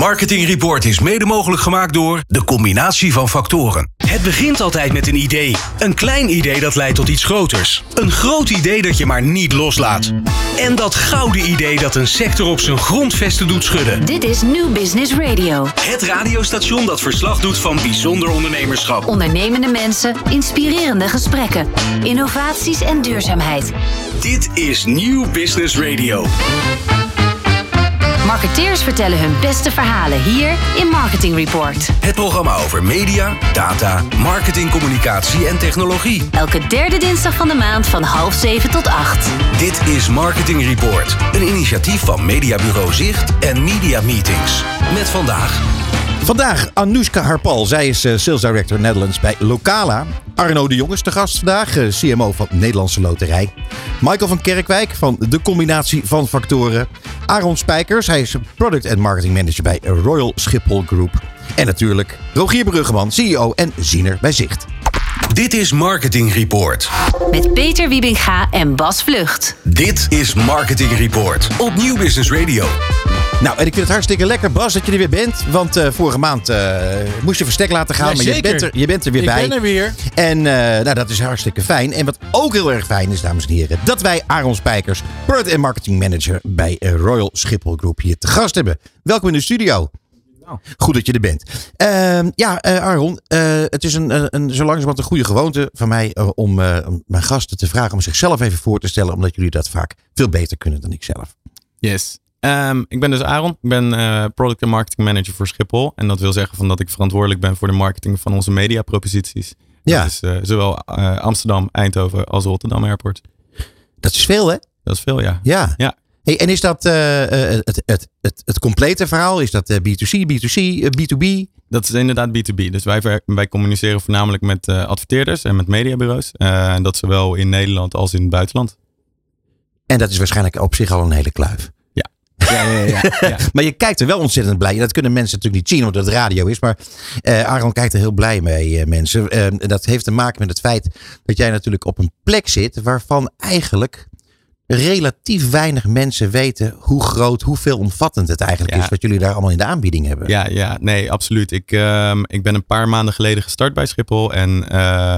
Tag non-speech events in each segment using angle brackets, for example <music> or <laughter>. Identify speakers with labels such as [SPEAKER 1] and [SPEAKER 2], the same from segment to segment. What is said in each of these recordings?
[SPEAKER 1] Marketing Report is mede mogelijk gemaakt door de combinatie van factoren. Het begint altijd met een idee. Een klein idee dat leidt tot iets groters. Een groot idee dat je maar niet loslaat. En dat gouden idee dat een sector op zijn grondvesten doet schudden.
[SPEAKER 2] Dit is New Business Radio.
[SPEAKER 1] Het radiostation dat verslag doet van bijzonder ondernemerschap.
[SPEAKER 2] Ondernemende mensen, inspirerende gesprekken, innovaties en duurzaamheid.
[SPEAKER 1] Dit is New Business Radio.
[SPEAKER 2] Marketeers vertellen hun beste verhalen hier in Marketing Report.
[SPEAKER 1] Het programma over media, data, marketing, communicatie en technologie.
[SPEAKER 2] Elke derde dinsdag van de maand van half zeven tot acht.
[SPEAKER 1] Dit is Marketing Report, een initiatief van Mediabureau Zicht en Media Meetings. Met vandaag
[SPEAKER 3] Vandaag Anoushka Harpal. Zij is eh, Sales Director Netherlands bij Locala. Arno de Jong is de gast vandaag, eh, CMO van Nederlandse Loterij. Michael van Kerkwijk van de combinatie van factoren. Aaron Spijkers, hij is Product and Marketing Manager bij Royal Schiphol Group. En natuurlijk Rogier Bruggeman, CEO en ziener bij Zicht.
[SPEAKER 1] Dit is Marketing Report.
[SPEAKER 2] Met Peter Wiebinga en Bas Vlucht.
[SPEAKER 1] Dit is Marketing Report op Nieuw Business Radio.
[SPEAKER 3] Nou, en ik vind het hartstikke lekker, Bas, dat je er weer bent. Want eh, vorige maand eh, moest je verstek laten gaan,
[SPEAKER 4] Ja,
[SPEAKER 3] maar je bent, er, je bent er weer
[SPEAKER 4] Ik
[SPEAKER 3] bij.
[SPEAKER 4] ben er weer.
[SPEAKER 3] En eh, nou, dat is hartstikke fijn. En wat ook heel erg fijn is, dames en heren, dat wij Aaron Spijkers, Product en Marketing Manager bij Royal Schiphol Group hier te gast hebben. Welkom in de studio. Goed dat je er bent. Ehm, ja, eh, Aaron, eh, het is een, een, zo langzamerhand een goede gewoonte van mij eh, om mijn gasten te vragen om zichzelf even voor te stellen, omdat jullie dat vaak veel beter kunnen dan ik zelf.
[SPEAKER 5] Yes. Ehm, ik ben dus Aaron. Ik ben Product en Marketing Manager voor Schiphol. En dat wil zeggen van dat ik verantwoordelijk ben voor de marketing van onze mediaproposities.
[SPEAKER 3] Ja.
[SPEAKER 5] Dat is zowel Amsterdam, Eindhoven als Rotterdam Airport.
[SPEAKER 3] Dat is veel, hè?
[SPEAKER 5] Dat is veel, ja.
[SPEAKER 3] Ja.
[SPEAKER 5] Ja.
[SPEAKER 3] Hey, en is dat eh, eh, het, het, het, het complete verhaal? Is dat eh, B2C, B2C, eh, B2B?
[SPEAKER 5] Dat is inderdaad B2B. Dus wij, wij communiceren voornamelijk met eh, adverteerders en met mediabureaus. En dat zowel in Nederland als in het buitenland.
[SPEAKER 3] En dat is waarschijnlijk op zich al een hele kluif.
[SPEAKER 5] Ja, ja, ja. ja. <laughs>
[SPEAKER 3] Maar je kijkt er wel ontzettend blij. Dat kunnen mensen natuurlijk niet zien omdat het radio is. Maar eh Aaron kijkt er heel blij mee, mensen. Eh, dat heeft te maken met het feit dat jij natuurlijk op een plek zit waarvan eigenlijk relatief weinig mensen weten hoe groot, hoe veelomvattend het eigenlijk
[SPEAKER 5] Ja.
[SPEAKER 3] is. Wat jullie daar allemaal in de aanbieding hebben.
[SPEAKER 5] Ja, ja, nee, absoluut. Ik, ehm, ik ben een paar maanden geleden gestart bij Schiphol. En eh,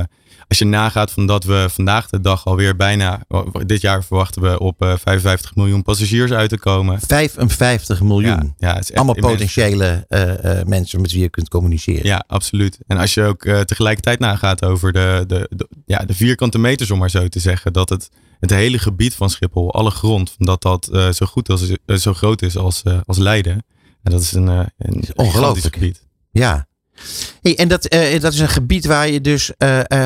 [SPEAKER 5] als je nagaat van dat we vandaag de dag alweer bijna, dit jaar verwachten we op eh, 55 miljoen passagiers uit te komen.
[SPEAKER 3] 55 miljoen.
[SPEAKER 5] Ja, ja, het is echt
[SPEAKER 3] allemaal
[SPEAKER 5] immens.
[SPEAKER 3] potentiële eh, mensen met wie je kunt communiceren.
[SPEAKER 5] Ja, absoluut. En als je ook tegelijkertijd nagaat over de, de, de, ja, de vierkante meters, om maar zo te zeggen, dat het, het hele gebied van Schiphol, alle grond, dat dat eh, zo goed als, eh, zo groot is als, eh, als Leiden. En dat is een, een
[SPEAKER 3] ongelooflijk.
[SPEAKER 5] gebied.
[SPEAKER 3] Ja. Hey, en dat, dat is een gebied waar je dus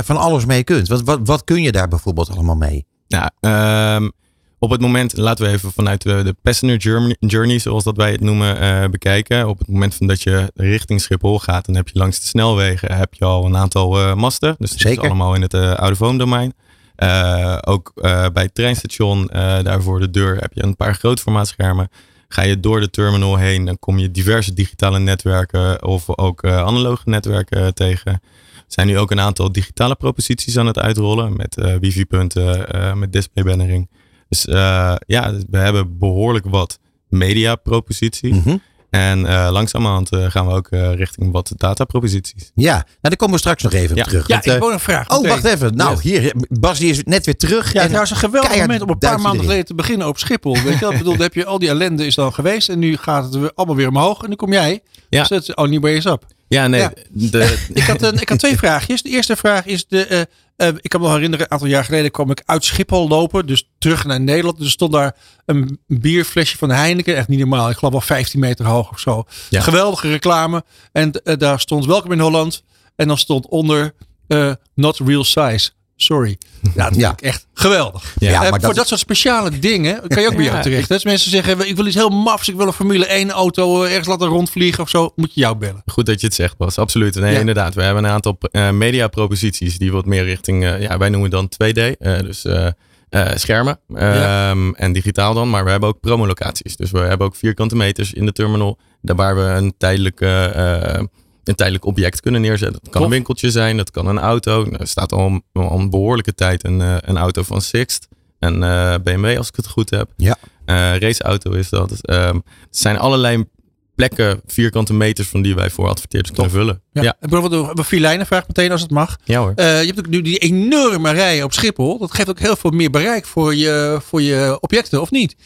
[SPEAKER 3] van alles mee kunt. Wat, wat, wat kun je daar bijvoorbeeld allemaal mee?
[SPEAKER 5] Nou, op het moment, laten we even vanuit de, de passenger journey, journey, zoals dat wij het noemen, bekijken. Op het moment van dat je richting Schiphol gaat, dan heb je langs de snelwegen heb je al een aantal masten. Dus dat
[SPEAKER 3] Zeker.
[SPEAKER 5] is allemaal in het oude domein. Eh, ook eh, bij het treinstation, eh, daar voor de deur, heb je een paar grootformaatschermen. Ga je door de terminal heen, dan kom je diverse digitale netwerken of ook analoge netwerken tegen. Er zijn nu ook een aantal digitale proposities aan het uitrollen met wifi-punten, met displaybannering. Dus ja, we hebben behoorlijk wat media-proposities.
[SPEAKER 3] Mhm.
[SPEAKER 5] En eh, langzamerhand eh, gaan we ook eh, richting wat data-proposities.
[SPEAKER 3] Ja, nou daar komen we straks nog even
[SPEAKER 5] Ja.
[SPEAKER 3] op terug.
[SPEAKER 4] Ja,
[SPEAKER 3] Want,
[SPEAKER 4] ik wil een vraag.
[SPEAKER 3] oh, wacht even. Nou, hier, Bas die is net weer terug.
[SPEAKER 4] Ja,
[SPEAKER 3] en
[SPEAKER 4] trouwens een geweldig
[SPEAKER 3] keihard
[SPEAKER 4] moment om een paar maanden geleden te beginnen op Schiphol. Weet je? Ik bedoel, dan heb je al die ellende is dan geweest en nu gaat het weer, allemaal weer omhoog en dan kom jij.
[SPEAKER 5] Ja.
[SPEAKER 4] Dus het only way is up.
[SPEAKER 5] Ja, nee.
[SPEAKER 4] Ja.
[SPEAKER 5] De, <laughs>
[SPEAKER 4] Ik had, een, ik had twee vraagjes. De eerste vraag is, de, eh, eh, ik kan me herinneren, een aantal jaar geleden kwam ik uit Schiphol lopen. Dus terug naar Nederland. Er stond daar een bierflesje van Heineken. Echt niet normaal. Ik geloof wel 15 meter hoog of zo.
[SPEAKER 5] Ja.
[SPEAKER 4] Geweldige reclame. En eh, daar stond welkom in Holland. En dan stond onder not real size. Sorry. Ja, dat
[SPEAKER 3] Ja.
[SPEAKER 4] vind ik echt geweldig.
[SPEAKER 3] Ja,
[SPEAKER 4] Eh,
[SPEAKER 3] maar
[SPEAKER 4] voor
[SPEAKER 3] dat-
[SPEAKER 4] dat soort speciale dingen kan je ook bij jou
[SPEAKER 5] Ja,
[SPEAKER 4] terecht. Als mensen zeggen, ik wil iets heel mafs. Ik wil een Formule 1 auto eh, ergens laten rondvliegen of zo. Moet je jou bellen.
[SPEAKER 5] Goed dat je het zegt, Bas. Absoluut. Nee,
[SPEAKER 4] Ja.
[SPEAKER 5] inderdaad. We hebben een aantal eh media-proposities die wat meer richting, eh, ja, wij noemen dan 2D. eh, dus eh, eh, schermen
[SPEAKER 4] Ja.
[SPEAKER 5] ehm, en digitaal dan. Maar we hebben ook promolocaties. Dus we hebben ook vierkante meters in de terminal. Daar waar we een tijdelijk, eh, een tijdelijk object kunnen neerzetten. Dat kan een winkeltje zijn, dat kan een auto. Nou, Er staat al, al een behoorlijke tijd een, eh, een auto van Sixt. Een eh, BMW als ik het goed heb.
[SPEAKER 3] Ja.
[SPEAKER 5] Eh, raceauto is dat. Ehm, het zijn allerlei plekken, vierkante meters van die wij voor adverteerders kunnen vullen.
[SPEAKER 4] Ja.
[SPEAKER 5] Ja,
[SPEAKER 4] En bijvoorbeeld een vier lijnen vraag meteen als het mag.
[SPEAKER 5] ja hoor.
[SPEAKER 4] Je hebt ook nu die enorme rijen op Schiphol. Dat geeft ook heel veel meer bereik voor je, voor je objecten, of niet?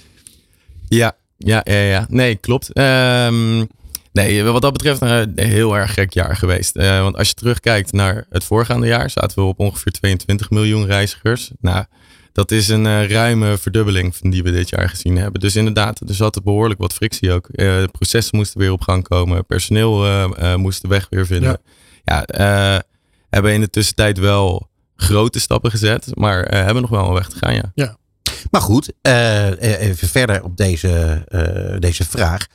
[SPEAKER 5] Ja, ja, ja, ja. Nee, klopt. Ehm, nee, wat dat betreft een heel erg gek jaar geweest. Eh, want als je terugkijkt naar het voorgaande jaar, zaten we op ongeveer 22 miljoen reizigers. Nou, dat is een eh, ruime verdubbeling van die we dit jaar gezien hebben. Dus inderdaad, er zat behoorlijk wat frictie ook. Eh, processen moesten weer op gang komen. Personeel eh, eh, moest de weg weer vinden. Ja, eh, hebben in de tussentijd wel grote stappen gezet, maar eh, hebben nog wel een weg te gaan, ja.
[SPEAKER 3] Maar goed, eh, eh, even verder op deze, eh, deze vraag.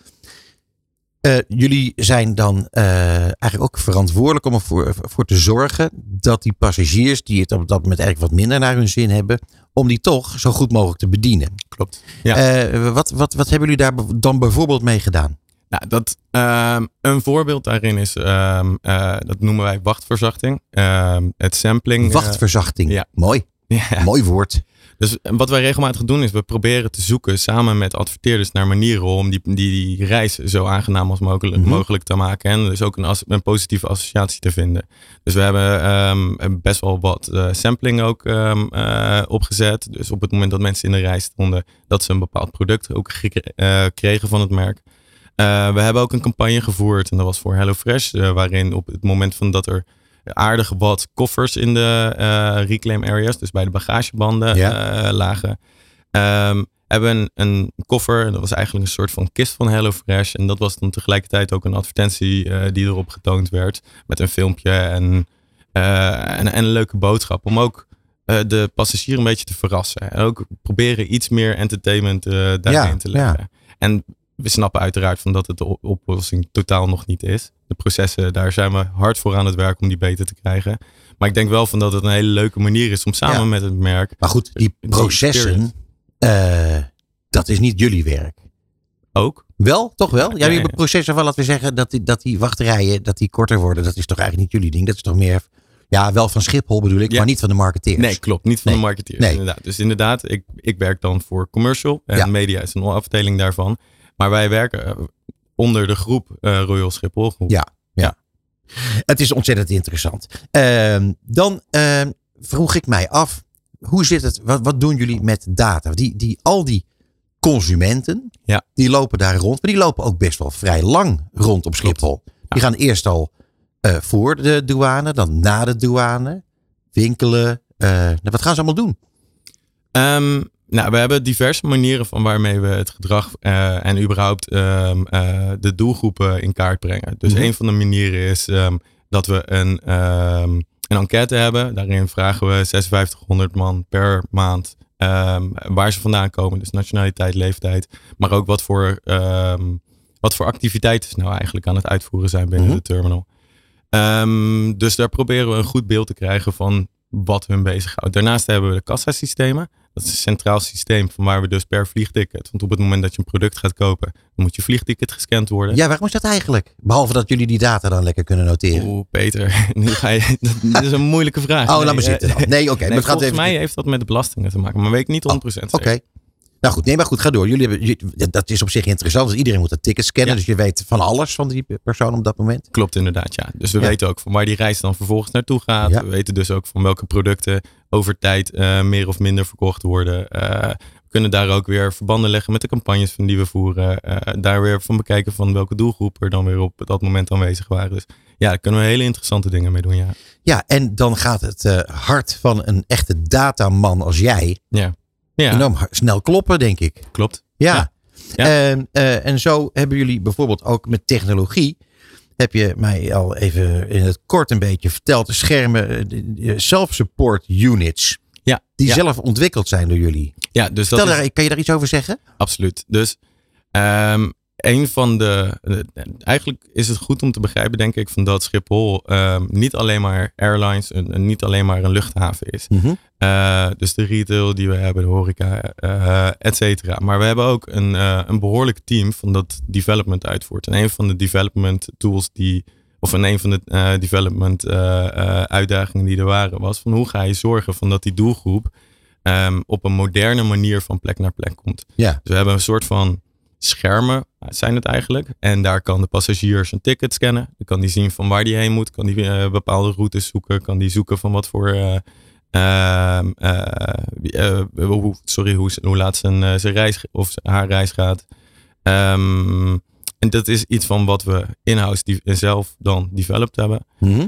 [SPEAKER 3] Eh, jullie zijn dan eh, eigenlijk ook verantwoordelijk om ervoor voor te zorgen dat die passagiers die het op dat moment eigenlijk wat minder naar hun zin hebben, om die toch zo goed mogelijk te bedienen.
[SPEAKER 5] Klopt. Ja.
[SPEAKER 3] Eh, wat, wat, wat hebben jullie daar dan bijvoorbeeld mee gedaan?
[SPEAKER 5] Nou, dat, ehm, een voorbeeld daarin is, ehm, eh, dat noemen wij wachtverzachting. Ehm, het sampling.
[SPEAKER 3] Wachtverzachting.
[SPEAKER 5] ja.
[SPEAKER 3] Mooi.
[SPEAKER 5] ja.
[SPEAKER 3] Mooi woord.
[SPEAKER 5] Dus wat wij regelmatig doen is, we proberen te zoeken samen met adverteerders naar manieren om die, die, die reis zo aangenaam als mogelijk,
[SPEAKER 3] Mhm.
[SPEAKER 5] mogelijk te maken. En dus ook een, een positieve associatie te vinden. Dus we hebben ehm, best wel wat eh, sampling ook ehm, eh, opgezet. Dus op het moment dat mensen in de rij stonden, dat ze een bepaald product ook eh, kregen van het merk. We hebben ook een campagne gevoerd en dat was voor HelloFresh, waarin op het moment van dat er aardig wat koffers in de eh, reclaim areas, dus bij de bagagebanden
[SPEAKER 3] Ja.
[SPEAKER 5] eh, lagen, ehm, hebben een, een koffer, en dat was eigenlijk een soort van kist van HelloFresh en dat was dan tegelijkertijd ook een advertentie eh, die erop getoond werd met een filmpje en, en, en een leuke boodschap om ook de passagier een beetje te verrassen. En ook proberen iets meer entertainment daarin
[SPEAKER 3] Ja,
[SPEAKER 5] te leggen. En we snappen uiteraard van dat het de op- oplossing totaal nog niet is. De processen, daar zijn we hard voor aan het werk om die beter te krijgen. Maar ik denk wel van dat het een hele leuke manier is om samen
[SPEAKER 3] Ja.
[SPEAKER 5] met het merk.
[SPEAKER 3] Maar goed, die processen, eh, dat is niet jullie werk.
[SPEAKER 5] Ook.
[SPEAKER 3] Wel, toch wel? Ja,
[SPEAKER 5] Ja, ja.
[SPEAKER 3] hebben processen van, laten we zeggen, dat die, dat die wachtrijen dat die korter worden. Dat is toch eigenlijk niet jullie ding? Dat is toch meer, ja, wel van Schiphol bedoel ik,
[SPEAKER 5] Ja.
[SPEAKER 3] maar niet van de marketeers.
[SPEAKER 5] Nee, klopt. Niet van
[SPEAKER 3] Nee.
[SPEAKER 5] de marketeers.
[SPEAKER 3] Nee.
[SPEAKER 5] Inderdaad. Dus inderdaad, ik, ik werk dan voor commercial. En
[SPEAKER 3] Ja.
[SPEAKER 5] media is een afdeling daarvan. Maar wij werken eh, onder de groep eh, Royal Schiphol groep.
[SPEAKER 3] Ja. Het is ontzettend interessant. Ehm, dan ehm, vroeg ik mij af, hoe zit het, wat, wat doen jullie met data? Die, die, al die consumenten,
[SPEAKER 5] Ja.
[SPEAKER 3] die lopen daar rond, maar die lopen ook best wel vrij lang rond op Schiphol. Die gaan eerst al eh, voor de douane, dan na de douane, winkelen. nou, wat gaan ze allemaal doen?
[SPEAKER 5] Ehm, nou, we hebben diverse manieren van waarmee we het gedrag eh, en überhaupt ehm, eh, de doelgroepen in kaart brengen. Dus
[SPEAKER 3] Mhm.
[SPEAKER 5] een van de manieren is ehm, dat we een, ehm, een enquête hebben. Daarin vragen we 5600 man per maand waar ze vandaan komen. Dus nationaliteit, leeftijd. Maar ook wat voor, wat voor activiteiten ze nou eigenlijk aan het uitvoeren zijn binnen
[SPEAKER 3] Mhm.
[SPEAKER 5] de terminal. Dus daar proberen we een goed beeld te krijgen van wat hun bezighoudt. Daarnaast hebben we de kassasystemen. Dat is een centraal systeem van waar we dus per vliegticket. Want op het moment dat je een product gaat kopen, dan moet je vliegticket gescand worden.
[SPEAKER 3] Ja, waarom is dat eigenlijk? Behalve dat jullie die data dan lekker kunnen noteren.
[SPEAKER 5] Oeh, Peter, <laughs> nu ga je, <laughs> dat is een moeilijke vraag.
[SPEAKER 3] Oh,
[SPEAKER 5] Nee,
[SPEAKER 3] laat maar zitten
[SPEAKER 5] eh,
[SPEAKER 3] dan. Nee, oké.
[SPEAKER 5] nee,
[SPEAKER 3] gaat
[SPEAKER 5] volgens
[SPEAKER 3] even...
[SPEAKER 5] mij heeft dat met de belastingen te maken, maar weet ik niet 100%
[SPEAKER 3] Oké. Nou goed, nee, maar goed, ga door. Jullie hebben, dat is op zich interessant. Dus iedereen moet dat ticket scannen.
[SPEAKER 5] Ja.
[SPEAKER 3] Dus je weet van alles van die persoon op dat moment.
[SPEAKER 5] Klopt inderdaad, ja. Dus we
[SPEAKER 3] Ja.
[SPEAKER 5] weten ook van waar die reis dan vervolgens naartoe gaat.
[SPEAKER 3] Ja.
[SPEAKER 5] We weten dus ook van welke producten over tijd eh, meer of minder verkocht worden. Eh, we kunnen daar ook weer verbanden leggen met de campagnes van die we voeren. Eh, daar weer van bekijken van welke doelgroepen er dan weer op dat moment aanwezig waren. Dus ja, daar kunnen we hele interessante dingen mee doen, ja.
[SPEAKER 3] Ja, en dan gaat het hart van een echte dataman als jij
[SPEAKER 5] Ja, ja
[SPEAKER 3] enorm snel kloppen, denk ik.
[SPEAKER 5] klopt.
[SPEAKER 3] Ja. En, eh, en zo hebben jullie bijvoorbeeld ook met technologie. Heb je mij al even in het kort een beetje verteld. De schermen, eh, de self-support units.
[SPEAKER 5] Ja,
[SPEAKER 3] Die
[SPEAKER 5] ja.
[SPEAKER 3] zelf ontwikkeld zijn door jullie.
[SPEAKER 5] ja dus dat
[SPEAKER 3] Stel
[SPEAKER 5] is-
[SPEAKER 3] daar, kan je daar iets over zeggen?
[SPEAKER 5] Absoluut. Dus ehm, een van de. Eigenlijk is het goed om te begrijpen, denk ik, van dat Schiphol ehm, niet alleen maar airlines en, niet alleen maar een luchthaven is. Eh, dus de retail die we hebben, de horeca, eh et cetera. Maar we hebben ook een, eh, een behoorlijk team van dat development uitvoert. En een van de development tools die. Of een, een van de development uitdagingen die er waren, was van hoe ga je zorgen van dat die doelgroep ehm, op een moderne manier van plek naar plek komt.
[SPEAKER 3] Ja.
[SPEAKER 5] Dus we hebben een soort van schermen zijn het eigenlijk. En daar kan de passagier zijn ticket scannen. Dan kan die zien van waar die heen moet. Kan die eh, bepaalde routes zoeken. Kan die zoeken van wat voor... eh, ehm, eh, hoe, sorry, hoe, hoe laat zijn, zijn reis of haar reis gaat. Ehm, en dat is iets van wat we in-house die, zelf dan developed hebben.
[SPEAKER 3] Mhm.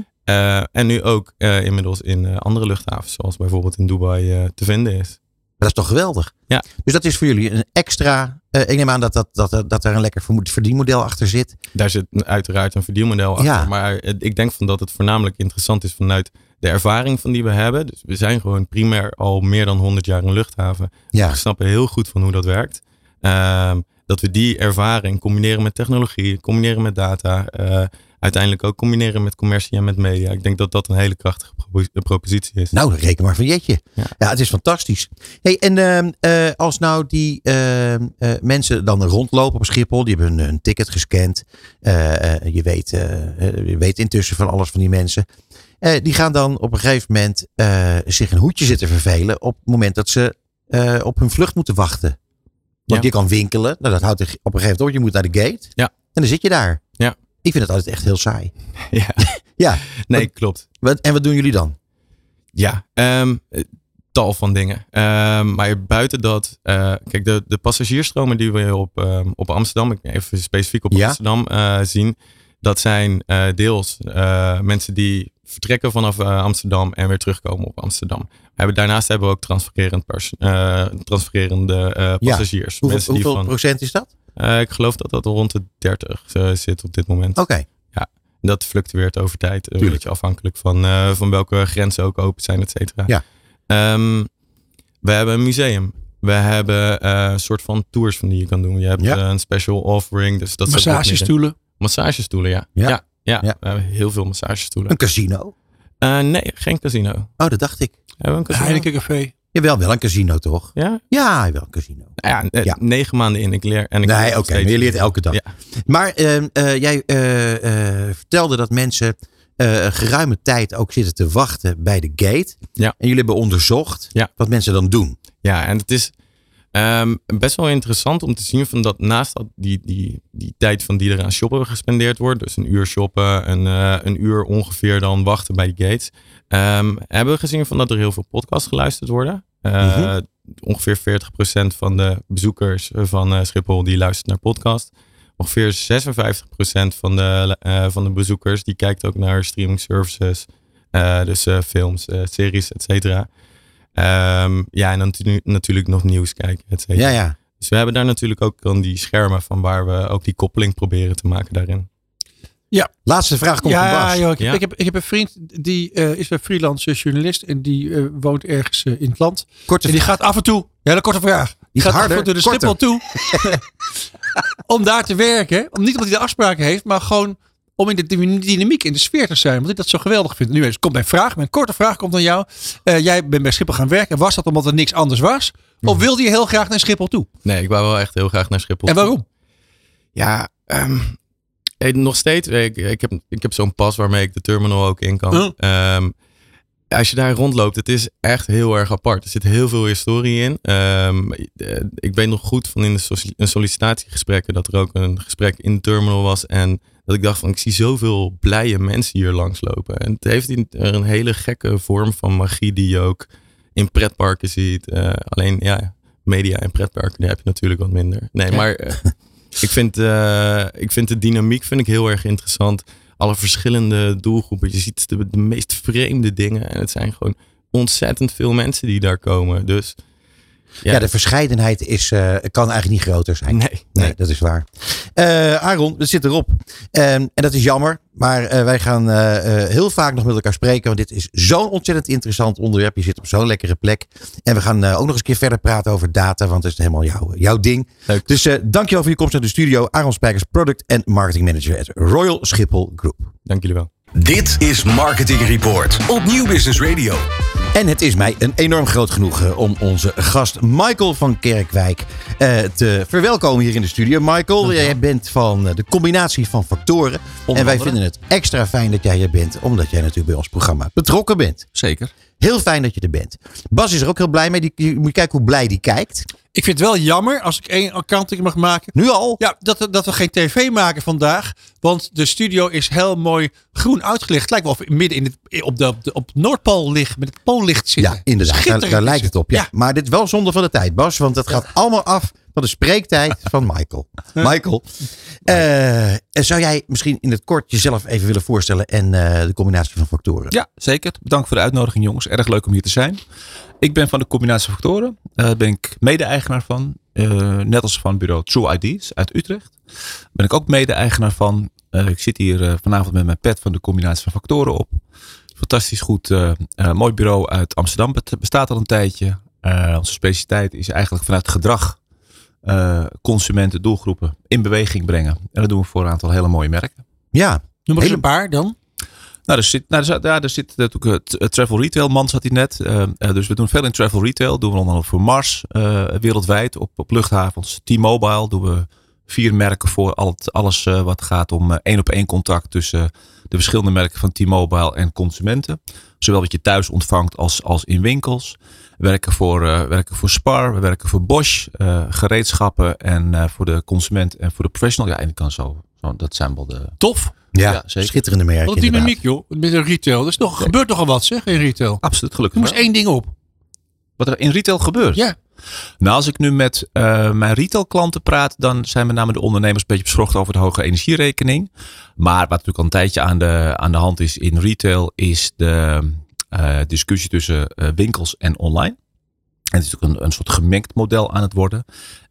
[SPEAKER 5] En nu ook inmiddels in andere luchthavens, zoals bijvoorbeeld in Dubai te vinden is.
[SPEAKER 3] Dat is toch geweldig?
[SPEAKER 5] Ja.
[SPEAKER 3] Dus dat is voor jullie een extra. eh, ik neem aan dat, dat, dat, dat er een lekker verdienmodel achter zit.
[SPEAKER 5] Daar zit uiteraard een verdienmodel achter.
[SPEAKER 3] Ja.
[SPEAKER 5] Maar eh, ik denk van dat het voornamelijk interessant is vanuit de ervaring van die we hebben. Dus we zijn gewoon primair al meer dan 100 jaar een luchthaven.
[SPEAKER 3] Ja.
[SPEAKER 5] We snappen heel goed van hoe dat werkt. Ehm, dat we die ervaring combineren met technologie, combineren met data. eh, uiteindelijk ook combineren met commercie en met media. Ik denk dat dat een hele krachtige propo- propositie is.
[SPEAKER 3] Nou, dan reken maar van jetje. Ja,
[SPEAKER 5] Ja.
[SPEAKER 3] het is fantastisch. Hey, en ehm, eh, als nou die ehm, eh, mensen dan rondlopen op Schiphol, die hebben een, een ticket gescand. Eh, eh, je, weet, eh, eh, je weet intussen van alles van die mensen. Eh, die gaan dan op een gegeven moment eh, zich een hoedje zitten vervelen op het moment dat ze eh, op hun vlucht moeten wachten. Want
[SPEAKER 5] Ja.
[SPEAKER 3] je kan winkelen, nou, dat houdt op een gegeven moment op. Je moet naar de gate
[SPEAKER 5] Ja.
[SPEAKER 3] en dan zit je daar. Ik vind het altijd echt heel saai. <laughs>
[SPEAKER 5] Ja. <laughs>
[SPEAKER 3] Ja,
[SPEAKER 5] Nee, klopt.
[SPEAKER 3] wat, en wat doen jullie dan?
[SPEAKER 5] Ja, ehm, eh, tal van dingen. Ehm, maar buiten dat, eh, kijk, de, de passagiersstromen die we op, ehm, op Amsterdam, ik even specifiek op
[SPEAKER 3] Ja.
[SPEAKER 5] Amsterdam eh, zien, dat zijn deels mensen die vertrekken vanaf Amsterdam en weer terugkomen op Amsterdam. We hebben, daarnaast hebben we ook transfererend pers- transfererende passagiers.
[SPEAKER 3] Hoeveel,
[SPEAKER 5] die van,
[SPEAKER 3] procent is dat?
[SPEAKER 5] Eh, ik geloof dat dat rond de 30 eh, zit op dit moment.
[SPEAKER 3] Oké.
[SPEAKER 5] Dat fluctueert over tijd. Een
[SPEAKER 3] Tuurlijk.
[SPEAKER 5] beetje afhankelijk van, eh, van welke grenzen ook open zijn, et cetera.
[SPEAKER 3] Ja.
[SPEAKER 5] Ehm, we hebben een museum. We hebben eh, een soort van tours van die je kan doen. Je hebt
[SPEAKER 3] Ja.
[SPEAKER 5] een special offering. Dus dat.
[SPEAKER 4] Massagestoelen.
[SPEAKER 5] Massagestoelen, ja.
[SPEAKER 3] Ja.
[SPEAKER 5] Ja. ja.
[SPEAKER 3] Ja.
[SPEAKER 5] We hebben heel veel massagestoelen.
[SPEAKER 3] Een casino?
[SPEAKER 5] Eh, nee, geen casino.
[SPEAKER 3] Oh, dat dacht ik.
[SPEAKER 5] Hebben we een casino?
[SPEAKER 4] Heineken Café.
[SPEAKER 3] Jawel, wel een casino toch?
[SPEAKER 5] Ja?
[SPEAKER 3] Ja, wel een casino.
[SPEAKER 5] Nou ja, eh,
[SPEAKER 3] Ja.
[SPEAKER 5] negen maanden in. Ik leer. En ik
[SPEAKER 3] Nee, oké, je leert elke dag.
[SPEAKER 5] Ja.
[SPEAKER 3] Maar eh, jij eh, eh, vertelde dat mensen een geruime tijd ook zitten te wachten bij de gate.
[SPEAKER 5] Ja.
[SPEAKER 3] En jullie hebben onderzocht
[SPEAKER 5] Ja.
[SPEAKER 3] wat mensen dan doen.
[SPEAKER 5] Ja, en het is ehm, best wel interessant om te zien van dat naast dat die, die, die tijd van die er aan shoppen gespendeerd wordt, dus een uur shoppen, een, eh, een uur ongeveer dan wachten bij de gates, ehm, hebben we gezien van dat er heel veel podcasts geluisterd worden. Eh,
[SPEAKER 3] Mhm.
[SPEAKER 5] Ongeveer 40% van de bezoekers van eh, Schiphol die luistert naar podcast. Ongeveer 56% van de, van de bezoekers die kijkt ook naar streaming services. Dus films, series, et cetera. Ehm, ja, en dan natu- natuurlijk nog nieuws kijken, et cetera.
[SPEAKER 3] Ja, ja.
[SPEAKER 5] Dus we hebben daar natuurlijk ook dan die schermen van waar we ook die koppeling proberen te maken daarin.
[SPEAKER 3] Laatste vraag komt van
[SPEAKER 4] Ja,
[SPEAKER 3] Bas.
[SPEAKER 4] joh, ik,
[SPEAKER 5] Ja.
[SPEAKER 4] ik, heb, ik heb een vriend die eh, is een freelance journalist en die eh, woont ergens eh, in het land.
[SPEAKER 3] Korte
[SPEAKER 4] En die
[SPEAKER 3] vraag.
[SPEAKER 4] gaat af en toe, ja, een korte vraag. Die gaat
[SPEAKER 3] harder,
[SPEAKER 4] af en toe de
[SPEAKER 3] korter.
[SPEAKER 4] Schiphol toe. <laughs> om daar te werken. Om, niet omdat hij de afspraken heeft, maar gewoon om in de dy- dynamiek, in de sfeer te zijn. Want ik dat zo geweldig vind. Nu eens, komt mijn vraag, mijn korte vraag komt aan jou. Eh, jij bent bij Schiphol gaan werken. Was dat omdat er niks anders was?
[SPEAKER 3] Mhm.
[SPEAKER 4] Of wilde je heel graag naar Schiphol toe?
[SPEAKER 5] Nee, ik wou wel echt heel graag naar Schiphol.
[SPEAKER 4] En waarom?
[SPEAKER 5] Ja, ehm, eh, nog steeds. Ik, ik heb, ik heb zo'n pas waarmee ik de terminal ook in kan. Ehm, als je daar rondloopt, het is echt heel erg apart. Er zit heel veel historie in. Ehm, eh, ik weet nog goed van in de sollicitatiegesprekken dat er ook een gesprek in de terminal was. En dat ik dacht van, ik zie zoveel blije mensen hier langslopen. En het heeft een, een hele gekke vorm van magie die je ook in pretparken ziet. Eh, alleen, ja, media en pretparken, daar heb je natuurlijk wat minder. Nee,
[SPEAKER 3] Ja.
[SPEAKER 5] maar eh, <laughs> ik, vind, eh, ik vind de dynamiek vind ik heel erg interessant. Alle verschillende doelgroepen. Je ziet de, de meest vreemde dingen. En het zijn gewoon ontzettend veel mensen die daar komen. Dus
[SPEAKER 3] Ja, de verscheidenheid is, eh, kan eigenlijk niet groter zijn.
[SPEAKER 5] nee,
[SPEAKER 3] Nee,
[SPEAKER 5] nee.
[SPEAKER 3] dat is waar. Eh Aaron, het zit erop. Ehm, en dat is jammer. Maar eh, wij gaan eh, eh, heel vaak nog met elkaar spreken. Want dit is zo'n ontzettend interessant onderwerp. Je zit op zo'n lekkere plek. En we gaan eh, ook nog eens een keer verder praten over data. Want dat is helemaal jouw, jouw ding.
[SPEAKER 5] Leuk.
[SPEAKER 3] Dus eh, dankjewel voor je komst naar de studio. Aaron Spijkers, Product en Marketing Manager at Royal Schiphol Group.
[SPEAKER 5] Dank jullie wel.
[SPEAKER 1] Dit is Marketing Report op Nieuw Business Radio.
[SPEAKER 3] En het is mij een enorm groot genoegen om onze gast Michael van Kerkwijk eh, te verwelkomen hier in de studio. Michael, jij bent van eh, de combinatie van factoren. en wij vinden het extra fijn dat jij hier bent, omdat jij natuurlijk bij ons programma betrokken bent.
[SPEAKER 6] Zeker.
[SPEAKER 3] Heel fijn dat je er bent. Bas is er ook heel blij mee. Die, je moet kijken hoe blij die kijkt.
[SPEAKER 4] Ik vind het wel jammer, als ik één accounting mag maken.
[SPEAKER 3] Nu al?
[SPEAKER 4] Ja, dat, dat we geen tv maken vandaag. Want de studio is heel mooi groen uitgelicht. Het lijkt wel of we midden in het, op, de, op, de, op Noordpool liggen, met het zitten.
[SPEAKER 3] Ja, inderdaad. Daar, lijkt het op. Ja.
[SPEAKER 4] Ja.
[SPEAKER 3] Maar dit is wel zonde van de tijd, Bas. Want het gaat allemaal af van de spreektijd <laughs> van Michael. Michael, eh, zou jij misschien in het kort jezelf even willen voorstellen en eh, de combinatie van factoren?
[SPEAKER 6] Ja, zeker. Bedankt voor de uitnodiging, jongens. Erg leuk om hier te zijn. Ik ben van de combinatie factoren. Daar ben ik mede-eigenaar van. Eh, net als van bureau True IDs uit Utrecht. Ben ik ook mede-eigenaar van. Eh, ik zit hier eh, vanavond met mijn pet van de combinatie van factoren op. Fantastisch goed, eh, eh, mooi bureau uit Amsterdam. Het bestaat al een tijdje. Eh, onze specialiteit is eigenlijk vanuit gedrag consumenten, doelgroepen in beweging brengen. En dat doen we voor een aantal hele mooie merken.
[SPEAKER 3] Ja,
[SPEAKER 4] Noem eens een paar dan.
[SPEAKER 6] Nou, er zit, nou, er zit, ja, er zit natuurlijk het, travel retail, man zat hij net. Dus we doen veel in travel retail. Doen we onder andere voor Mars wereldwijd op, op luchthavens. T-Mobile doen we vier merken voor al het, alles eh, wat gaat om eh, één op één contact tussen de verschillende merken van T-Mobile en consumenten. Zowel wat je thuis ontvangt als, als in winkels. We werken voor, eh, werken voor Spar, we werken voor Bosch, eh, gereedschappen en eh, voor de consument en voor de professional. Ja, en ik kan zo, zo dat zijn wel de...
[SPEAKER 4] Tof.
[SPEAKER 3] ja,
[SPEAKER 6] Ja, zeker.
[SPEAKER 3] schitterende merk
[SPEAKER 4] Wat dynamiek joh. Met een retail. Er is nog, gebeurt nogal wat zeg in retail.
[SPEAKER 6] Absoluut gelukkig.
[SPEAKER 4] Eens
[SPEAKER 6] wel.
[SPEAKER 4] één ding op.
[SPEAKER 6] Wat er in retail gebeurt.
[SPEAKER 4] Ja.
[SPEAKER 6] Nou, als ik nu met eh, mijn retailklanten praat, dan zijn met name de ondernemers een beetje beschrocht over de hoge energierekening. Maar wat natuurlijk al een tijdje aan de, aan de hand is in retail, is de eh, discussie tussen eh, winkels en online. En het is natuurlijk een, een soort gemengd model aan het worden.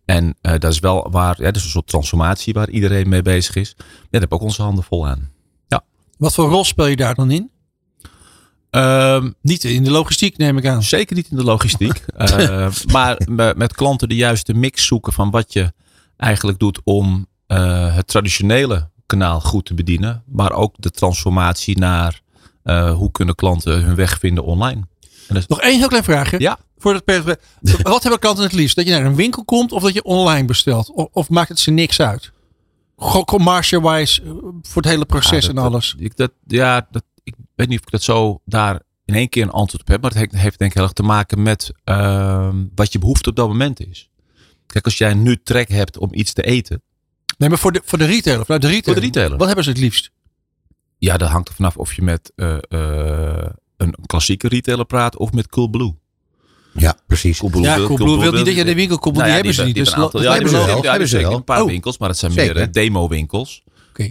[SPEAKER 6] En dat is wel waar, ja, dat is een soort transformatie waar iedereen mee bezig is. Ja, daar we ook onze handen vol aan.
[SPEAKER 4] Wat voor rol speel je daar dan in?
[SPEAKER 6] Ehm,
[SPEAKER 4] Niet in de logistiek neem ik aan.
[SPEAKER 6] Zeker niet in de logistiek. <laughs> Eh, maar me- met klanten de juiste mix zoeken van wat je eigenlijk doet om eh, het traditionele kanaal goed te bedienen. Maar ook de transformatie naar eh, hoe kunnen klanten hun weg vinden online. Is-
[SPEAKER 4] Nog één heel klein vraagje.
[SPEAKER 6] Ja.
[SPEAKER 4] Voor het per- <laughs> Wat hebben klanten het liefst? Dat je naar een winkel komt of dat je online bestelt? Of, of maakt het ze niks uit? Commercial-wise voor het hele proces
[SPEAKER 6] Ja,
[SPEAKER 4] en alles.
[SPEAKER 6] Dat, ik, dat, ja, dat, weet niet of ik dat zo daar in één keer een antwoord op heb. Maar het heeft, heeft denk ik heel erg te maken met ehm, wat je behoefte op dat moment is. Kijk, als jij nu trek hebt om iets te eten.
[SPEAKER 4] Nee, maar voor de, voor de retailer. Vanuit de retailer.
[SPEAKER 6] Voor de retailer.
[SPEAKER 4] Wat hebben ze het liefst?
[SPEAKER 6] Ja, dat hangt er vanaf of je met eh, eh, een klassieke retailer praat of met Coolblue.
[SPEAKER 3] Ja, precies.
[SPEAKER 6] Coolblue
[SPEAKER 4] Ja, Coolblue wil niet dat je in de winkel komt, want
[SPEAKER 6] Nou
[SPEAKER 4] die
[SPEAKER 6] ja,
[SPEAKER 4] hebben ze niet. Dus
[SPEAKER 6] ja,
[SPEAKER 3] hebben ze wel.
[SPEAKER 6] Ja,
[SPEAKER 3] Hebben ze wel.
[SPEAKER 6] een paar
[SPEAKER 4] Oh.
[SPEAKER 6] winkels, maar het zijn
[SPEAKER 3] Zeker.
[SPEAKER 6] meer demo-winkels.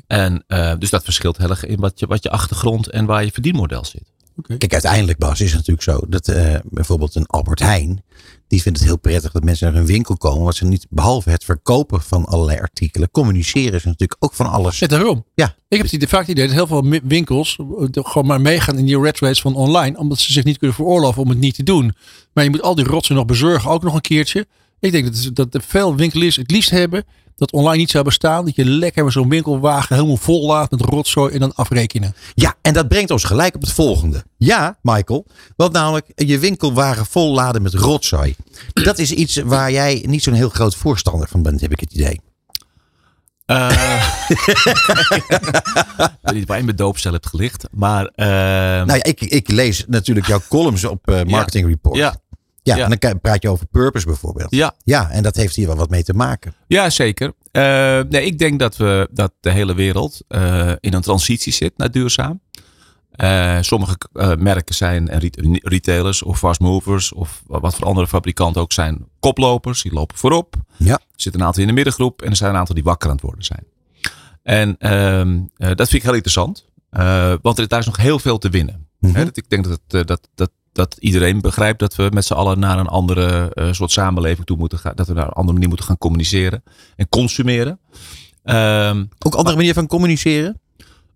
[SPEAKER 6] En eh, dus dat verschilt heel erg in wat je, wat je achtergrond en waar je verdienmodel zit.
[SPEAKER 3] Kijk, uiteindelijk, Bas, is het natuurlijk zo dat eh, bijvoorbeeld een Albert Heijn, die vindt het heel prettig dat mensen naar hun winkel komen. Want ze niet, behalve het verkopen van allerlei artikelen, communiceren ze natuurlijk ook van alles.
[SPEAKER 4] Ja, daarom.
[SPEAKER 3] Ja.
[SPEAKER 4] Ik heb het vaak het idee dat heel veel winkels eh, gewoon maar meegaan in die red race van online. Omdat ze zich niet kunnen veroorloven om het niet te doen. Maar je moet al die rotsen nog bezorgen, ook nog een keertje. Ik denk dat, dat veel winkeliers het liefst hebben dat online niet zou bestaan. Dat je lekker met zo'n winkelwagen helemaal vol laat met rotzooi en dan afrekenen.
[SPEAKER 3] Ja, en dat brengt ons gelijk op het volgende. Ja, Michael, want namelijk je winkelwagen vol laden met rotzooi. Dat is iets waar jij niet zo'n heel groot voorstander van bent, heb ik het idee.
[SPEAKER 6] Eh, <laughs> ik weet niet waar je mijn doopcel hebt gelicht. Maar eh,
[SPEAKER 3] Nou ja, ik, ik lees natuurlijk jouw columns op eh, Marketing Report.
[SPEAKER 6] ja,
[SPEAKER 3] Ja,
[SPEAKER 6] Ja.
[SPEAKER 3] en dan praat je over purpose bijvoorbeeld.
[SPEAKER 6] ja,
[SPEAKER 3] Ja, en dat heeft hier wel wat mee te maken.
[SPEAKER 6] ja, zeker. Eh, nee, ik denk dat, we, dat de hele wereld eh, in een transitie zit naar duurzaam. Eh, sommige merken zijn retailers of fast movers of wat voor andere fabrikanten ook zijn koplopers. Die lopen voorop.
[SPEAKER 3] Ja.
[SPEAKER 6] Er zitten een aantal in de middengroep en er zijn een aantal die wakker aan het worden zijn. En ehm, eh, dat vind ik heel interessant. Want er, daar is nog heel veel te winnen.
[SPEAKER 3] Mhm.
[SPEAKER 6] Dat, ik denk dat, het, dat, dat, dat iedereen begrijpt dat we met z'n allen naar een andere eh, soort samenleving toe moeten gaan. Dat we naar een andere manier moeten gaan communiceren en consumeren. Ehm,
[SPEAKER 3] Ook andere manier van communiceren?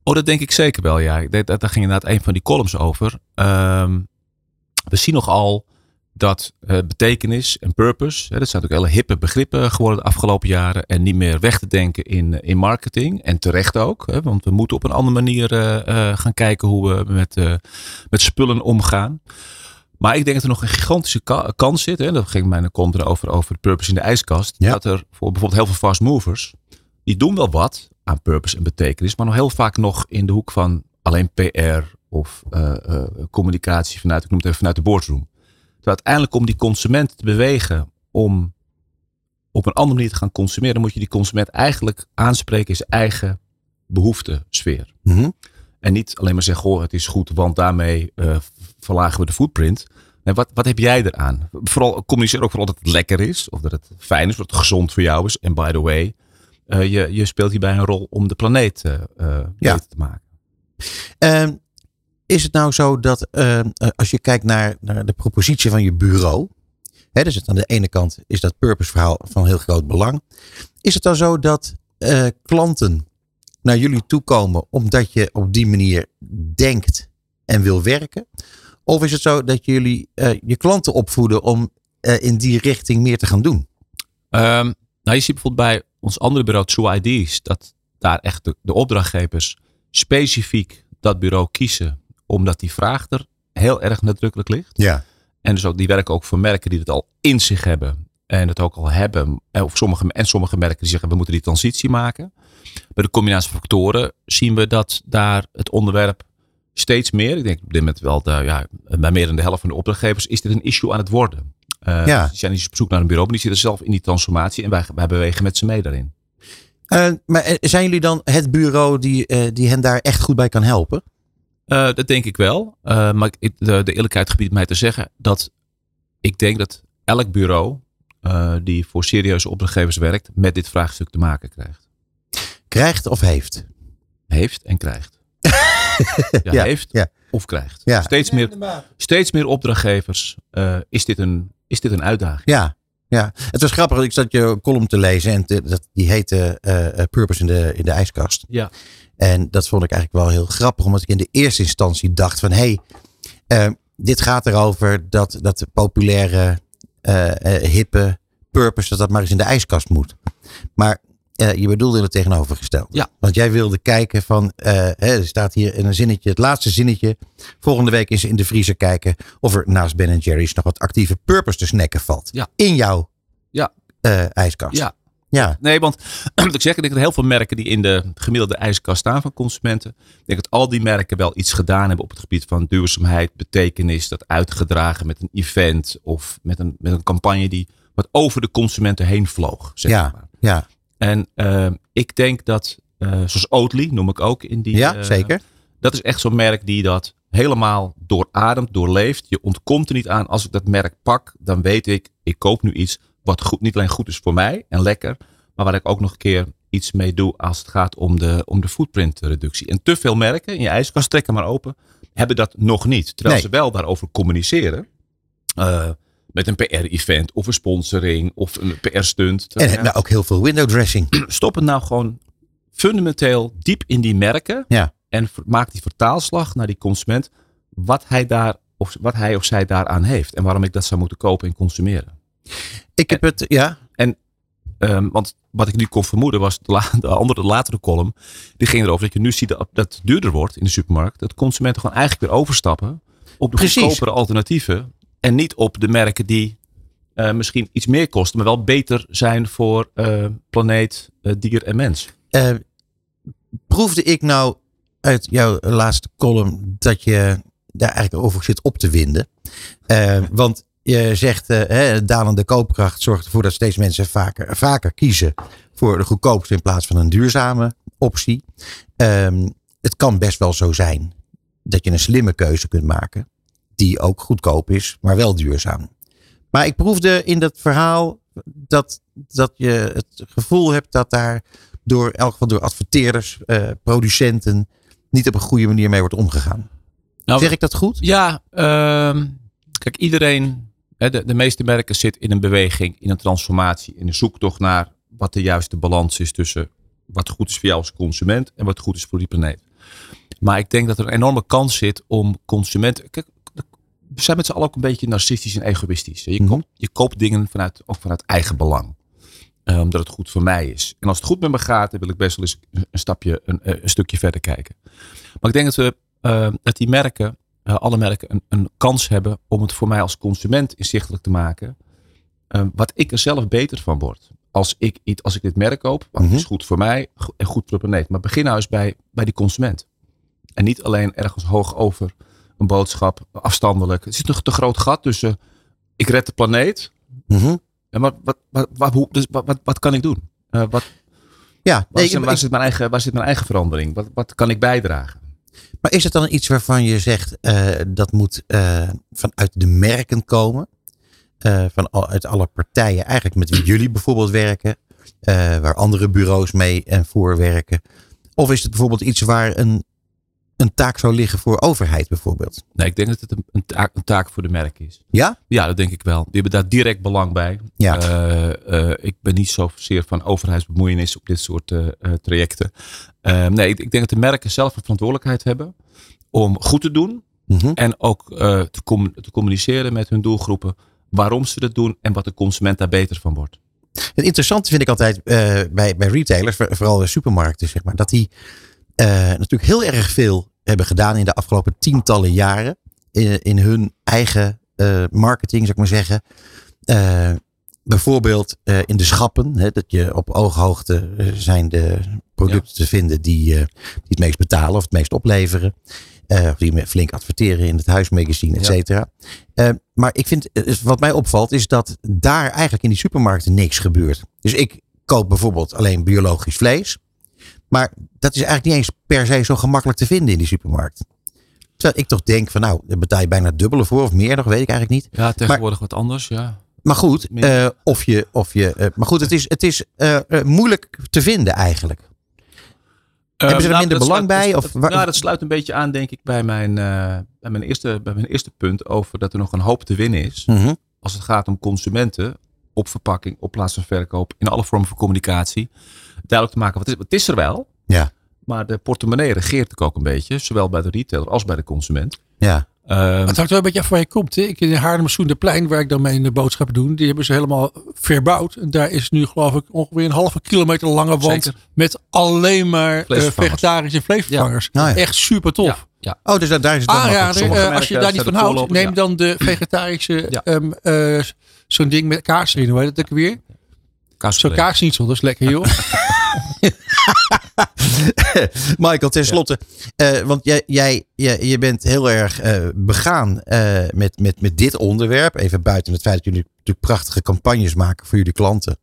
[SPEAKER 6] Oh, dat denk ik zeker wel, ja. Dat, daar ging inderdaad een van die columns over. Ehm, we zien nogal dat eh, betekenis en purpose, hè, dat zijn natuurlijk hele hippe begrippen geworden de afgelopen jaren. En niet meer weg te denken in, in marketing. En terecht ook, hè, want we moeten op een andere manier eh, eh, gaan kijken hoe we met, eh, met spullen omgaan. Maar ik denk dat er nog een gigantische ka- kans zit. Hè, dat ging mijn contra over, over purpose in de ijskast.
[SPEAKER 3] Ja.
[SPEAKER 6] Dat er voor bijvoorbeeld heel veel fast movers. Die doen wel wat aan purpose en betekenis. Maar nog heel vaak nog in de hoek van alleen PR of eh, eh, communicatie vanuit, ik noem het even vanuit de boardroom. Uiteindelijk om die consument te bewegen om op een andere manier te gaan consumeren. Dan moet je die consument eigenlijk aanspreken in zijn eigen behoeftesfeer.
[SPEAKER 3] Mhm.
[SPEAKER 6] En niet alleen maar zeggen, goh, het is goed, want daarmee eh, verlagen we de footprint. Nee, wat, wat heb jij eraan? Vooral communiceer ook vooral dat het lekker is. Of dat het fijn is, dat het gezond voor jou is. En by the way, eh, je, je speelt hierbij een rol om de planeet eh,
[SPEAKER 3] Ja.
[SPEAKER 6] beter te maken.
[SPEAKER 3] Ehm, is het nou zo dat ehm, eh, als je kijkt naar, naar de propositie van je bureau. Hè, dus aan de ene kant is dat purpose verhaal van heel groot belang. Is het dan zo dat eh, klanten naar jullie toekomen omdat je op die manier denkt en wil werken? Of is het zo dat jullie eh, je klanten opvoeden om eh, in die richting meer te gaan doen?
[SPEAKER 6] Ehm, nou, je ziet bijvoorbeeld bij ons andere bureau, True ID's, dat daar echt de opdrachtgevers specifiek dat bureau kiezen, omdat die vraag er heel erg nadrukkelijk ligt.
[SPEAKER 3] Ja.
[SPEAKER 6] En dus ook, die werken ook voor merken die het al in zich hebben. En het ook al hebben. En, of sommige, en sommige merken die zeggen we moeten die transitie maken. Bij de combinatie van factoren zien we dat daar het onderwerp steeds meer. Ik denk op dit moment wel de, ja, bij meer dan de helft van de opdrachtgevers is dit een issue aan het worden. Eh,
[SPEAKER 3] Ja.
[SPEAKER 6] Die zijn niet op zoek naar een bureau, maar die zitten zelf in die transformatie. En wij, wij bewegen met ze mee daarin.
[SPEAKER 3] Eh, maar eh, zijn jullie dan het bureau die, eh, die hen daar echt goed bij kan helpen?
[SPEAKER 6] Eh, dat denk ik wel. Eh, maar ik- de, de eerlijkheid gebiedt mij te zeggen dat ik denk dat elk bureau eh, die voor serieuze opdrachtgevers werkt, met dit vraagstuk te maken krijgt.
[SPEAKER 3] Krijgt of heeft?
[SPEAKER 6] Heeft en krijgt. <laughs> ja,
[SPEAKER 3] Ja,
[SPEAKER 6] heeft
[SPEAKER 3] ja.
[SPEAKER 6] of krijgt.
[SPEAKER 3] Ja.
[SPEAKER 6] Steeds, meer, steeds meer opdrachtgevers is, dit een, is dit een uitdaging.
[SPEAKER 3] Ja, ja. Het was grappig. Ik zat je column te lezen en te- dat, die heette eh, eh, Purpose in de, in de ijskast.
[SPEAKER 6] Ja.
[SPEAKER 3] En dat vond ik eigenlijk wel heel grappig, omdat ik in de eerste instantie dacht van hé, hey, eh, dit gaat erover dat, dat de populaire, hippe Purpose, dat dat maar eens in de ijskast moet. Maar eh, je bedoelde het tegenovergestelde.
[SPEAKER 6] Ja.
[SPEAKER 3] Want jij wilde kijken van, eh, hè, er staat hier in een zinnetje, het laatste zinnetje. Volgende week is in de vriezer kijken of er naast Ben Jerry's nog wat actieve Purpose te snacken valt.
[SPEAKER 6] Ja.
[SPEAKER 3] In jouw
[SPEAKER 6] Ja.
[SPEAKER 3] eh, ijskast.
[SPEAKER 6] Ja.
[SPEAKER 3] Ja.
[SPEAKER 6] Nee, want wat <clears throat> ik zeg, ik denk dat heel veel merken die in de gemiddelde ijskast staan van consumenten. Ik denk dat al die merken wel iets gedaan hebben op het gebied van duurzaamheid, betekenis, dat uitgedragen met een event of met een, met een campagne die wat over de consumenten heen vloog. Zeg
[SPEAKER 3] Ja.
[SPEAKER 6] maar.
[SPEAKER 3] Ja,
[SPEAKER 6] En eh, ik denk dat, eh, zoals Oatly noem ik ook in die.
[SPEAKER 3] ja
[SPEAKER 6] eh,
[SPEAKER 3] zeker.
[SPEAKER 6] Dat is echt zo'n merk die dat helemaal doorademt, doorleeft. Je ontkomt er niet aan. Als ik dat merk pak, dan weet ik, ik koop nu iets wat goed, niet alleen goed is voor mij en lekker, maar waar ik ook nog een keer iets mee doe als het gaat om de, om de footprintreductie. En te veel merken, in je ijskast trekken maar open, hebben dat nog niet. Terwijl
[SPEAKER 3] Nee.
[SPEAKER 6] ze wel daarover communiceren. Met een PR-event of een sponsoring of een PR-stunt.
[SPEAKER 3] En nou, ook heel veel window dressing. <clears throat>
[SPEAKER 6] Stop het nou gewoon fundamenteel diep in die merken.
[SPEAKER 3] Ja.
[SPEAKER 6] En maak die vertaalslag naar die consument. Wat hij, daar, of, wat hij of zij daaraan heeft. En waarom ik dat zou moeten kopen en consumeren.
[SPEAKER 3] Ik heb het, ja.
[SPEAKER 6] Ehm, want wat ik nu kon vermoeden was de, la- de andere, de latere column. Die ging erover dat je nu ziet dat dat het duurder wordt in de supermarkt. Dat consumenten gewoon eigenlijk weer overstappen op de
[SPEAKER 3] Precies.
[SPEAKER 6] goedkopere alternatieven. En niet op de merken die eh, misschien iets meer kosten. Maar wel beter zijn voor eh, planeet, eh, dier en mens.
[SPEAKER 3] Proefde ik nou uit jouw laatste column dat je daar eigenlijk over zit op te winden? <laughs> Want je zegt, hè, dalende koopkracht zorgt ervoor dat steeds mensen vaker, vaker kiezen voor de goedkoopste in plaats van een duurzame optie. Ehm, het kan best wel zo zijn dat je een slimme keuze kunt maken, die ook goedkoop is, maar wel duurzaam. Maar ik proefde in dat verhaal dat, dat je het gevoel hebt dat daar door, in elk geval door adverteerders, eh, producenten, niet op een goede manier mee wordt omgegaan.
[SPEAKER 6] Nou,
[SPEAKER 3] zeg ik dat goed?
[SPEAKER 6] Ja, ehm, kijk, iedereen, hè, de, de meeste merken zitten in een beweging, in een transformatie, in een zoektocht naar wat de juiste balans is tussen wat goed is voor jou als consument en wat goed is voor die planeet. Maar ik denk dat er een enorme kans zit om consumenten. Kijk, we zijn met z'n allen ook een beetje narcistisch en egoïstisch. Je,
[SPEAKER 3] Mhm.
[SPEAKER 6] koopt, je koopt dingen vanuit, ook vanuit eigen belang. Eh, omdat het goed voor mij is. En als het goed met me gaat, dan wil ik best wel eens een, stapje, een, een stukje verder kijken. Maar ik denk dat, we, eh, dat die merken eh, alle merken een, een kans hebben om het voor mij als consument inzichtelijk te maken. eh, wat ik er zelf beter van word. Als ik, iets- als ik dit merk koop, wat
[SPEAKER 3] Mhm.
[SPEAKER 6] is goed voor mij en goed voor de planeet. Maar begin nou eens bij, bij die consument. En niet alleen ergens hoog over een boodschap, afstandelijk. Het is een te groot gat tussen ik red de planeet.
[SPEAKER 3] Mhm.
[SPEAKER 6] En wat, wat, wat, wat, hoe, dus wat, wat, wat kan ik doen? Eh, wat,
[SPEAKER 3] Ja,
[SPEAKER 6] waar,
[SPEAKER 3] nee,
[SPEAKER 6] zit,
[SPEAKER 3] ik-
[SPEAKER 6] zit mijn eigen, waar zit mijn eigen verandering? Wat, wat kan ik bijdragen?
[SPEAKER 3] Maar is het dan iets waarvan je zegt eh, dat moet eh, vanuit de merken komen? Van al, uit alle partijen, eigenlijk met wie jullie bijvoorbeeld werken, waar andere bureaus mee en voor werken? Of is het bijvoorbeeld iets waar een, een taak zou liggen voor overheid bijvoorbeeld?
[SPEAKER 6] Nee, ik denk dat het een, een, taak, een taak voor de merk is.
[SPEAKER 3] Ja?
[SPEAKER 6] Ja, dat denk ik wel. Die hebben daar direct belang bij.
[SPEAKER 3] Ja.
[SPEAKER 6] Eh, eh, ik ben niet zozeer van overheidsbemoeienis op dit soort eh, trajecten. Eh, nee, ik, ik denk dat de merken zelf een verantwoordelijkheid hebben om goed te doen.
[SPEAKER 3] Mhm.
[SPEAKER 6] En ook te, com- te communiceren met hun doelgroepen waarom ze dat doen en wat de consument daar beter van wordt.
[SPEAKER 3] Het interessante vind ik altijd bij, bij retailers, voor- vooral bij supermarkten, zeg maar, dat die natuurlijk heel erg veel hebben gedaan in de afgelopen tientallen jaren in, in hun eigen eh, marketing, zou ik maar zeggen. Eh, bijvoorbeeld eh, in de schappen, hè, dat je op ooghoogte eh, zijn de producten te vinden die, eh, die het meest betalen of het meest opleveren. Eh, of die flink adverteren in het huismagazine, et
[SPEAKER 6] Ja.
[SPEAKER 3] cetera. Eh, maar ik vind, eh, wat mij opvalt, is dat daar eigenlijk in die supermarkten niks gebeurt. Dus ik koop bijvoorbeeld alleen biologisch vlees. Maar dat is eigenlijk niet eens per se zo gemakkelijk te vinden in die supermarkt. Terwijl ik toch denk van nou, daar betaal je bijna dubbele voor of meer, nog weet ik eigenlijk niet.
[SPEAKER 6] Ja, tegenwoordig wat anders. Ja.
[SPEAKER 3] Maar goed, eh, of je, of je, eh, maar goed, het is, het is eh, moeilijk te vinden eigenlijk. Hebben ze er
[SPEAKER 6] nou,
[SPEAKER 3] minder belang
[SPEAKER 6] sluit-
[SPEAKER 3] bij,
[SPEAKER 6] dat-
[SPEAKER 3] of
[SPEAKER 6] nou, dat sluit een beetje aan, denk ik, bij mijn, bij, mijn eerste, bij mijn eerste punt over dat er nog een hoop te winnen is.
[SPEAKER 3] Mhm.
[SPEAKER 6] Als het gaat om consumenten op verpakking, op plaats van verkoop, in alle vormen van communicatie. Duidelijk te maken, wat is, het is er wel.
[SPEAKER 3] Ja.
[SPEAKER 6] Maar de portemonnee regeert natuurlijk ook een beetje. Zowel bij de retailer als bij de consument.
[SPEAKER 3] Ja.
[SPEAKER 6] Ehm,
[SPEAKER 4] Het hangt wel een beetje af waar je komt. Hè. Ik in Haarlem plein waar ik dan mee in de boodschappen doe. Die hebben ze helemaal verbouwd. En daar is nu geloof ik ongeveer een halve kilometer lange wand.
[SPEAKER 6] Zeker.
[SPEAKER 4] Met alleen maar eh,
[SPEAKER 6] Vleesvervangers.
[SPEAKER 4] vegetarische vleesvervangers.
[SPEAKER 3] Ja. Nou ja.
[SPEAKER 4] Echt super tof.
[SPEAKER 6] ja, ja.
[SPEAKER 3] Oh, dus daar, daar is het dan.
[SPEAKER 4] Aanrader, eh, als je daar niet van houdt, neem
[SPEAKER 6] ja.
[SPEAKER 4] dan de vegetarische,
[SPEAKER 6] Ja.
[SPEAKER 4] ehm, eh, zo'n ding met kaas erin. Hoe heet dat ook weer? Zo'n kaasnietsel, dat is lekker joh. <laughs> <laughs>
[SPEAKER 3] Michael, tenslotte, eh, want jij, jij, jij, je bent heel erg eh, begaan eh, met, met, met dit onderwerp. Even buiten het feit dat jullie natuurlijk prachtige campagnes maken voor jullie klanten.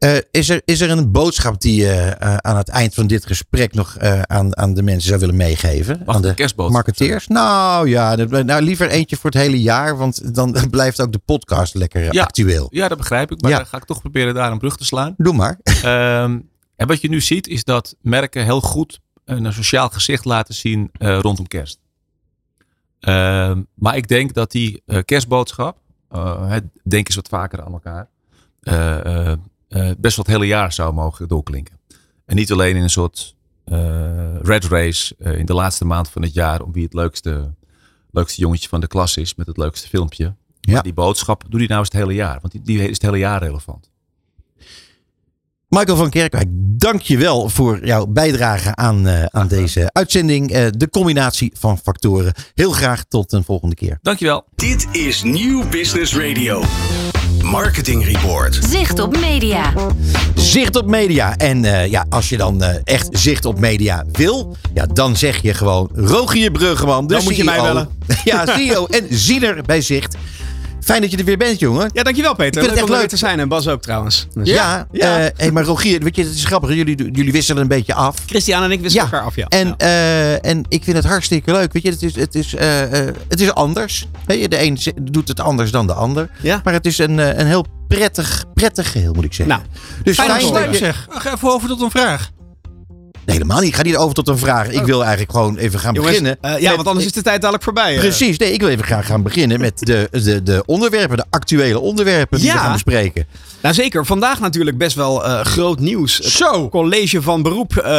[SPEAKER 3] Eh, is, er, is er een boodschap die je eh, aan het eind van dit gesprek nog eh, aan, aan de mensen zou willen meegeven?
[SPEAKER 6] Wacht,
[SPEAKER 3] aan de
[SPEAKER 6] kerstboodschap.
[SPEAKER 3] marketeers? Nou ja, nou, liever eentje voor het hele jaar, want dan <laughs> blijft ook de podcast lekker
[SPEAKER 6] Ja.
[SPEAKER 3] actueel.
[SPEAKER 6] Ja, dat begrijp ik. Maar
[SPEAKER 3] Ja.
[SPEAKER 6] dan ga ik toch proberen daar een brug te slaan.
[SPEAKER 3] Doe maar. <laughs>
[SPEAKER 6] Ehm, en wat je nu ziet is dat merken heel goed een sociaal gezicht laten zien rondom kerst. Ehm, maar ik denk dat die kerstboodschap, denk eens wat vaker aan elkaar, eh, eh, eh, best wel het hele jaar zou mogen doorklinken. En niet alleen in een soort eh, red race eh, in de laatste maand van het jaar om wie het leukste, leukste jongetje van de klas is met het leukste filmpje.
[SPEAKER 3] Ja.
[SPEAKER 6] Maar die boodschap, doe die nou eens het hele jaar. Want die, die is het hele jaar relevant.
[SPEAKER 3] Michael van Kerkwijk, dank je wel voor jouw bijdrage aan, eh, aan deze uitzending. Eh, de combinatie van factoren. Heel graag tot een volgende keer.
[SPEAKER 6] Dankjewel.
[SPEAKER 1] Dit is Nieuw Business Radio. Marketing Report.
[SPEAKER 2] Zicht op media.
[SPEAKER 3] Zicht op media. En eh, ja, als je dan eh, echt zicht op media wil, ja, dan zeg je gewoon Rogier Bruggeman.
[SPEAKER 7] Dan moet je mij
[SPEAKER 3] CEO.
[SPEAKER 7] bellen. <laughs>
[SPEAKER 3] Ja, CEO en ziener bij Zicht. Fijn dat je er weer bent, jongen.
[SPEAKER 7] Ja, dankjewel Peter.
[SPEAKER 3] Ik vind het
[SPEAKER 7] leuk om
[SPEAKER 3] echt
[SPEAKER 7] er weer te zijn. En Bas ook trouwens. Dus
[SPEAKER 3] Ja,
[SPEAKER 7] Ja.
[SPEAKER 3] eh, hey, maar Rogier, weet je, het is grappig. Jullie, jullie wisselen een beetje af.
[SPEAKER 7] Christian en ik wisten elkaar af, ja.
[SPEAKER 3] En,
[SPEAKER 7] Ja.
[SPEAKER 3] eh, en ik vind het hartstikke leuk. Weet je, het is, het is, eh, eh, het is anders. Weet je, de een doet het anders dan de ander.
[SPEAKER 7] Ja.
[SPEAKER 3] Maar het is een, een heel prettig, prettig geheel, moet ik zeggen.
[SPEAKER 7] Nou,
[SPEAKER 3] dus
[SPEAKER 7] fijn
[SPEAKER 3] fijn, dat
[SPEAKER 4] Leuk
[SPEAKER 3] je...
[SPEAKER 4] zeg. Ga even over tot een vraag.
[SPEAKER 3] Nee, helemaal niet. Ik ga niet over tot een vraag. Ik wil eigenlijk gewoon even gaan
[SPEAKER 7] Jongens,
[SPEAKER 3] beginnen.
[SPEAKER 7] eh, ja,
[SPEAKER 3] met-
[SPEAKER 7] want anders is de tijd dadelijk voorbij. eh.
[SPEAKER 3] Precies. Nee, ik wil even graag gaan beginnen met de, de, de onderwerpen. De actuele onderwerpen die
[SPEAKER 7] Ja.
[SPEAKER 3] we gaan bespreken.
[SPEAKER 7] Nou zeker, vandaag natuurlijk best wel eh, groot nieuws. Het
[SPEAKER 3] Zo.
[SPEAKER 7] college van beroep eh,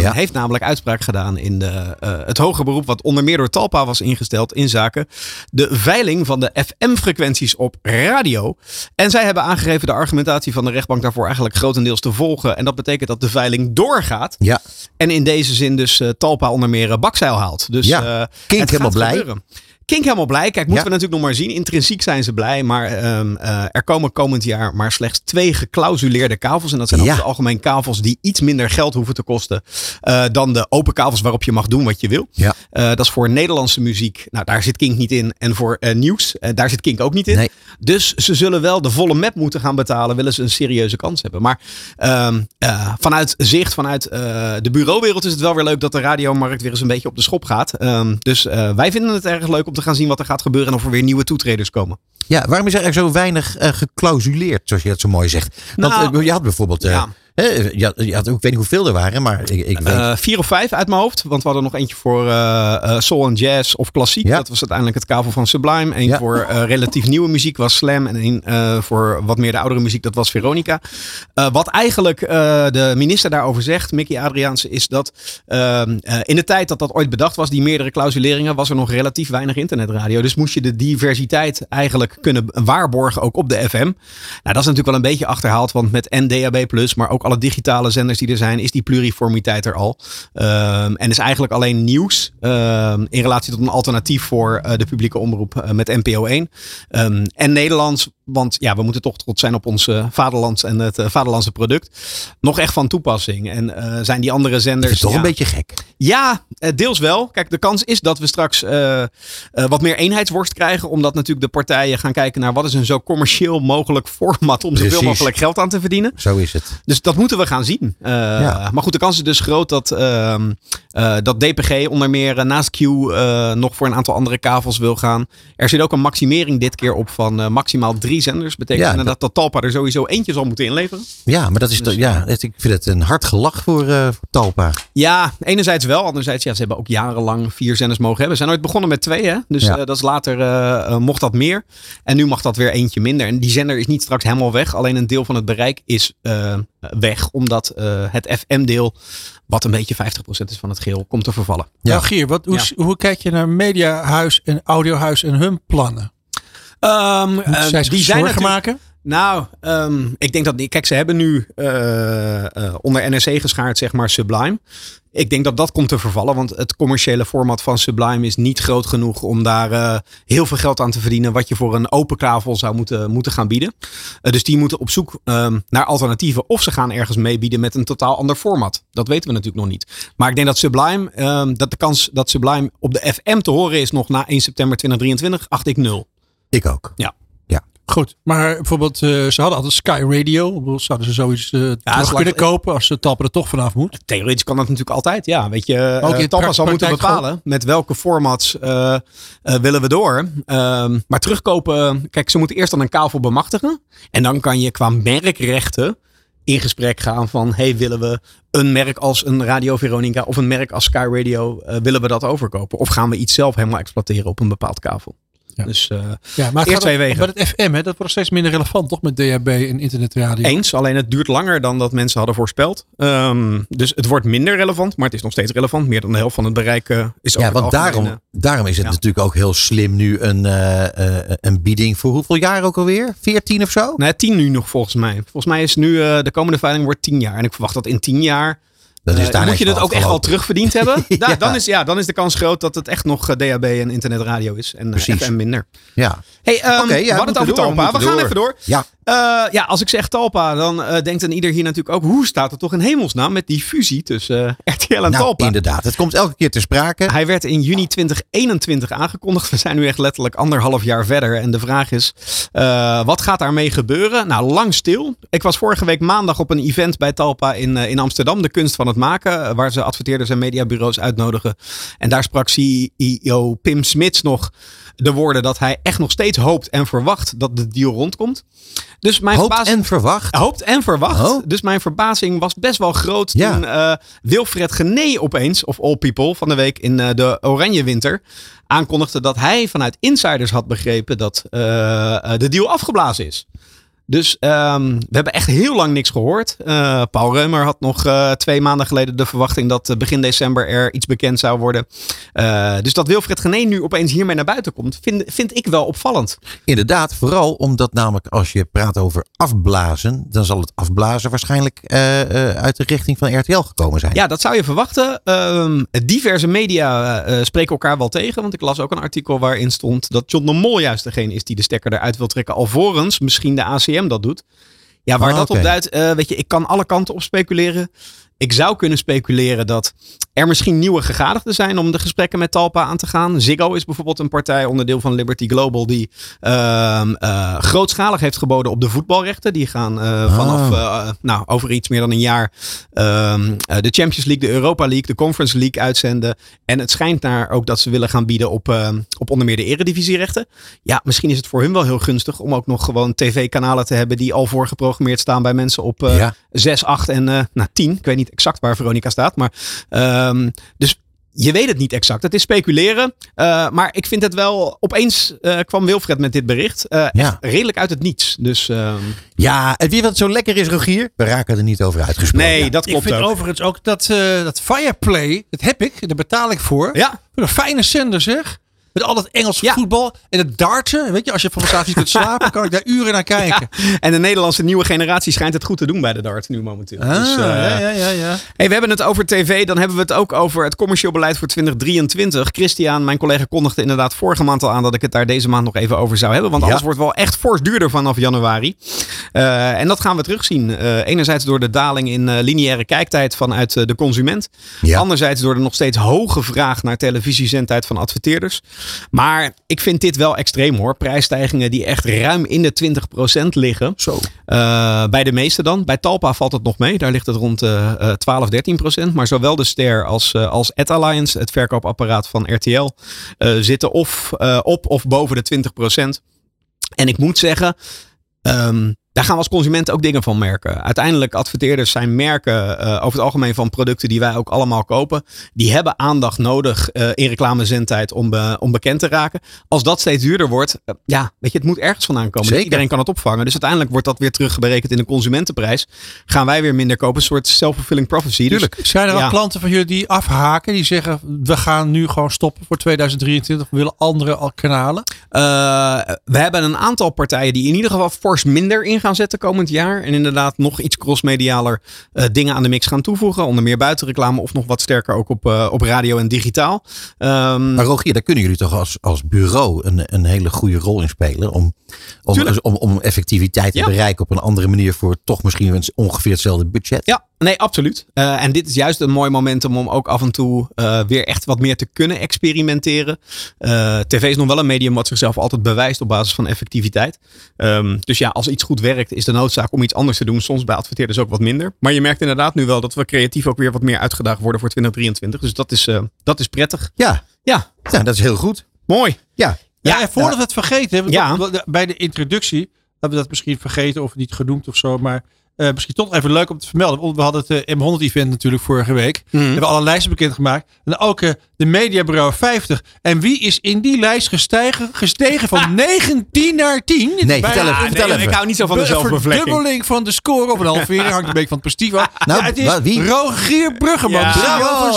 [SPEAKER 3] Ja.
[SPEAKER 7] heeft namelijk uitspraak gedaan in de, eh, het hoger beroep, wat onder meer door Talpa was ingesteld in zaken de veiling van de FM-frequenties op radio. En zij hebben aangegeven de argumentatie van de rechtbank daarvoor eigenlijk grotendeels te volgen. En dat betekent dat de veiling doorgaat.
[SPEAKER 3] Ja.
[SPEAKER 7] En in deze zin dus Talpa onder meer bakzeil haalt. Dus
[SPEAKER 3] Ja, Kink
[SPEAKER 7] het
[SPEAKER 3] helemaal
[SPEAKER 7] gaat
[SPEAKER 3] blij.
[SPEAKER 7] gebeuren. Kink helemaal blij. Kijk, moeten
[SPEAKER 3] Ja.
[SPEAKER 7] we natuurlijk nog maar zien. Intrinsiek zijn ze blij. Maar ehm, eh, er komen komend jaar maar slechts twee geclausuleerde kavels. En dat zijn
[SPEAKER 3] Ja.
[SPEAKER 7] over het algemeen kavels die iets minder geld hoeven te kosten. eh, dan de open kavels waarop je mag doen wat je wil.
[SPEAKER 3] Ja.
[SPEAKER 7] Eh, dat is voor Nederlandse muziek. Nou, daar zit Kink niet in. En voor nieuws, daar zit Kink ook niet in.
[SPEAKER 3] Nee.
[SPEAKER 7] Dus ze zullen wel de volle map moeten gaan betalen. Willen ze een serieuze kans hebben. Maar ehm, eh, vanuit zicht, vanuit de bureauwereld is het wel weer leuk dat de radiomarkt weer eens een beetje op de schop gaat. Ehm, dus wij vinden het erg leuk om te gaan zien wat er gaat gebeuren. En of er weer nieuwe toetreders komen.
[SPEAKER 3] Ja, waarom is er eigenlijk zo weinig eh, geclausuleerd, zoals je dat zo mooi zegt? Want
[SPEAKER 7] Nou,
[SPEAKER 3] eh, je had bijvoorbeeld, eh,
[SPEAKER 7] ja.
[SPEAKER 3] Je, had, je had ook, ik weet niet hoeveel er waren, maar ik, ik weet...
[SPEAKER 7] Eh, vier of vijf uit mijn hoofd. Want we hadden nog eentje voor eh, soul en jazz of klassiek.
[SPEAKER 3] Ja.
[SPEAKER 7] Dat was uiteindelijk het kavel van Sublime. Eén
[SPEAKER 3] Ja.
[SPEAKER 7] voor relatief nieuwe muziek was Slam. En één voor wat meer de oudere muziek, dat was Veronica. Wat eigenlijk de minister daarover zegt, Mickey Adriaanse, is dat ehm, eh, in de tijd dat dat ooit bedacht was, die meerdere clausuleringen, was er nog relatief weinig internetradio. Dus moest je de diversiteit eigenlijk kunnen waarborgen, ook op de FM. Nou, dat is natuurlijk wel een beetje achterhaald, want met NDAB+, maar ook alle digitale zenders die er zijn, is die pluriformiteit er al. Ehm, en is eigenlijk alleen nieuws ehm, in relatie tot een alternatief voor eh, de publieke omroep eh, met NPO 1. Ehm, en Nederlands, want ja, we moeten toch trots zijn op ons eh, vaderland en het eh, vaderlandse product. Nog echt van toepassing. En eh, zijn die andere zenders...
[SPEAKER 3] is toch
[SPEAKER 7] ja,
[SPEAKER 3] een beetje gek.
[SPEAKER 7] ja, deels wel. Kijk, de kans is dat we straks wat meer eenheidsworst krijgen. Omdat natuurlijk de partijen gaan kijken naar wat is een zo commercieel mogelijk format om zoveel mogelijk geld aan te verdienen.
[SPEAKER 3] Zo is het.
[SPEAKER 7] Dus dat moeten we gaan zien.
[SPEAKER 3] Ja.
[SPEAKER 7] Maar goed, de kans is dus groot dat, ehm, eh, dat DPG onder meer naast Q nog voor een aantal andere kavels wil gaan. Er zit ook een maximering dit keer op van maximaal drie zenders. Betekent
[SPEAKER 3] Ja,
[SPEAKER 7] dat, dat Talpa er sowieso eentje zal moeten inleveren.
[SPEAKER 3] Ja, maar dat is
[SPEAKER 7] Dus,
[SPEAKER 3] ja, het- ik vind het een hard gelach voor, eh, voor Talpa.
[SPEAKER 7] Ja, enerzijds wel. Anderzijds, ja, ze hebben ook jarenlang vier zenders mogen hebben. Ze zijn ooit begonnen met twee, hè? Dus
[SPEAKER 3] Ja.
[SPEAKER 7] eh, dat is later eh, mocht dat meer. En nu mag dat weer eentje minder. En die zender is niet straks helemaal weg. Alleen een deel van het bereik is eh, weg. Omdat eh, het FM-deel, wat een beetje 50% is van het geheel, komt te vervallen.
[SPEAKER 3] Ja.
[SPEAKER 4] Nou, Gier, wat, hoe,
[SPEAKER 7] Ja.
[SPEAKER 4] hoe kijk je naar Mediahuis en Audiohuis en hun plannen?
[SPEAKER 7] Eh,
[SPEAKER 4] zij
[SPEAKER 7] die zijn
[SPEAKER 4] zorgen maken?
[SPEAKER 7] Nou, ehm, ik denk dat die. Kijk, ze hebben nu eh, eh, onder NRC geschaard, zeg maar, Sublime. Ik denk dat dat komt te vervallen, want het commerciële format van Sublime is niet groot genoeg om daar heel veel geld aan te verdienen. Wat je voor een open kavel zou moeten, moeten gaan bieden. Dus die moeten op zoek ehm, naar alternatieven. Of ze gaan ergens meebieden met een totaal ander format. Dat weten we natuurlijk nog niet. Maar ik denk dat Sublime, dat de kans dat Sublime op de FM te horen is nog na 1 september 2023, acht ik nul.
[SPEAKER 3] Ik ook.
[SPEAKER 4] Goed, maar bijvoorbeeld, eh, ze hadden altijd Sky Radio. Zouden ze zoiets terug
[SPEAKER 7] zolang-
[SPEAKER 4] kunnen kopen als de Talpa er toch vanaf moet?
[SPEAKER 7] Theoretisch kan dat natuurlijk altijd. Ja, weet je,
[SPEAKER 4] Ook
[SPEAKER 7] uh, Talpa zal moeten bepalen met welke formats willen we door. Ehm, maar terugkopen, kijk, ze moeten eerst dan een kavel bemachtigen. En dan kan je qua merkrechten in gesprek gaan van, hey, willen we een merk als een Radio Veronica of een merk als Sky Radio, willen we dat overkopen? Of gaan we iets zelf helemaal exploiteren op een bepaald kavel?
[SPEAKER 4] Ja.
[SPEAKER 7] Dus eh,
[SPEAKER 4] Ja, maar het
[SPEAKER 7] twee wegen.
[SPEAKER 4] Bij het FM, hè, dat wordt steeds minder relevant, toch? Met DHB en internetradio.
[SPEAKER 7] eens, alleen het duurt langer dan dat mensen hadden voorspeld. Ehm, dus het wordt minder relevant, maar het is nog steeds relevant. Meer dan de helft van het bereik eh, is
[SPEAKER 3] Ja, want daarom,
[SPEAKER 7] eh,
[SPEAKER 3] daarom is het
[SPEAKER 7] ja.
[SPEAKER 3] natuurlijk ook heel slim nu een, eh, eh, een bieding voor hoeveel jaar ook alweer? 14 of zo?
[SPEAKER 7] Nee, tien nu nog volgens mij. Volgens mij is nu eh, de komende veiling wordt tien jaar. En ik verwacht dat in tien jaar
[SPEAKER 3] Dat
[SPEAKER 7] eh,
[SPEAKER 3] is daar
[SPEAKER 7] moet je het ook echt
[SPEAKER 3] terug.
[SPEAKER 7] terugverdiend hebben. <laughs> Da-
[SPEAKER 3] Ja.
[SPEAKER 7] dan, is, ja, dan is de kans groot dat het echt nog eh, DHB en internetradio is. En eh. FM minder.
[SPEAKER 3] Ja.
[SPEAKER 7] Hey,
[SPEAKER 3] ja,
[SPEAKER 7] we hadden het over
[SPEAKER 3] door,
[SPEAKER 7] Talpa. We, gaan
[SPEAKER 3] door.
[SPEAKER 7] even door.
[SPEAKER 3] Ja.
[SPEAKER 7] Ja, als ik zeg Talpa, dan denkt een ieder hier natuurlijk ook... hoe staat het toch in hemelsnaam met die fusie tussen RTL en
[SPEAKER 3] Nou,
[SPEAKER 7] Talpa?
[SPEAKER 3] inderdaad. Het komt elke keer ter sprake.
[SPEAKER 7] Hij werd in juni 2021 aangekondigd. We zijn nu echt letterlijk anderhalf jaar verder. En de vraag is, wat gaat daarmee gebeuren? Nou, lang stil. Ik was vorige week maandag op een event bij Talpa in, in Amsterdam. De kunst van het maken. eh, Waar ze adverteerders en mediabureaus uitnodigen. En daar sprak CEO Pim Smits nog de woorden dat hij echt nog steeds hoopt en verwacht dat de deal rondkomt. Dus mijn
[SPEAKER 3] Hoopt
[SPEAKER 7] verbazing-
[SPEAKER 3] en verwacht.
[SPEAKER 7] Hoopt en verwacht.
[SPEAKER 3] Oh.
[SPEAKER 7] Dus mijn verbazing was best wel groot
[SPEAKER 3] Ja.
[SPEAKER 7] toen eh, Wilfred Gené opeens, of All People, van de week in eh, de Oranje Winter, aankondigde dat hij vanuit insiders had begrepen dat de deal afgeblazen is. Dus ehm, we hebben echt heel lang niks gehoord. Uh, Paul Reumer had nog uh, twee maanden geleden de verwachting dat uh, begin december er iets bekend zou worden. dus dat Wilfred Genee nu opeens hiermee naar buiten komt, vind, vind ik wel opvallend.
[SPEAKER 3] Inderdaad, vooral omdat namelijk als je praat over afblazen, dan zal het afblazen waarschijnlijk uit de richting van RTL gekomen zijn.
[SPEAKER 7] Ja, dat zou je verwachten. Ehm, diverse media spreken elkaar wel tegen, want ik las ook een artikel waarin stond dat John de Mol juist degene is die de stekker eruit wil trekken, alvorens misschien de ACM dat doet. Ja, waar
[SPEAKER 3] Ah,
[SPEAKER 7] dat
[SPEAKER 3] oké.
[SPEAKER 7] op duidt, eh, weet je, ik kan alle kanten op speculeren. Ik zou kunnen speculeren dat er misschien nieuwe gegadigden zijn om de gesprekken met Talpa aan te gaan. Ziggo is bijvoorbeeld een partij, onderdeel van Liberty Global, die ehm, eh, grootschalig heeft geboden op de voetbalrechten. Die gaan eh, vanaf eh, nou, over iets meer dan een jaar ehm, eh, de Champions League, de Europa League, de Conference League uitzenden. En het schijnt naar ook dat ze willen gaan bieden op, ehm, op onder meer de eredivisierechten. Ja, misschien is het voor hun wel heel gunstig om ook nog gewoon tv-kanalen te hebben die al voorgeprogrammeerd staan bij mensen op
[SPEAKER 3] Ja.
[SPEAKER 7] 6, 8 en nou, 10. Ik weet niet exact waar Veronica staat. Maar, ehm, dus je weet het niet exact. Het is speculeren. Eh, maar ik vind het wel. Opeens eh, kwam Wilfred met dit bericht. eh,
[SPEAKER 3] Ja.
[SPEAKER 7] echt redelijk uit het niets. Dus ehm,
[SPEAKER 3] Ja, en wie wat zo lekker is, Rogier? We raken er niet over uitgesproken.
[SPEAKER 7] nee, dat
[SPEAKER 4] Ik
[SPEAKER 7] klopt
[SPEAKER 4] vind
[SPEAKER 7] ook.
[SPEAKER 4] overigens ook dat, eh dat Fireplay, dat heb ik, daar betaal ik voor.
[SPEAKER 7] Ja,
[SPEAKER 4] Een fijne zender zeg. Met al dat Engels
[SPEAKER 7] Ja.
[SPEAKER 4] voetbal en het darten. Weet je, als je van niet kunt slapen, <laughs> kan ik daar uren naar kijken.
[SPEAKER 7] en de Nederlandse nieuwe generatie schijnt het goed te doen bij de dart nu momenteel.
[SPEAKER 4] Ah,
[SPEAKER 7] dus, eh,
[SPEAKER 4] ja, ja, ja, ja.
[SPEAKER 7] Hey, we hebben het over tv, dan hebben we het ook over het commercieel beleid voor 2023. Christian, mijn collega, kondigde inderdaad vorige maand al aan dat ik het daar deze maand nog even over zou hebben. Want alles wordt wel echt fors duurder vanaf januari. Eh, en dat gaan we terugzien. Eh, enerzijds door de daling in lineaire kijktijd vanuit de consument. Anderzijds door de nog steeds hoge vraag naar televisiezendtijd van adverteerders. Maar ik vind dit wel extreem hoor. Prijsstijgingen die echt ruim in de 20% liggen.
[SPEAKER 3] Zo.
[SPEAKER 7] Uh, bij de meeste dan. Bij Talpa valt het nog mee. Daar ligt het rond uh, uh, 12, 13 procent. Maar zowel de Ster als, uh, als Ad Alliance, het verkoopapparaat van RTL, uh, zitten of op of boven de 20 procent. En ik moet zeggen, um, daar gaan we als consumenten ook dingen van merken. Uiteindelijk, adverteerders zijn merken uh, over het algemeen van producten die wij ook allemaal kopen. Die hebben aandacht nodig uh, in reclamezendtijd om, be, om bekend te raken. Als dat steeds duurder wordt, ja, weet je, het moet ergens vandaan komen.
[SPEAKER 3] Zeker.
[SPEAKER 7] Iedereen kan het opvangen. Dus uiteindelijk wordt dat weer terugberekend in de consumentenprijs. Gaan wij weer minder kopen. Een soort self-fulfilling prophecy.
[SPEAKER 3] Tuurlijk.
[SPEAKER 7] Dus,
[SPEAKER 4] Zijn er al
[SPEAKER 7] ja.
[SPEAKER 4] klanten van jullie die afhaken? Die zeggen, we gaan nu gewoon stoppen voor 2023. We willen andere al kanalen?
[SPEAKER 7] We hebben een aantal partijen die in ieder geval fors minder in gaan zetten komend jaar. En inderdaad nog iets crossmedialer uh, dingen aan de mix gaan toevoegen. Onder meer buitenreclame of nog wat sterker ook op, uh, op radio en digitaal. Um,
[SPEAKER 3] maar Rogier, daar kunnen jullie toch als, als bureau een, een hele goede rol in spelen. Om, om, om, om effectiviteit te
[SPEAKER 7] Ja.
[SPEAKER 3] bereiken op een andere manier voor toch misschien ongeveer hetzelfde budget.
[SPEAKER 7] Ja, nee, absoluut. Uh, en dit is juist een mooi momentum om ook af en toe uh, weer echt wat meer te kunnen experimenteren. Uh, TV is nog wel een medium wat zichzelf altijd bewijst op basis van effectiviteit. Um, dus ja, als iets goed werkt, is de noodzaak om iets anders te doen. Soms bij adverteerders ook wat minder. Maar je merkt inderdaad nu wel dat we creatief ook weer wat meer uitgedaagd worden voor 2023. Dus dat is, dat is prettig.
[SPEAKER 3] Ja.
[SPEAKER 7] Ja.
[SPEAKER 3] ja, dat is heel goed.
[SPEAKER 7] Mooi.
[SPEAKER 3] Ja.
[SPEAKER 4] Ja, en voordat we het vergeten hebben,
[SPEAKER 7] Ja.
[SPEAKER 4] bij de introductie hebben we dat misschien vergeten of niet genoemd of zo, maar eh, misschien toch even leuk om te vermelden. We hadden het eh, M100-event natuurlijk vorige week.
[SPEAKER 7] Mhm.
[SPEAKER 4] We hebben alle lijsten bekendgemaakt. En ook eh, de Mediabureau 50. En wie is in die lijst gestegen, gestegen van 19 naar 10? Dit is
[SPEAKER 3] Nee, vertel even, vertel
[SPEAKER 7] ik
[SPEAKER 3] even.
[SPEAKER 7] hou niet zo van de
[SPEAKER 4] be-
[SPEAKER 7] zelfbevlekking.
[SPEAKER 4] verdubbeling van de score of een halvering. Hangt een beetje van het prestief af.
[SPEAKER 3] Nou,
[SPEAKER 4] Ja, het is
[SPEAKER 3] wat, wie?
[SPEAKER 4] Rogier Bruggeman.
[SPEAKER 7] Ja.
[SPEAKER 4] Wel voor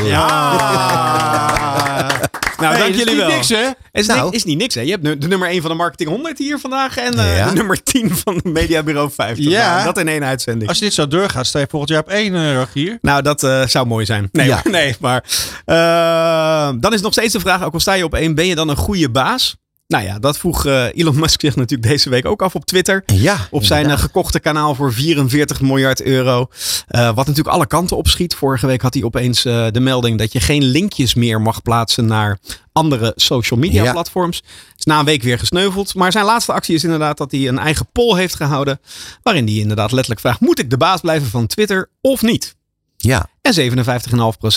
[SPEAKER 4] zich.
[SPEAKER 7] Ja. <laughs> nou,
[SPEAKER 4] Hey,
[SPEAKER 7] dank
[SPEAKER 4] dat is
[SPEAKER 7] jullie
[SPEAKER 4] niet
[SPEAKER 7] wel.
[SPEAKER 4] niks, hè?
[SPEAKER 7] Is,
[SPEAKER 3] Nou.
[SPEAKER 7] niks, is niet niks, hè? Je hebt de nummer 1 van de Marketing 100 hier vandaag en uh,
[SPEAKER 3] Ja.
[SPEAKER 7] de nummer 10 van de Mediabureau 50.
[SPEAKER 4] Ja.
[SPEAKER 7] Nou, dat in één uitzending.
[SPEAKER 4] Als je dit zo doorgaat, sta je volgend jaar op één, eh, Rogier.
[SPEAKER 7] Nou, dat uh, zou mooi zijn. Nee,
[SPEAKER 3] Ja. <laughs>
[SPEAKER 7] nee maar uh, dan is nog steeds de vraag, ook al sta je op één, ben je dan een goede baas? Nou ja, dat vroeg uh, Elon Musk zich natuurlijk deze week ook af op Twitter.
[SPEAKER 3] Ja,
[SPEAKER 7] Op zijn uh, gekochte kanaal voor 44 miljard euro. Uh, wat natuurlijk alle kanten opschiet. Vorige week had hij opeens uh, de melding dat je geen linkjes meer mag plaatsen naar andere social media
[SPEAKER 3] Ja.
[SPEAKER 7] platforms. Is na een week weer gesneuveld. Maar zijn laatste actie is inderdaad dat hij een eigen poll heeft gehouden. Waarin hij inderdaad letterlijk vraagt: moet ik de baas blijven van Twitter of niet?
[SPEAKER 3] Ja.
[SPEAKER 7] En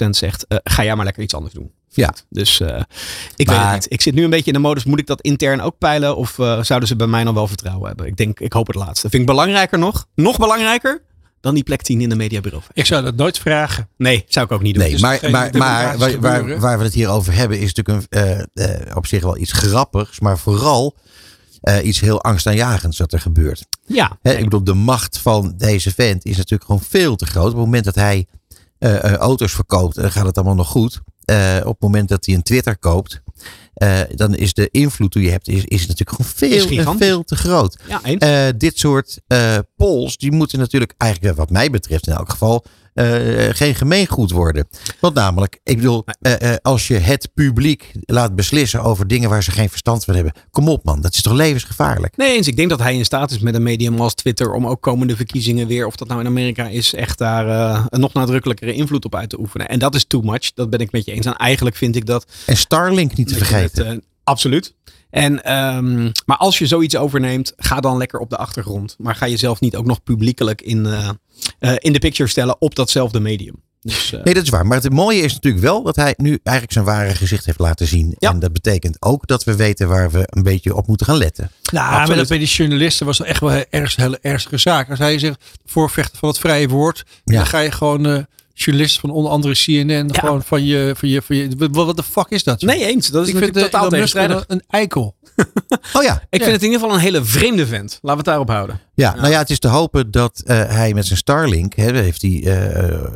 [SPEAKER 7] 57,5% zegt: uh, ga jij maar lekker iets anders doen.
[SPEAKER 3] Ja.
[SPEAKER 7] Dus uh, ik
[SPEAKER 3] Maar-
[SPEAKER 7] weet het niet. Ik zit nu een beetje in de modus. Moet ik dat intern ook peilen? Of uh, zouden ze bij mij nog wel vertrouwen hebben? Ik denk, ik hoop het laatste. Vind ik belangrijker nog. Nog belangrijker dan die plek 10 in de mediabureau.
[SPEAKER 4] Ik zou dat nooit vragen.
[SPEAKER 7] Nee, zou ik ook niet doen.
[SPEAKER 3] Nee,
[SPEAKER 4] Dus
[SPEAKER 3] maar, maar, maar waar, waar, waar we het hier over hebben is natuurlijk een, eh, eh, op zich wel iets grappigs. Maar vooral eh, iets heel angstaanjagends wat er gebeurt.
[SPEAKER 7] Ja,
[SPEAKER 3] ik bedoel, de macht van deze vent is natuurlijk gewoon veel te groot. Op het moment dat hij eh, eh, auto's verkoopt, eh, gaat het allemaal nog goed. Eh, op het moment dat hij een Twitter koopt, eh, dan is de invloed die je hebt, is, is natuurlijk gewoon veel, en
[SPEAKER 7] gigantisch.
[SPEAKER 3] veel te groot.
[SPEAKER 7] ja.
[SPEAKER 3] Eh, dit soort eh, polls, die moeten natuurlijk eigenlijk, wat mij betreft in elk geval, eh, geen gemeengoed worden. Want namelijk, ik bedoel, eh, eh, als je het publiek laat beslissen over dingen waar ze geen verstand van hebben. Kom op man, dat is toch levensgevaarlijk?
[SPEAKER 7] Nee eens, ik denk dat hij in staat is met een medium als Twitter om ook komende verkiezingen weer, of dat nou in Amerika is, echt daar eh, een nog nadrukkelijkere invloed op uit te oefenen. En dat is too much, dat ben ik met je eens. En eigenlijk vind ik dat
[SPEAKER 3] En Starlink niet te vergeten.
[SPEAKER 7] het, eh, absoluut. En, ehm, maar als je zoiets overneemt, ga dan lekker op de achtergrond. Maar ga jezelf niet ook nog publiekelijk in, eh, eh, in de picture stellen op datzelfde medium. Dus, eh,
[SPEAKER 3] Nee, dat is waar. Maar het mooie is natuurlijk wel dat hij nu eigenlijk zijn ware gezicht heeft laten zien.
[SPEAKER 7] Ja.
[SPEAKER 3] En dat betekent ook dat we weten waar we een beetje op moeten gaan letten.
[SPEAKER 4] Nou, maar dat bij die journalisten was dat echt wel een erg, hele ernstige zaak. Als hij zegt voorvechter van het vrije woord,
[SPEAKER 3] Ja.
[SPEAKER 4] dan ga je gewoon eh journalist van onder andere CNN,
[SPEAKER 7] Ja.
[SPEAKER 4] gewoon van je, van je, van je, wat wat de fuck is dat? joh?
[SPEAKER 7] nee, eens. Dat is
[SPEAKER 4] ik vind
[SPEAKER 7] natuurlijk totaal tegenstrijdig.
[SPEAKER 4] een eikel. <laughs>
[SPEAKER 3] Oh ja.
[SPEAKER 7] Ik vind het in ieder geval een hele vreemde vent. Laten we het daarop houden.
[SPEAKER 3] Ja, nou ja, het is te hopen dat eh, hij met zijn Starlink, hè, heeft hij eh,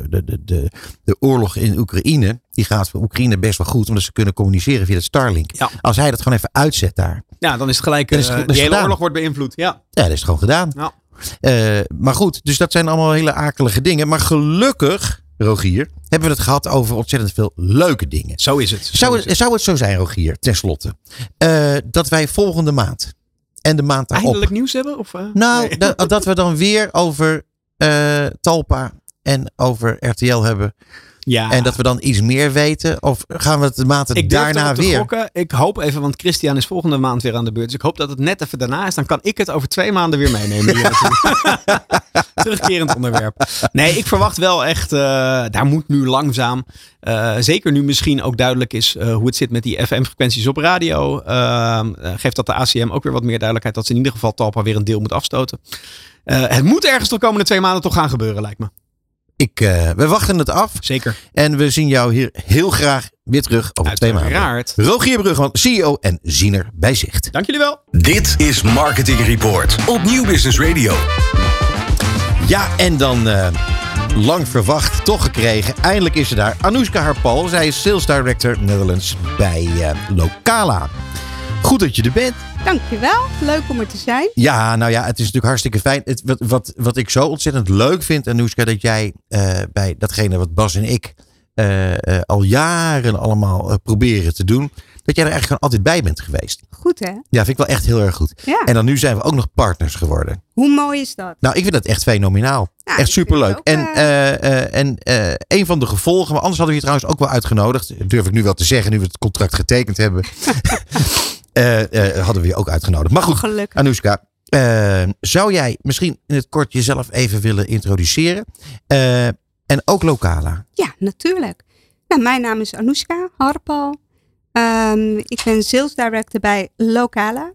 [SPEAKER 3] de, de, de, de oorlog in Oekraïne, die gaat voor Oekraïne best wel goed, omdat ze kunnen communiceren via het Starlink.
[SPEAKER 7] Ja.
[SPEAKER 3] Als hij dat gewoon even uitzet daar,
[SPEAKER 7] Ja, dan is het gelijk.
[SPEAKER 3] Is het
[SPEAKER 7] eh,
[SPEAKER 3] het
[SPEAKER 7] hele oorlog wordt beïnvloed. Ja.
[SPEAKER 3] ja, dat is het gewoon gedaan.
[SPEAKER 7] Ja.
[SPEAKER 3] Maar goed, dus dat zijn allemaal hele akelige dingen. Maar gelukkig, Rogier, hebben we het gehad over ontzettend veel leuke dingen.
[SPEAKER 7] Zo is het. Zo
[SPEAKER 3] Zou
[SPEAKER 7] is
[SPEAKER 3] het, zou het zo zijn, Rogier, tenslotte, eh, dat wij volgende maand en de maand daarop...
[SPEAKER 7] Eindelijk nieuws hebben? Of, eh?
[SPEAKER 3] Nou,
[SPEAKER 7] Nee.
[SPEAKER 3] dat, dat we dan weer over eh, Talpa en over RTL hebben.
[SPEAKER 7] Ja.
[SPEAKER 3] En dat we dan iets meer weten. Of gaan we het de maanden
[SPEAKER 7] ik
[SPEAKER 3] daarna weer?
[SPEAKER 7] gokken. Ik hoop even, want Christian is volgende maand weer aan de beurt. Dus ik hoop dat het net even daarna is. Dan kan ik het over twee maanden weer meenemen. <laughs> Terugkerend onderwerp. Nee, ik verwacht wel echt, eh, daar moet nu langzaam, eh, zeker nu misschien ook duidelijk is eh, hoe het zit met die FM-frequenties op radio. ehm, eh, geeft dat de ACM ook weer wat meer duidelijkheid dat ze in ieder geval Talpa weer een deel moet afstoten. Het moet ergens de komende twee maanden toch gaan gebeuren, lijkt me.
[SPEAKER 3] Ik, eh, we wachten het af.
[SPEAKER 7] Zeker.
[SPEAKER 3] En we zien jou hier heel graag weer terug over twee maanden.
[SPEAKER 7] Uiteraard.
[SPEAKER 3] Rogier Brugman, CEO en ziener bij Zicht.
[SPEAKER 7] Dank jullie wel.
[SPEAKER 1] Dit is Marketing Report op Nieuw Business Radio.
[SPEAKER 3] Ja, en dan eh, lang verwacht, toch gekregen. Eindelijk is ze daar. Anoushka Harpal. Zij is Sales Director Netherlands bij eh, Locala. Goed dat je er bent.
[SPEAKER 8] Dankjewel, leuk om er te zijn.
[SPEAKER 3] Ja, nou ja, het is natuurlijk hartstikke fijn. Het, wat, wat, wat ik zo ontzettend leuk vind, Anoushka, dat jij eh, bij datgene wat Bas en ik eh, eh, al jaren allemaal proberen te doen, dat jij er eigenlijk gewoon altijd bij bent geweest.
[SPEAKER 8] Goed hè?
[SPEAKER 3] Ja, vind ik wel echt heel erg goed.
[SPEAKER 8] Ja.
[SPEAKER 3] En dan nu zijn we ook nog partners geworden.
[SPEAKER 8] Hoe mooi is dat?
[SPEAKER 3] Nou, ik vind dat echt fenomenaal.
[SPEAKER 8] Ja,
[SPEAKER 3] echt superleuk.
[SPEAKER 8] ook,
[SPEAKER 3] en en eh, een van de gevolgen, maar anders hadden we je trouwens ook wel uitgenodigd. Durf ik nu wel te zeggen, nu we het contract getekend hebben. <laughs> Eh, eh, hadden we je ook uitgenodigd. Maar goed,
[SPEAKER 8] Gelukkig.
[SPEAKER 3] Anoushka, eh, zou jij misschien in het kort jezelf even willen introduceren? En ook Locala.
[SPEAKER 8] Ja, natuurlijk. Nou, mijn naam is Anoushka Harpal. Ehm, ik ben sales director bij Locala.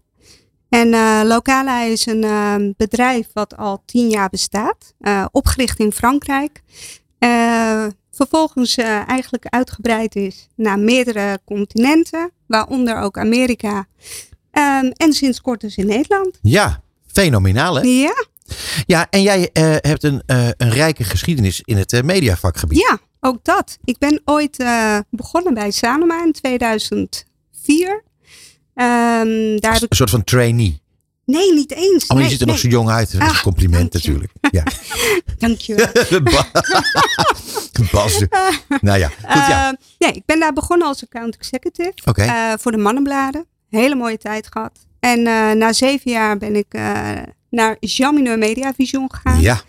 [SPEAKER 8] En Locala is een ehm, bedrijf wat al tien jaar bestaat. opgericht in Frankrijk. Vervolgens eigenlijk uitgebreid is naar meerdere continenten. Waaronder ook Amerika. Ehm, en sinds kort dus in Nederland.
[SPEAKER 3] Ja, fenomenaal hè?
[SPEAKER 8] Ja,
[SPEAKER 3] Ja, en jij eh, hebt een, eh, een rijke geschiedenis in het eh, mediavakgebied.
[SPEAKER 8] Ja, ook dat. Ik ben ooit begonnen bij Sanoma in 2004. Ehm, daar heb ik...
[SPEAKER 3] Een soort van trainee.
[SPEAKER 8] Nee, niet eens.
[SPEAKER 3] Oh, maar je
[SPEAKER 8] nee,
[SPEAKER 3] ziet er nog zo jong uit. Dat is een
[SPEAKER 8] Ah,
[SPEAKER 3] compliment
[SPEAKER 8] dank je.
[SPEAKER 3] natuurlijk. Ja. <laughs>
[SPEAKER 8] Dankjewel. <laughs>
[SPEAKER 3] Ba- <laughs> Bas. Nou ja, goed ja.
[SPEAKER 8] Eh, nee, ik ben daar begonnen als account executive eh, voor de mannenbladen. Hele mooie tijd gehad. En eh, na zeven jaar ben ik naar Jean Mineur Media Vision gegaan.
[SPEAKER 3] Ja,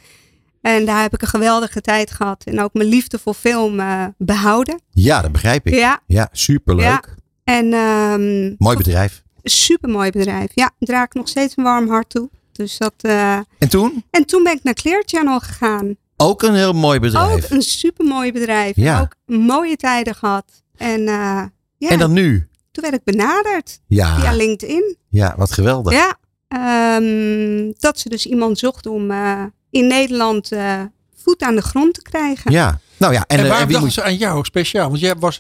[SPEAKER 8] En daar heb ik een geweldige tijd gehad. En ook mijn liefde voor film eh, behouden.
[SPEAKER 3] ja, dat begrijp ik.
[SPEAKER 8] Ja,
[SPEAKER 3] Ja, superleuk.
[SPEAKER 8] Ja. en ehm,
[SPEAKER 3] Mooi bedrijf.
[SPEAKER 8] Super mooi bedrijf. Ja, draag ik nog steeds een warm hart toe. Dus dat, eh,
[SPEAKER 3] En toen?
[SPEAKER 8] En toen ben ik naar Clear Channel gegaan.
[SPEAKER 3] Ook een heel mooi bedrijf.
[SPEAKER 8] Ook een super mooi bedrijf.
[SPEAKER 3] Ja.
[SPEAKER 8] Ook mooie tijden gehad. En, eh, ja,
[SPEAKER 3] En dan nu?
[SPEAKER 8] toen werd ik benaderd
[SPEAKER 3] Ja,
[SPEAKER 8] via LinkedIn.
[SPEAKER 3] ja wat geweldig.
[SPEAKER 8] Ja, ehm, dat ze dus iemand zocht om eh, in Nederland eh, voet aan de grond te krijgen.
[SPEAKER 3] Ja. Nou ja, en,
[SPEAKER 4] En, waarom
[SPEAKER 3] en wie
[SPEAKER 4] dachten
[SPEAKER 3] moet...
[SPEAKER 4] ze aan jou speciaal? Want jij was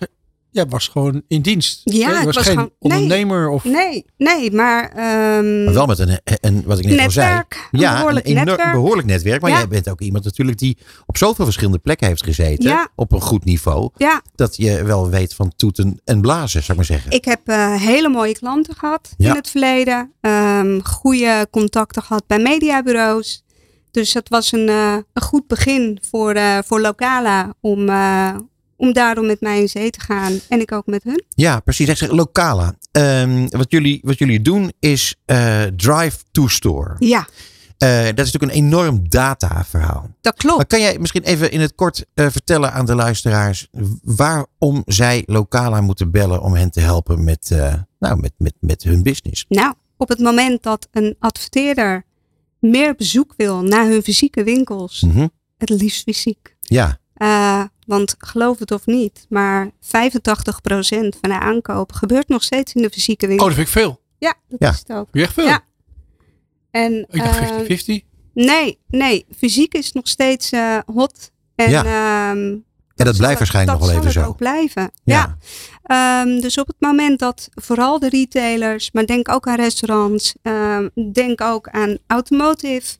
[SPEAKER 4] jij was gewoon in dienst.
[SPEAKER 8] Ja,
[SPEAKER 4] was,
[SPEAKER 8] was
[SPEAKER 4] geen
[SPEAKER 8] gewoon- nee.
[SPEAKER 4] ondernemer of
[SPEAKER 8] Nee, nee, maar... ehm,
[SPEAKER 3] Maar wel met een, een wat ik net al zei.
[SPEAKER 8] netwerk. Een
[SPEAKER 3] Ja,
[SPEAKER 8] behoorlijk
[SPEAKER 3] een enorm-
[SPEAKER 8] netwerk.
[SPEAKER 3] behoorlijk netwerk. Maar
[SPEAKER 8] Ja.
[SPEAKER 3] jij bent ook iemand natuurlijk die op zoveel verschillende plekken heeft gezeten.
[SPEAKER 8] Ja.
[SPEAKER 3] Op een goed niveau.
[SPEAKER 8] Ja,
[SPEAKER 3] Dat je wel weet van toeten en blazen, zou ik maar zeggen.
[SPEAKER 8] ik heb eh, hele mooie klanten gehad
[SPEAKER 3] Ja.
[SPEAKER 8] in het verleden. Ehm goede contacten gehad bij mediabureaus. Dus dat was een, eh, een goed begin voor, eh, voor Locala om, eh, om daarom met mij in zee te gaan. En ik ook met hun.
[SPEAKER 3] Ja, precies. Ik zeg Locala. Ehm, wat, jullie, wat jullie doen is eh, drive to store.
[SPEAKER 8] Ja,
[SPEAKER 3] Eh, dat is natuurlijk een enorm dataverhaal.
[SPEAKER 8] dat klopt.
[SPEAKER 3] Maar kan jij misschien even in het kort eh, vertellen aan de luisteraars waarom zij Locala moeten bellen om hen te helpen met, nou, met, met, met hun business?
[SPEAKER 8] Nou, op het moment dat een adverteerder meer bezoek wil naar hun fysieke winkels,
[SPEAKER 3] Mhm.
[SPEAKER 8] het liefst fysiek.
[SPEAKER 3] Ja,
[SPEAKER 8] want geloof het of niet, maar 85% van de aankoop gebeurt nog steeds in de fysieke
[SPEAKER 4] Oh,
[SPEAKER 8] winkel.
[SPEAKER 4] dat vind ik veel.
[SPEAKER 8] Ja, dat
[SPEAKER 3] Ja.
[SPEAKER 8] is het ook.
[SPEAKER 4] Echt veel?
[SPEAKER 8] Ja. En,
[SPEAKER 4] Ik dacht
[SPEAKER 8] eh,
[SPEAKER 4] 50-50.
[SPEAKER 8] nee, nee, fysiek is nog steeds eh, hot. En,
[SPEAKER 3] Ja.
[SPEAKER 8] ehm,
[SPEAKER 3] ja dat
[SPEAKER 8] zal
[SPEAKER 3] blijft waarschijnlijk nog wel
[SPEAKER 8] dat
[SPEAKER 3] even
[SPEAKER 8] zal
[SPEAKER 3] zo.
[SPEAKER 8] het ook blijven.
[SPEAKER 3] Ja.
[SPEAKER 8] Ja. Ehm, dus op het moment dat vooral de retailers, maar denk ook aan restaurants, ehm, denk ook aan automotive,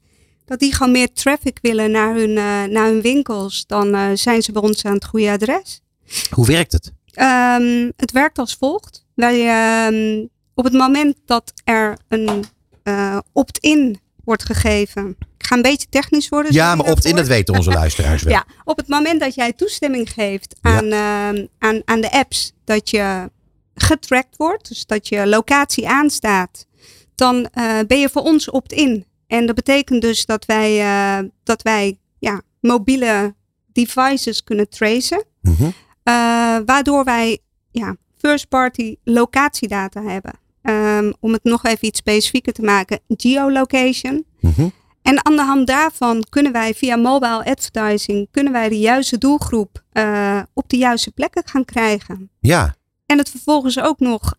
[SPEAKER 8] dat die gewoon meer traffic willen naar hun, eh, naar hun winkels, dan eh, zijn ze bij ons aan het goede adres.
[SPEAKER 3] Hoe werkt het?
[SPEAKER 8] Ehm, het werkt als volgt. Wij, ehm, op het moment dat er een eh, opt-in wordt gegeven. Ik ga een beetje technisch worden.
[SPEAKER 3] Ja, maar opt-in, dat weten onze luisteraars <laughs> wel.
[SPEAKER 8] Ja, op het moment dat jij toestemming geeft
[SPEAKER 3] Ja.
[SPEAKER 8] aan, ehm, aan, aan de apps dat je getracked wordt, dus dat je locatie aanstaat, dan ben je voor ons opt-in. En dat betekent dus dat wij, eh, dat wij ja, mobiele devices kunnen tracen.
[SPEAKER 3] Mhm.
[SPEAKER 8] Eh, waardoor wij ja, first-party locatiedata hebben. Ehm, om het nog even iets specifieker te maken, geolocation.
[SPEAKER 3] Mhm.
[SPEAKER 8] En aan de hand daarvan kunnen wij via mobile advertising, kunnen wij de juiste doelgroep eh, op de juiste plekken gaan krijgen.
[SPEAKER 3] Ja,
[SPEAKER 8] En het vervolgens ook nog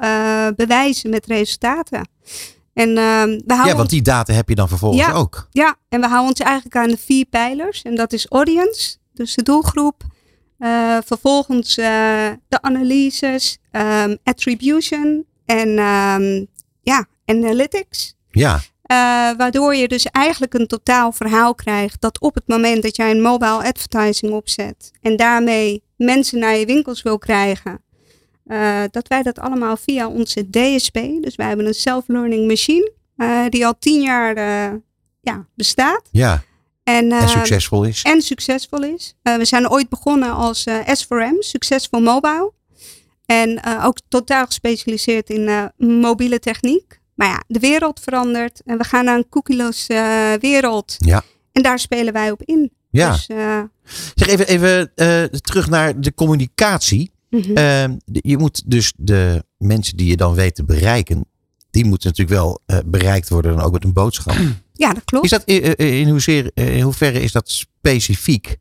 [SPEAKER 8] bewijzen met resultaten. En, ehm, we houden
[SPEAKER 3] ja, want die data heb je dan vervolgens
[SPEAKER 8] Ja.
[SPEAKER 3] ook.
[SPEAKER 8] ja, en we houden ons eigenlijk aan de vier pijlers. En dat is audience, dus de doelgroep. Eh, vervolgens eh, de analyses, ehm, attribution en ehm, ja, analytics.
[SPEAKER 3] Ja,
[SPEAKER 8] Eh, waardoor je dus eigenlijk een totaal verhaal krijgt dat op het moment dat jij een mobile advertising opzet en daarmee mensen naar je winkels wil krijgen, eh, dat wij dat allemaal via onze DSP, dus wij hebben een self-learning machine, eh, die al tien jaar eh, ja, bestaat.
[SPEAKER 3] ja.
[SPEAKER 8] En,
[SPEAKER 3] En
[SPEAKER 8] eh,
[SPEAKER 3] succesvol is.
[SPEAKER 8] en succesvol is. We zijn ooit begonnen als eh, S4M, Succesvol Mobile. En ook totaal gespecialiseerd in mobiele techniek. Maar ja, de wereld verandert en we gaan naar een cookieless wereld.
[SPEAKER 3] Ja.
[SPEAKER 8] En daar spelen wij op in.
[SPEAKER 3] Ja.
[SPEAKER 8] Dus,
[SPEAKER 3] Zeg even, even terug naar de communicatie.
[SPEAKER 8] Mhm.
[SPEAKER 3] Ehm, je moet dus de mensen die je dan weet te bereiken, die moeten natuurlijk wel eh, bereikt worden dan ook met een boodschap. <clears throat>
[SPEAKER 8] ja, dat klopt.
[SPEAKER 3] Is dat in, in, in, hoezeer, eh, in hoeverre is dat specifiek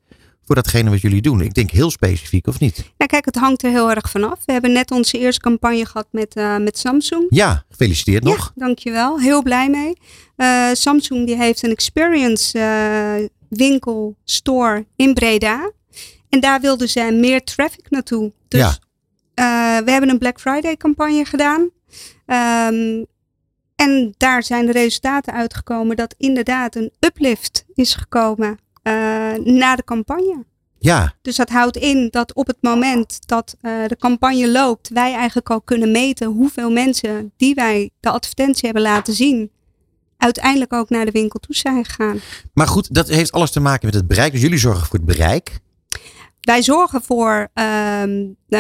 [SPEAKER 3] voor datgene wat jullie doen? Ik denk heel specifiek of niet?
[SPEAKER 8] Nou, kijk, het hangt er heel erg vanaf. We hebben net onze eerste campagne gehad met, eh, met Samsung.
[SPEAKER 3] Ja, gefeliciteerd nog.
[SPEAKER 8] Ja, dankjewel. Heel blij mee. Eh, Samsung die heeft een experience eh, winkel, store in Breda. En daar wilden zij meer traffic naartoe. Dus
[SPEAKER 3] Ja.
[SPEAKER 8] eh, we hebben een Black Friday campagne gedaan. Ehm, en daar zijn de resultaten uitgekomen dat inderdaad een uplift is gekomen eh, na de campagne.
[SPEAKER 3] Ja,
[SPEAKER 8] Dus dat houdt in dat op het moment dat eh, de campagne loopt, wij eigenlijk al kunnen meten hoeveel mensen die wij de advertentie hebben laten zien, uiteindelijk ook naar de winkel toe zijn gegaan.
[SPEAKER 3] maar goed, dat heeft alles te maken met het bereik. Dus jullie zorgen voor het bereik.
[SPEAKER 8] Wij zorgen voor ehm, eh,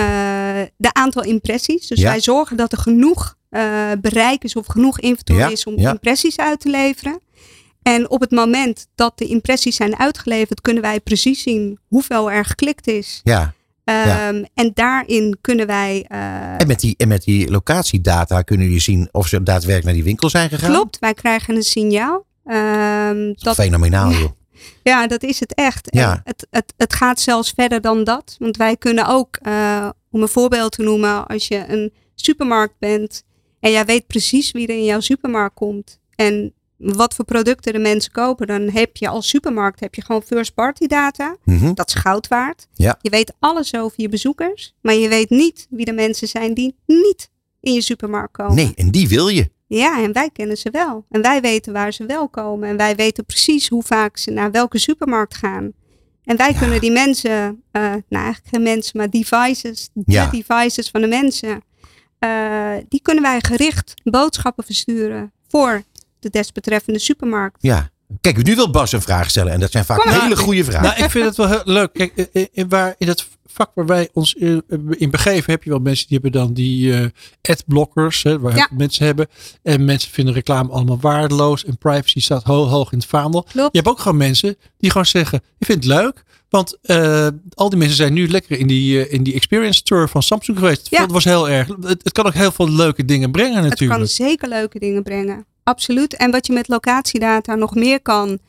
[SPEAKER 8] de aantal impressies. Dus
[SPEAKER 3] Ja.
[SPEAKER 8] wij zorgen dat er genoeg eh, bereik is of genoeg inventory
[SPEAKER 3] Ja,
[SPEAKER 8] is om
[SPEAKER 3] ja.
[SPEAKER 8] impressies uit te leveren. En op het moment dat de impressies zijn uitgeleverd, kunnen wij precies zien hoeveel er geklikt is.
[SPEAKER 3] Ja.
[SPEAKER 8] Ehm, En daarin kunnen wij. eh,
[SPEAKER 3] En met die, en met die locatiedata kunnen jullie zien of ze daadwerkelijk naar die winkel zijn gegaan.
[SPEAKER 8] klopt, wij krijgen een signaal. Ehm, dat,
[SPEAKER 3] Fenomenaal joh.
[SPEAKER 8] Ja, dat is het echt.
[SPEAKER 3] Ja.
[SPEAKER 8] het, het, het gaat zelfs verder dan dat. Want wij kunnen ook, eh, om een voorbeeld te noemen, als je een supermarkt bent en jij weet precies wie er in jouw supermarkt komt. En wat voor producten de mensen kopen, dan heb je als supermarkt heb je gewoon first party data.
[SPEAKER 3] Mhm.
[SPEAKER 8] Dat is goud waard.
[SPEAKER 3] Ja.
[SPEAKER 8] Je weet alles over je bezoekers, maar je weet niet wie de mensen zijn die niet in je supermarkt komen.
[SPEAKER 3] Nee, en die wil je.
[SPEAKER 8] Ja, en wij kennen ze wel. En wij weten waar ze wel komen. En wij weten precies hoe vaak ze naar welke supermarkt gaan. En wij kunnen die mensen, eh, nou eigenlijk geen mensen, maar devices, de devices van de mensen, eh, die kunnen wij gericht boodschappen versturen voor de desbetreffende supermarkt.
[SPEAKER 3] Ja. Kijk, nu wil Bas een vraag stellen. En dat zijn vaak hele goede vragen.
[SPEAKER 4] Nou, ik vind het wel heel leuk. Kijk, eh, eh, in, waar, in dat vak waar wij ons in, in begeven, heb je wel mensen die hebben dan die eh adblockers, hè, waar
[SPEAKER 8] Ja.
[SPEAKER 4] mensen hebben. En mensen vinden reclame allemaal waardeloos en privacy staat ho- hoog in het vaandel.
[SPEAKER 8] Klopt.
[SPEAKER 4] Je hebt ook gewoon mensen die gewoon zeggen, ik vind het leuk. Want eh, al die mensen zijn nu lekker in die, eh, in die experience tour van Samsung geweest.
[SPEAKER 8] Ja.
[SPEAKER 4] Dat was heel erg. Het, het kan ook heel veel leuke dingen brengen
[SPEAKER 8] Het
[SPEAKER 4] natuurlijk.
[SPEAKER 8] kan zeker leuke dingen brengen. Absoluut. En wat je met locatiedata nog meer kan,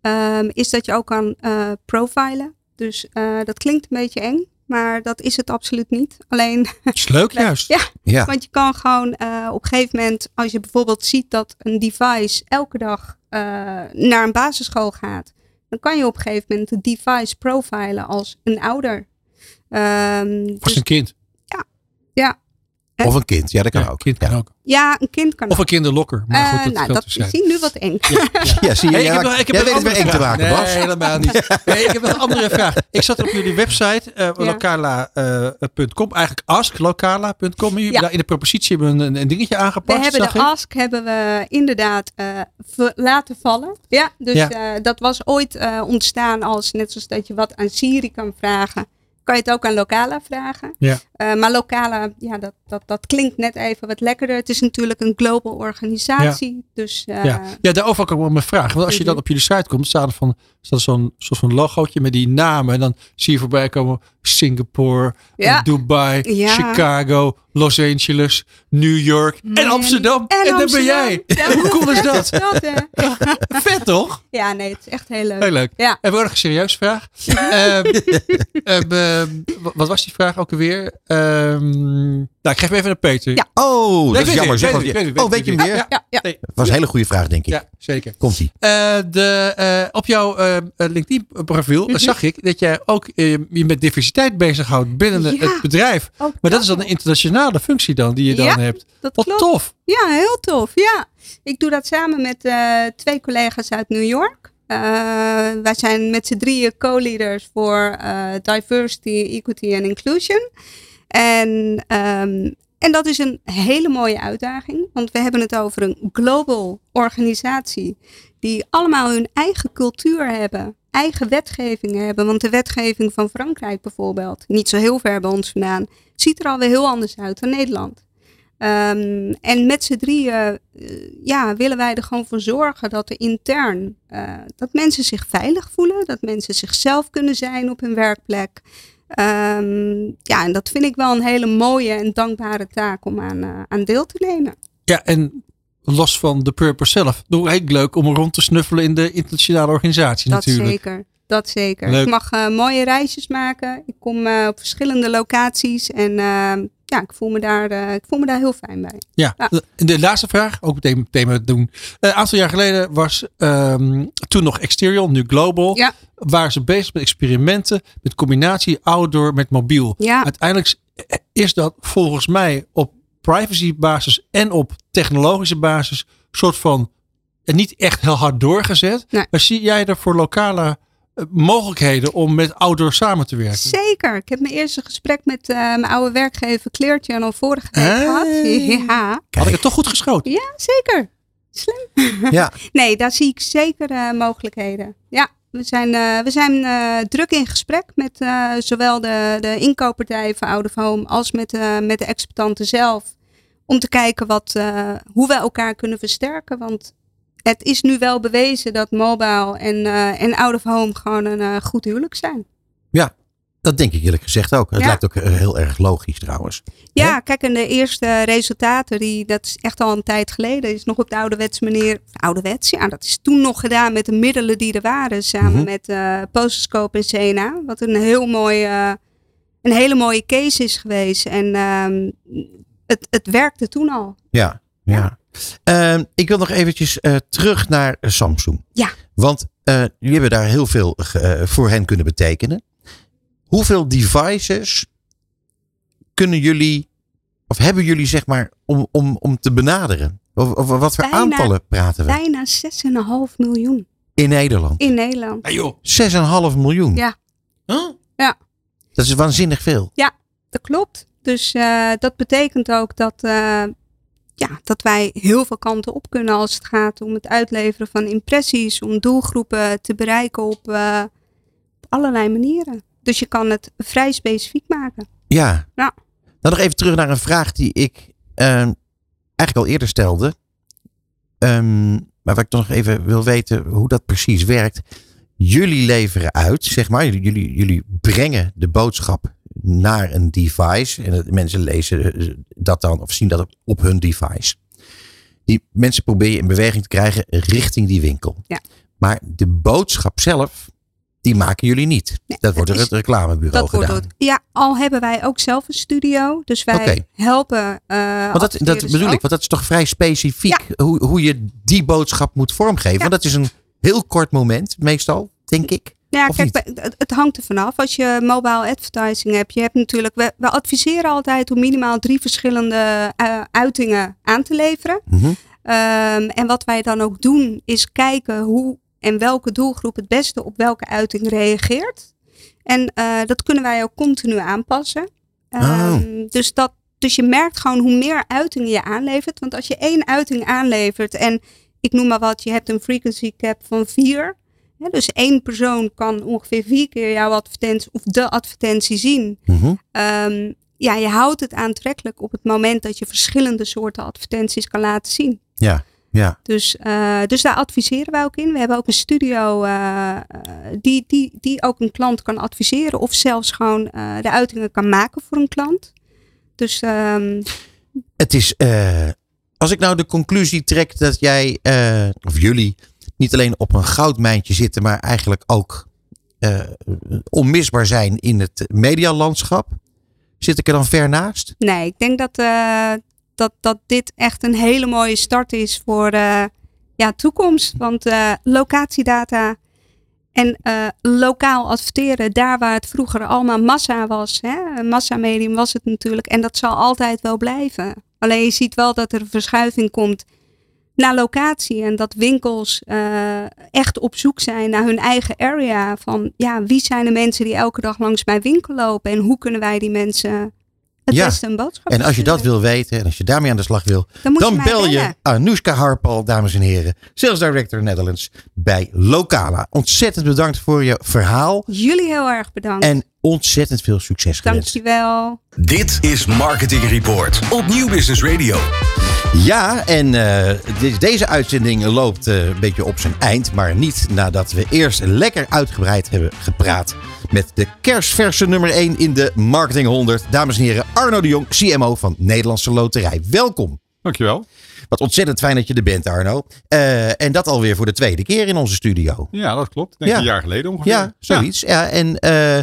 [SPEAKER 8] ehm, is dat je ook kan eh, profilen. Dus eh, dat klinkt een beetje eng, maar dat is het absoluut niet. Alleen,
[SPEAKER 4] Het is leuk <laughs> juist.
[SPEAKER 8] ja,
[SPEAKER 3] Ja.
[SPEAKER 8] want je kan gewoon eh, op een gegeven moment, als je bijvoorbeeld ziet dat een device elke dag eh, naar een basisschool gaat, dan kan je op een gegeven moment de device profilen als een ouder. Ehm,
[SPEAKER 4] Als
[SPEAKER 8] dus-
[SPEAKER 4] een kind.
[SPEAKER 8] ja,
[SPEAKER 3] Of een kind. Ja, dat kan
[SPEAKER 4] Ja,
[SPEAKER 3] ook.
[SPEAKER 4] kind kan
[SPEAKER 3] ja.
[SPEAKER 4] ook.
[SPEAKER 8] ja, een kind kan
[SPEAKER 4] Of
[SPEAKER 8] ook.
[SPEAKER 4] een kinderlokker. Maar
[SPEAKER 8] Eh,
[SPEAKER 4] goed, dat
[SPEAKER 8] nou,
[SPEAKER 4] geldt
[SPEAKER 8] dat
[SPEAKER 4] te
[SPEAKER 8] is
[SPEAKER 4] zijn.
[SPEAKER 8] nu wat eng. <laughs>
[SPEAKER 3] Ja, zie je.
[SPEAKER 4] Hey, ik heb nog, ik heb
[SPEAKER 3] jij weet het
[SPEAKER 4] een
[SPEAKER 3] weer eng te maken. Bas.
[SPEAKER 4] Nee, helemaal niet. <laughs> Nee, ik heb nog een andere vraag. Ik zat op jullie website, eh
[SPEAKER 8] Ja.
[SPEAKER 4] lokala.com, eigenlijk
[SPEAKER 8] Ja.
[SPEAKER 4] daar in de propositie hebben een, een dingetje
[SPEAKER 8] We
[SPEAKER 4] aangepast,
[SPEAKER 8] hebben
[SPEAKER 4] zag
[SPEAKER 8] de
[SPEAKER 4] ik.
[SPEAKER 8] ask hebben we inderdaad eh, laten vallen. Ja, dus
[SPEAKER 4] Ja.
[SPEAKER 8] eh, dat was ooit eh, ontstaan als net zoals dat je wat aan Siri kan vragen. Kan je het ook aan Locala vragen.
[SPEAKER 4] Ja.
[SPEAKER 8] Eh, maar Locala, ja, dat, dat, dat klinkt net even wat lekkerder. Het is natuurlijk een global organisatie. Dus eh,
[SPEAKER 4] Ja. ja, daarover ook wel mijn vraag. Want als je dan
[SPEAKER 8] Mhm.
[SPEAKER 4] op jullie site komt, staat er van, staat er zo'n soort van logootje met die namen. En dan zie je voorbij komen Singapore,
[SPEAKER 8] Ja.
[SPEAKER 4] Dubai,
[SPEAKER 8] Ja.
[SPEAKER 4] Chicago, Los Angeles, New York en. Amsterdam. En,
[SPEAKER 8] En
[SPEAKER 4] daar ben jij.
[SPEAKER 8] Ja, <laughs>
[SPEAKER 4] Hoe cool is dat? <laughs>
[SPEAKER 8] dat? <laughs>
[SPEAKER 4] Vet toch?
[SPEAKER 8] Ja, nee, het is echt heel leuk.
[SPEAKER 4] Heel leuk.
[SPEAKER 8] Ja.
[SPEAKER 4] En we nog een serieuze vraag. Ehm, ehm, ehm, wa- wat was die vraag ook alweer? Ehm, nou, ik geef hem even naar Peter.
[SPEAKER 8] Ja.
[SPEAKER 3] Oh,
[SPEAKER 4] Nee,
[SPEAKER 3] dat is jammer. Zeg
[SPEAKER 4] weet weet
[SPEAKER 3] Oh, weet je hem
[SPEAKER 4] weet
[SPEAKER 3] weer?
[SPEAKER 4] het.
[SPEAKER 8] Ja, ja.
[SPEAKER 4] Nee.
[SPEAKER 3] Dat was een hele goede vraag, denk ik.
[SPEAKER 4] Ja, zeker.
[SPEAKER 3] Komt-ie.
[SPEAKER 4] Eh, de, eh, op jouw eh, LinkedIn-profiel
[SPEAKER 8] Mhm.
[SPEAKER 4] zag ik dat jij ook je met diversiteit bezighoudt binnen het bedrijf.
[SPEAKER 8] Ook
[SPEAKER 4] Maar dat is dan een internationale functie dan die je dan
[SPEAKER 8] Ja,
[SPEAKER 4] hebt.
[SPEAKER 8] Dat
[SPEAKER 4] Wat
[SPEAKER 8] klopt.
[SPEAKER 4] tof.
[SPEAKER 8] Ja, heel tof. Ja, ik doe dat samen met eh, twee collega's uit New York. Eh, wij zijn met z'n drieën co-leaders voor eh, diversity, equity en inclusion. En, ehm, en dat is een hele mooie uitdaging, want we hebben het over een global organisatie die allemaal hun eigen cultuur hebben, eigen wetgeving hebben. Want de wetgeving van Frankrijk bijvoorbeeld, niet zo heel ver bij ons vandaan, ziet er alweer heel anders uit dan Nederland. Ehm, en met z'n drieën eh, ja, willen wij er gewoon voor zorgen dat er intern eh, dat mensen zich veilig voelen, dat mensen zichzelf kunnen zijn op hun werkplek. Ehm, ja, en dat vind ik wel een hele mooie en dankbare taak om aan, eh, aan deel te nemen.
[SPEAKER 4] Ja, en los van de purpose zelf. Doe heel leuk om rond te snuffelen in de internationale organisatie
[SPEAKER 8] Dat
[SPEAKER 4] natuurlijk.
[SPEAKER 8] zeker. Dat zeker.
[SPEAKER 4] Leuk.
[SPEAKER 8] Ik mag eh, mooie reisjes maken. Ik kom eh, op verschillende locaties en ehm, ja, ik voel, me daar, eh, ik voel me daar heel fijn bij.
[SPEAKER 4] Ja,
[SPEAKER 8] Ja.
[SPEAKER 4] de, de laatste vraag, ook meteen thema doen. Eh, Een aantal jaar geleden was ehm, toen nog Exterior, nu Global.
[SPEAKER 8] Ja.
[SPEAKER 4] Waren ze bezig met experimenten, met combinatie outdoor met mobiel.
[SPEAKER 8] Ja,
[SPEAKER 4] Uiteindelijk is dat volgens mij op privacy basis en op technologische basis soort van eh, niet echt heel hard doorgezet.
[SPEAKER 8] Nee.
[SPEAKER 4] Maar zie jij er voor lokale mogelijkheden om met outdoor samen te werken?
[SPEAKER 8] zeker. Ik heb mijn eerste gesprek met eh, mijn oude werkgever Clear Channel vorige week
[SPEAKER 4] Hey.
[SPEAKER 8] gehad. <laughs> Ja,
[SPEAKER 4] Had ik het toch goed geschoten?
[SPEAKER 8] ja, zeker. Slim. <laughs>
[SPEAKER 3] Ja.
[SPEAKER 8] Nee, daar zie ik zeker eh, mogelijkheden. Ja, we zijn, eh, we zijn eh, druk in gesprek met eh, zowel de, de inkooppartij van Out of Home als met, eh, met de exploitanten zelf. Om te kijken wat, eh, hoe we elkaar kunnen versterken. Want het is nu wel bewezen dat mobile en, eh, en Out of Home gewoon een eh, goed huwelijk zijn.
[SPEAKER 3] Dat denk ik eerlijk gezegd ook. Het
[SPEAKER 8] Ja.
[SPEAKER 3] lijkt ook eh, heel erg logisch trouwens.
[SPEAKER 8] Ja, kijk, en de eerste resultaten, die, dat is echt al een tijd geleden, is nog op de ouderwetse manier. Ouderwets, ja, dat is toen nog gedaan met de middelen die er waren, samen
[SPEAKER 3] Mhm.
[SPEAKER 8] met Pososcope en Sena. Wat een heel mooi, een hele mooie case is geweest. En ehm, het, het werkte toen al.
[SPEAKER 3] Ja. ja. Ehm, ik wil nog eventjes eh, terug naar eh, Samsung.
[SPEAKER 8] Ja.
[SPEAKER 3] Want eh, jullie hebben daar heel veel voor hen kunnen betekenen. Hoeveel devices kunnen jullie, of hebben jullie zeg maar, om, om, om te benaderen? Of, of wat voor
[SPEAKER 8] Bijna-
[SPEAKER 3] aantallen praten we
[SPEAKER 8] Bijna 6,5 miljoen
[SPEAKER 3] in Nederland?
[SPEAKER 8] in Nederland.
[SPEAKER 4] Ah, joh.
[SPEAKER 3] 6,5 miljoen.
[SPEAKER 8] Ja.
[SPEAKER 4] Huh?
[SPEAKER 3] Dat is waanzinnig veel.
[SPEAKER 8] Dat klopt. Dus eh, dat betekent ook dat, eh, ja, dat wij heel veel kanten op kunnen als het gaat om het uitleveren van impressies, om doelgroepen te bereiken op, eh, allerlei manieren. Dus je kan het vrij specifiek maken.
[SPEAKER 3] Ja.
[SPEAKER 8] Ja.
[SPEAKER 3] Dan nog even terug naar een vraag die ik ehm, eigenlijk al eerder stelde. Ehm, maar waar ik toch nog even wil weten hoe dat precies werkt. Jullie leveren uit, zeg maar. Jullie, jullie, jullie brengen de boodschap naar een device. En mensen lezen eh, dat dan of zien dat op, hun device. Die mensen probeer je in beweging te krijgen richting die winkel.
[SPEAKER 8] Ja.
[SPEAKER 3] Maar de boodschap zelf, die maken jullie niet.
[SPEAKER 8] Nee,
[SPEAKER 3] dat wordt door het reclamebureau
[SPEAKER 8] Dat wordt
[SPEAKER 3] gedaan.
[SPEAKER 8] door- ja, al hebben wij ook zelf een studio. Dus wij helpen. eh
[SPEAKER 3] Want dat, dat bedoel
[SPEAKER 8] ook.
[SPEAKER 3] ik, want dat is toch vrij specifiek hoe, hoe je die boodschap moet vormgeven.
[SPEAKER 8] Ja.
[SPEAKER 3] Want dat is een heel kort moment, meestal, denk ik.
[SPEAKER 8] Ja,
[SPEAKER 3] Of
[SPEAKER 8] kijk, het, het hangt er vanaf. Als je mobile advertising hebt, je hebt natuurlijk, we, we adviseren altijd om minimaal drie verschillende eh, uitingen aan te leveren.
[SPEAKER 3] Mhm.
[SPEAKER 8] Ehm, en wat wij dan ook doen, is kijken hoe en welke doelgroep het beste op welke uiting reageert. En eh, dat kunnen wij ook continu aanpassen. Ehm,
[SPEAKER 3] Oh.
[SPEAKER 8] dus, dat, dus je merkt gewoon hoe meer uitingen je aanlevert. Want als je één uiting aanlevert en ik noem maar wat, je hebt een frequency cap van vier. Dus één persoon kan ongeveer vier keer jouw advertentie of de advertentie zien.
[SPEAKER 3] Mhm.
[SPEAKER 8] Ehm, ja, je houdt het aantrekkelijk op het moment dat je verschillende soorten advertenties kan laten zien.
[SPEAKER 3] Ja, ja.
[SPEAKER 8] Dus, eh, dus daar adviseren wij ook in. We hebben ook een studio eh, eh, die, die, die ook een klant kan adviseren of zelfs gewoon de uitingen kan maken voor een klant. Dus ehm,
[SPEAKER 3] Het is, als ik nou de conclusie trek dat jij, of jullie, niet alleen op een goudmijntje zitten, maar eigenlijk ook eh, onmisbaar zijn in het medialandschap. Zit ik er dan ver naast?
[SPEAKER 8] nee, ik denk dat, eh, dat, dat dit echt een hele mooie start is voor eh, ja, toekomst. Want locatiedata en lokaal adverteren, daar waar het vroeger allemaal massa was, hè, een massamedium was het natuurlijk. En dat zal altijd wel blijven. Alleen je ziet wel dat er een verschuiving komt naar locatie. En dat winkels eh, echt op zoek zijn naar hun eigen area. Van ja, wie zijn de mensen die elke dag langs mijn winkel lopen? En hoe kunnen wij die mensen het
[SPEAKER 3] Ja.
[SPEAKER 8] beste een boodschap
[SPEAKER 3] En als je dat wil weten en als je daarmee aan de slag wil,
[SPEAKER 8] dan,
[SPEAKER 3] bel je. Anoushka Harpal, dames en heren, Sales Director Netherlands bij Locala. Ontzettend bedankt voor je verhaal
[SPEAKER 8] Jullie heel erg bedankt.
[SPEAKER 3] en ontzettend veel succes gewenst.
[SPEAKER 8] Dankjewel.
[SPEAKER 1] Dit is Marketing Report op Nieuw Business Radio.
[SPEAKER 3] Ja, en eh, de- deze uitzending loopt eh, een beetje op zijn eind. Maar niet nadat we eerst lekker uitgebreid hebben gepraat. Met de kerstverse nummer 1 in de Marketing 100. Dames en heren, Arno de Jong, CMO van Nederlandse Loterij. Welkom.
[SPEAKER 9] Dankjewel.
[SPEAKER 3] Wat ontzettend fijn dat je er bent, Arno. Eh, en dat alweer voor de tweede keer in onze studio.
[SPEAKER 9] Ja, dat klopt. Denk
[SPEAKER 3] Ja.
[SPEAKER 9] een jaar geleden ongeveer.
[SPEAKER 3] Ja, zoiets. Ja. en eh,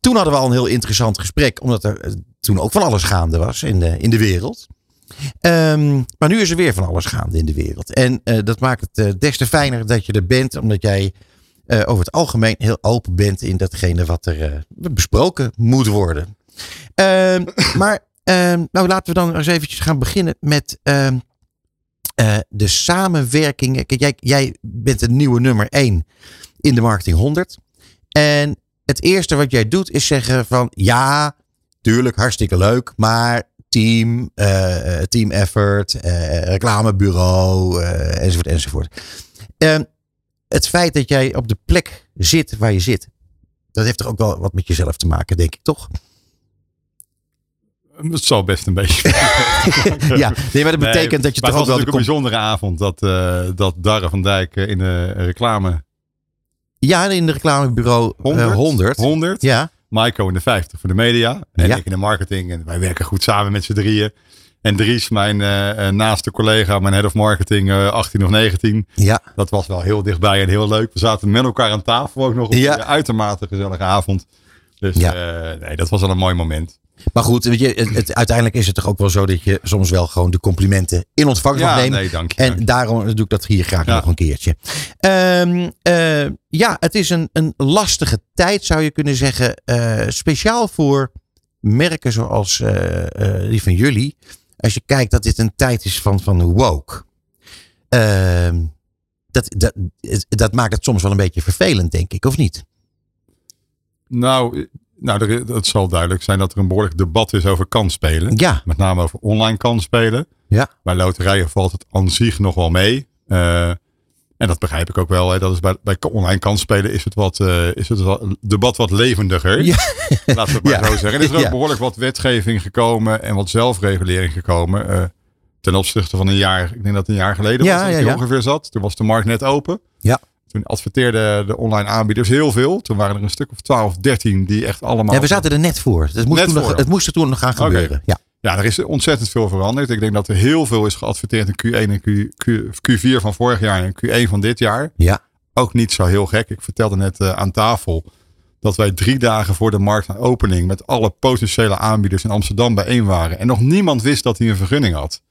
[SPEAKER 3] toen hadden we al een heel interessant gesprek. Omdat er eh, toen ook van alles gaande was in de, in de wereld. Ehm, maar nu is er weer van alles gaande in de wereld. En dat maakt het des te fijner dat je er bent. Omdat jij over het algemeen heel open bent in datgene wat er besproken moet worden. Ehm, <coughs> maar nou laten we dan eens eventjes gaan beginnen met ehm, eh, de samenwerkingen. Kijk, jij, jij bent een nieuwe nummer 1 in de Marketing 100. En het eerste wat jij doet is zeggen van ja, tuurlijk hartstikke leuk, maar team, eh, team effort, reclamebureau, enzovoort, enzovoort. Ehm, het feit dat jij op de plek zit waar je zit, dat heeft toch ook wel wat met jezelf te maken, denk ik, toch?
[SPEAKER 9] Dat zal best een beetje. <laughs>
[SPEAKER 3] ja, nee, maar dat
[SPEAKER 9] Nee,
[SPEAKER 3] betekent dat je toch ook
[SPEAKER 9] het
[SPEAKER 3] wel
[SPEAKER 9] was
[SPEAKER 3] de
[SPEAKER 9] natuurlijk een bijzondere avond dat, eh, dat Darre van Dijk eh, in de reclame
[SPEAKER 3] Ja, in de reclamebureau eh,
[SPEAKER 9] 100,
[SPEAKER 3] 100.
[SPEAKER 9] 100
[SPEAKER 3] Ja,
[SPEAKER 9] Maiko in de 50 voor de media. En
[SPEAKER 3] Ja.
[SPEAKER 9] ik in de marketing. En wij werken goed samen met z'n drieën. En Dries, mijn eh, eh, naaste collega, mijn head of marketing, eh 18 of 19.
[SPEAKER 3] ja,
[SPEAKER 9] Dat was wel heel dichtbij en heel leuk. We zaten met elkaar aan tafel ook nog op
[SPEAKER 3] Ja.
[SPEAKER 9] een uitermate gezellige avond. Dus
[SPEAKER 3] Ja.
[SPEAKER 9] eh, nee, dat was wel een mooi moment.
[SPEAKER 3] Maar goed, weet je, het, het- uiteindelijk is het toch ook wel zo dat je soms wel gewoon de complimenten in ontvangst mag
[SPEAKER 9] Ja,
[SPEAKER 3] nemen.
[SPEAKER 9] nee, dank je.
[SPEAKER 3] En daarom doe ik dat hier graag
[SPEAKER 9] Ja.
[SPEAKER 3] nog een keertje. Ehm, eh, ja, het is een, een lastige tijd, zou je kunnen zeggen. eh, speciaal voor merken zoals eh, die van jullie. Als je kijkt dat dit een tijd is van, van woke. Ehm, dat, dat, dat maakt het soms wel een beetje vervelend, denk ik, of niet?
[SPEAKER 9] Nou, nou er, het zal duidelijk zijn dat er een behoorlijk debat is over kansspelen.
[SPEAKER 3] Ja,
[SPEAKER 9] Met name over online kansspelen.
[SPEAKER 3] Ja.
[SPEAKER 9] Bij loterijen valt het aan zich nog wel mee. Eh, en dat begrijp ik ook wel. Hè. Dat is bij, bij online kansspelen is het, wat, eh, is het wat, debat wat levendiger.
[SPEAKER 3] Ja. <laughs>
[SPEAKER 9] Laten we het maar
[SPEAKER 3] Ja.
[SPEAKER 9] zo zeggen. Er is ook
[SPEAKER 3] Ja.
[SPEAKER 9] behoorlijk wat wetgeving gekomen en wat zelfregulering gekomen. eh, ten opzichte van een jaar, ik denk dat een jaar geleden
[SPEAKER 3] Ja,
[SPEAKER 9] was dat ongeveer zat. Toen was de markt net open.
[SPEAKER 3] Ja.
[SPEAKER 9] Toen adverteerden de online aanbieders heel veel. Toen waren er een stuk of 12, 13 die echt allemaal...
[SPEAKER 3] ja we zaten er net voor. Het moest,
[SPEAKER 9] Net
[SPEAKER 3] toen nog, het moest er toen nog gaan gebeuren. Ja.
[SPEAKER 9] Ja, er is ontzettend veel veranderd. Ik denk dat er heel veel is geadverteerd in Q1 en Q, Q, Q4 van vorig jaar en Q1 van dit jaar.
[SPEAKER 3] Ja.
[SPEAKER 9] Ook niet zo heel gek. Ik vertelde net eh, aan tafel dat wij drie dagen voor de marktopening met alle potentiële aanbieders in Amsterdam bijeen waren. En nog niemand wist dat hij een vergunning had.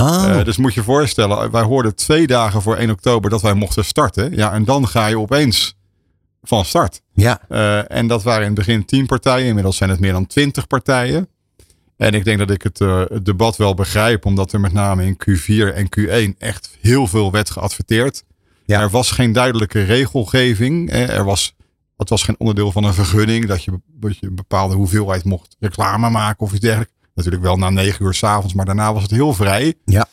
[SPEAKER 3] Oh,
[SPEAKER 9] Eh, dus moet je je voorstellen, wij hoorden twee dagen voor 1 oktober dat wij mochten starten. Ja, en dan ga je opeens van start.
[SPEAKER 3] ja.
[SPEAKER 9] Eh, en dat waren in het begin 10 partijen. Inmiddels zijn het meer dan 20 partijen. En ik denk dat ik het, eh, het debat wel begrijp, omdat er met name in Q4 en Q1 echt heel veel werd geadverteerd.
[SPEAKER 3] Ja.
[SPEAKER 9] Er was geen duidelijke regelgeving. Er was, het was geen onderdeel van een vergunning dat je, dat je een bepaalde hoeveelheid mocht reclame maken of iets dergelijks. Natuurlijk wel na 9 uur s'avonds, maar daarna was het heel vrij.
[SPEAKER 3] Ja.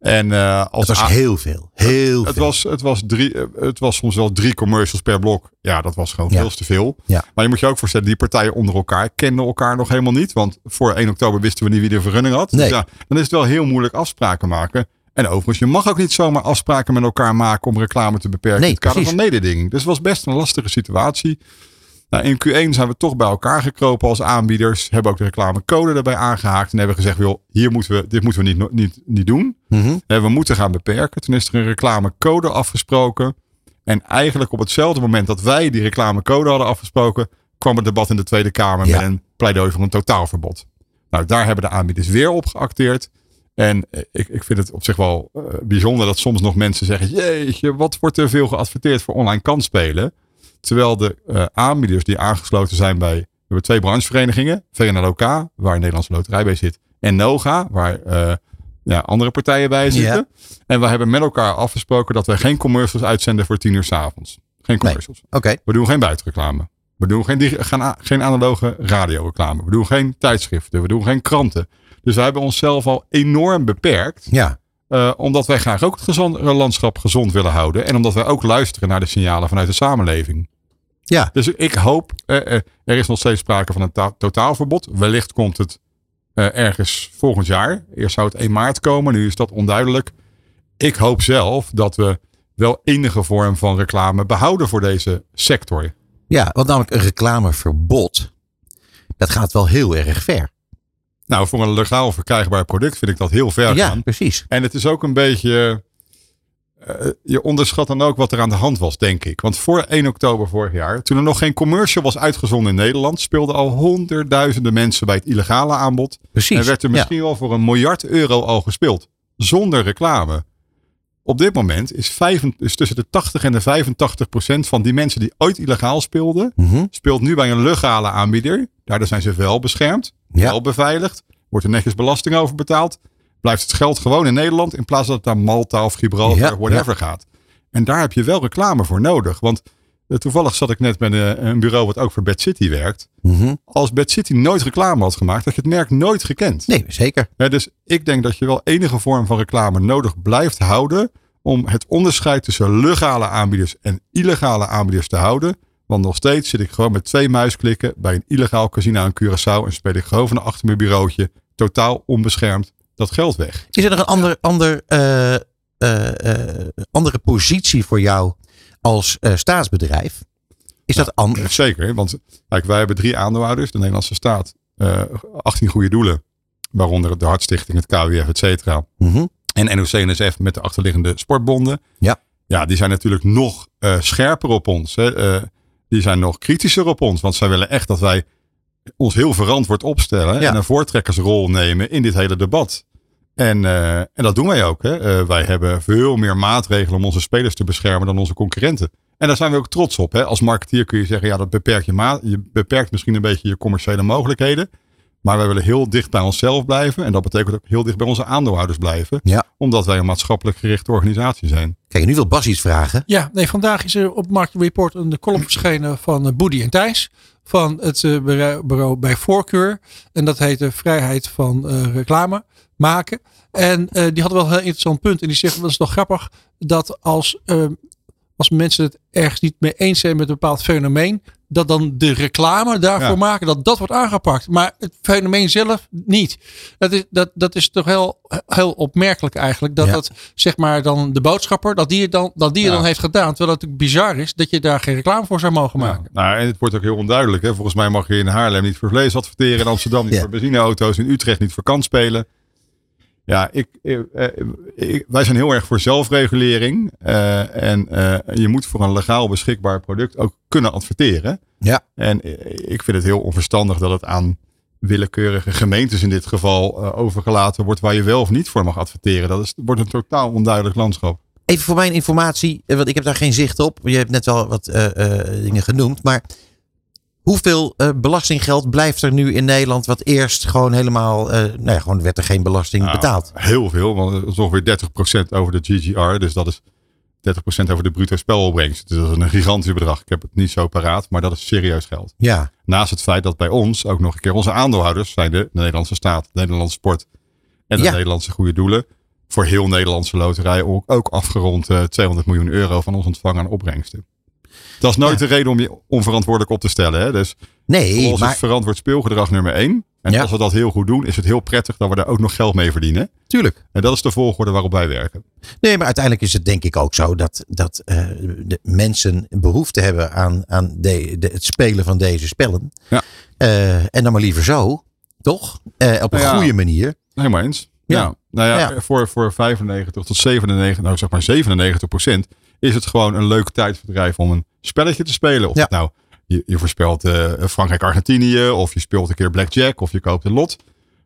[SPEAKER 9] En eh, als
[SPEAKER 3] Het was heel veel. Heel
[SPEAKER 9] het
[SPEAKER 3] veel.
[SPEAKER 9] was, het, was drie, eh, het was soms wel drie commercials per blok. Ja, dat was gewoon
[SPEAKER 3] Ja.
[SPEAKER 9] veel te veel.
[SPEAKER 3] Ja.
[SPEAKER 9] Maar je moet je ook voorstellen, die partijen onder elkaar kenden elkaar nog helemaal niet. Want voor 1 oktober wisten we niet wie de vergunning had.
[SPEAKER 3] Nee.
[SPEAKER 9] Dus ja, dan is het wel heel moeilijk afspraken maken. En overigens, je mag ook niet zomaar afspraken met elkaar maken om reclame te beperken.
[SPEAKER 3] Nee,
[SPEAKER 9] in het kader
[SPEAKER 3] precies.
[SPEAKER 9] van mededinging. Dus het was best een lastige situatie. Nou, in Q1 zijn we toch bij elkaar gekropen als aanbieders. Hebben ook de reclamecode erbij aangehaakt. En hebben gezegd, joh, hier moeten we, dit moeten we niet, niet, niet doen.
[SPEAKER 3] Mhm.
[SPEAKER 9] We moeten gaan beperken. Toen is er een reclamecode afgesproken. En eigenlijk op hetzelfde moment dat wij die reclamecode hadden afgesproken, kwam het debat in de Tweede Kamer
[SPEAKER 3] Ja.
[SPEAKER 9] met een pleidooi voor een totaalverbod. Nou, daar hebben de aanbieders weer op geacteerd. En eh, ik, ik vind het op zich wel eh, bijzonder dat soms nog mensen zeggen: Jeetje, wat wordt er veel geadverteerd voor online kansspelen? Terwijl de eh, aanbieders die aangesloten zijn bij. We hebben twee brancheverenigingen: VNLOK, waar Nederlandse Loterij bij zit, en NOGA, waar eh, ja, andere partijen bij zitten. En we hebben met elkaar afgesproken dat wij geen commercials uitzenden voor tien uur 's avonds. Geen commercials.
[SPEAKER 3] Oké.
[SPEAKER 9] We doen geen buitenreclame. We doen geen, gaan geen analoge radioreclame. We doen geen tijdschriften. We doen geen kranten. Dus wij hebben onszelf al enorm beperkt.
[SPEAKER 3] Ja.
[SPEAKER 9] eh, omdat wij graag ook het gezond, landschap gezond willen houden. En omdat wij ook luisteren naar de signalen vanuit de samenleving.
[SPEAKER 3] Ja.
[SPEAKER 9] Dus ik hoop, eh, eh, er is nog steeds sprake van een ta- totaalverbod. Wellicht komt het eh, ergens volgend jaar. Eerst zou het 1 maart komen, nu is dat onduidelijk. Ik hoop zelf dat we wel enige vorm van reclame behouden voor deze sector.
[SPEAKER 3] Ja, want namelijk een reclameverbod. Dat gaat wel heel erg ver.
[SPEAKER 9] Nou, voor een legaal verkrijgbaar product vind ik dat heel ver
[SPEAKER 3] Ja,
[SPEAKER 9] gaan.
[SPEAKER 3] precies.
[SPEAKER 9] En het is ook een beetje. Eh, je onderschat dan ook wat er aan de hand was, denk ik. Want voor 1 oktober vorig jaar, toen er nog geen commercial was uitgezonden in Nederland, speelden al honderdduizenden mensen bij het illegale aanbod.
[SPEAKER 3] Precies.
[SPEAKER 9] En werd er
[SPEAKER 3] Ja.
[SPEAKER 9] misschien wel voor een miljard euro al gespeeld. Zonder reclame. Op dit moment is, vijf, is tussen de 80 en de 85 procent van die mensen die ooit illegaal speelden,
[SPEAKER 3] Mhm.
[SPEAKER 9] speelt nu bij een legale aanbieder. Daardoor zijn ze wel beschermd,
[SPEAKER 3] Ja.
[SPEAKER 9] wel beveiligd, wordt er netjes belasting over betaald. Blijft het geld gewoon in Nederland in plaats dat het naar Malta of Gibraltar,
[SPEAKER 3] Ja,
[SPEAKER 9] whatever gaat. En daar heb je wel reclame voor nodig. Want eh, toevallig zat ik net met een, een bureau wat ook voor Bad City werkt.
[SPEAKER 3] Mhm.
[SPEAKER 9] Als Bad City nooit reclame had gemaakt, had je het merk nooit gekend.
[SPEAKER 3] Nee, zeker.
[SPEAKER 9] Ja, dus ik denk dat je wel enige vorm van reclame nodig blijft houden om het onderscheid tussen legale aanbieders en illegale aanbieders te houden. Want nog steeds zit ik gewoon met twee muisklikken bij een illegaal casino in Curaçao en speel ik gewoon van achter mijn bureautje, totaal onbeschermd, dat geld weg.
[SPEAKER 3] Is er nog een ander, ander, eh, eh, eh, andere positie voor jou als staatsbedrijf? Is dat anders?
[SPEAKER 9] Zeker, want kijk, wij hebben drie aandeelhouders, de Nederlandse staat, eh 18 goede doelen, waaronder de Hartstichting, het KWF, et cetera.
[SPEAKER 3] Mhm.
[SPEAKER 9] En NOC-NSF met de achterliggende sportbonden.
[SPEAKER 3] Ja.
[SPEAKER 9] Ja, die zijn natuurlijk nog scherper op ons. Hè. Die zijn nog kritischer op ons. Want zij willen echt dat wij ons heel verantwoord opstellen
[SPEAKER 3] Ja.
[SPEAKER 9] en een voortrekkersrol nemen in dit hele debat. En, eh, en dat doen wij ook. Hè. Eh, wij hebben veel meer maatregelen om onze spelers te beschermen dan onze concurrenten. En daar zijn we ook trots op. Hè. Als marketeer kun je zeggen, ja, dat beperkt je, ma- je beperkt misschien een beetje je commerciële mogelijkheden. Maar wij willen heel dicht bij onszelf blijven. En dat betekent ook heel dicht bij onze aandeelhouders blijven.
[SPEAKER 3] Ja.
[SPEAKER 9] Omdat wij een maatschappelijk gerichte organisatie zijn.
[SPEAKER 3] Kijk, nu wil Bas iets vragen.
[SPEAKER 4] Ja, nee, vandaag is er op Market Report een column verschenen van eh, Boody en Thijs. Van het bureau- bij voorkeur. En dat heet de vrijheid van eh, reclame maken. En eh, die hadden wel een heel interessant punt. En die zeggen, dat is toch grappig, dat als, eh, als mensen het ergens niet mee eens zijn met een bepaald fenomeen, dat dan de reclame daarvoor
[SPEAKER 9] Ja.
[SPEAKER 4] maken, dat dat wordt aangepakt. Maar het fenomeen zelf niet. Dat is, dat, dat is toch heel, heel opmerkelijk eigenlijk. Dat
[SPEAKER 3] Ja.
[SPEAKER 4] dat, zeg maar, dan de boodschapper, dat die het dan, dat die
[SPEAKER 9] Ja.
[SPEAKER 4] dan heeft gedaan. Terwijl het natuurlijk bizar is dat je daar geen reclame voor zou mogen maken.
[SPEAKER 9] Ja, nou, en het wordt ook heel onduidelijk. Hè. Volgens mij mag je in Haarlem niet voor vlees adverteren. In Amsterdam niet voor benzineauto's. In Utrecht niet voor kansspelen. Ja, ik, eh, ik- wij zijn heel erg voor zelfregulering. Eh, en eh, je moet voor een legaal beschikbaar product ook kunnen adverteren.
[SPEAKER 3] Ja.
[SPEAKER 9] En ik vind het heel onverstandig dat het aan willekeurige gemeentes in dit geval overgelaten wordt waar je wel of niet voor mag adverteren. Dat is, wordt een totaal onduidelijk landschap.
[SPEAKER 3] Even voor mijn informatie, want ik heb daar geen zicht op. Je hebt net wel wat dingen genoemd. Maar hoeveel eh, belastinggeld blijft er nu in Nederland wat eerst gewoon helemaal, eh nou ja, gewoon werd er geen belasting
[SPEAKER 9] Nou,
[SPEAKER 3] betaald?
[SPEAKER 9] Heel veel, want het is ongeveer 30% over de GGR. Dus dat is 30% over de bruto spelopbrengst. Dus dat is een gigantisch bedrag. Ik heb het niet zo paraat, maar dat is serieus geld.
[SPEAKER 3] Ja,
[SPEAKER 9] Naast het feit dat bij ons ook nog een keer onze aandeelhouders zijn de Nederlandse staat, de Nederlandse sport en de
[SPEAKER 3] Ja.
[SPEAKER 9] Nederlandse goede doelen. Voor heel Nederlandse loterij ook, ook afgerond eh, 200 miljoen euro van ons ontvangen aan opbrengsten. Dat is nooit
[SPEAKER 3] Ja.
[SPEAKER 9] de reden om je onverantwoordelijk op te stellen. Hè? Dus
[SPEAKER 3] nee,
[SPEAKER 9] ons
[SPEAKER 3] maar
[SPEAKER 9] is verantwoord speelgedrag nummer één. En
[SPEAKER 3] Ja.
[SPEAKER 9] als we dat heel goed doen, is het heel prettig dat we daar ook nog geld mee verdienen.
[SPEAKER 3] tuurlijk.
[SPEAKER 9] En dat is de volgorde waarop wij werken.
[SPEAKER 3] Nee, maar uiteindelijk is het denk ik ook zo dat, dat eh, de mensen behoefte hebben aan, aan de, de, het spelen van deze spellen.
[SPEAKER 9] Ja.
[SPEAKER 3] Eh, en dan maar liever zo, toch? Eh, op een
[SPEAKER 9] ja.
[SPEAKER 3] goede manier.
[SPEAKER 9] Helemaal eens.
[SPEAKER 3] Ja.
[SPEAKER 9] Nou ja,
[SPEAKER 3] Ja.
[SPEAKER 9] Voor, voor 95 tot 97, nou zeg maar 97 procent, is het gewoon een leuk tijdverdrijf om een spelletje te spelen. Of
[SPEAKER 3] Ja.
[SPEAKER 9] nou, je, je voorspelt eh, Frankrijk-Argentinië, of je speelt een keer blackjack, of je koopt een lot.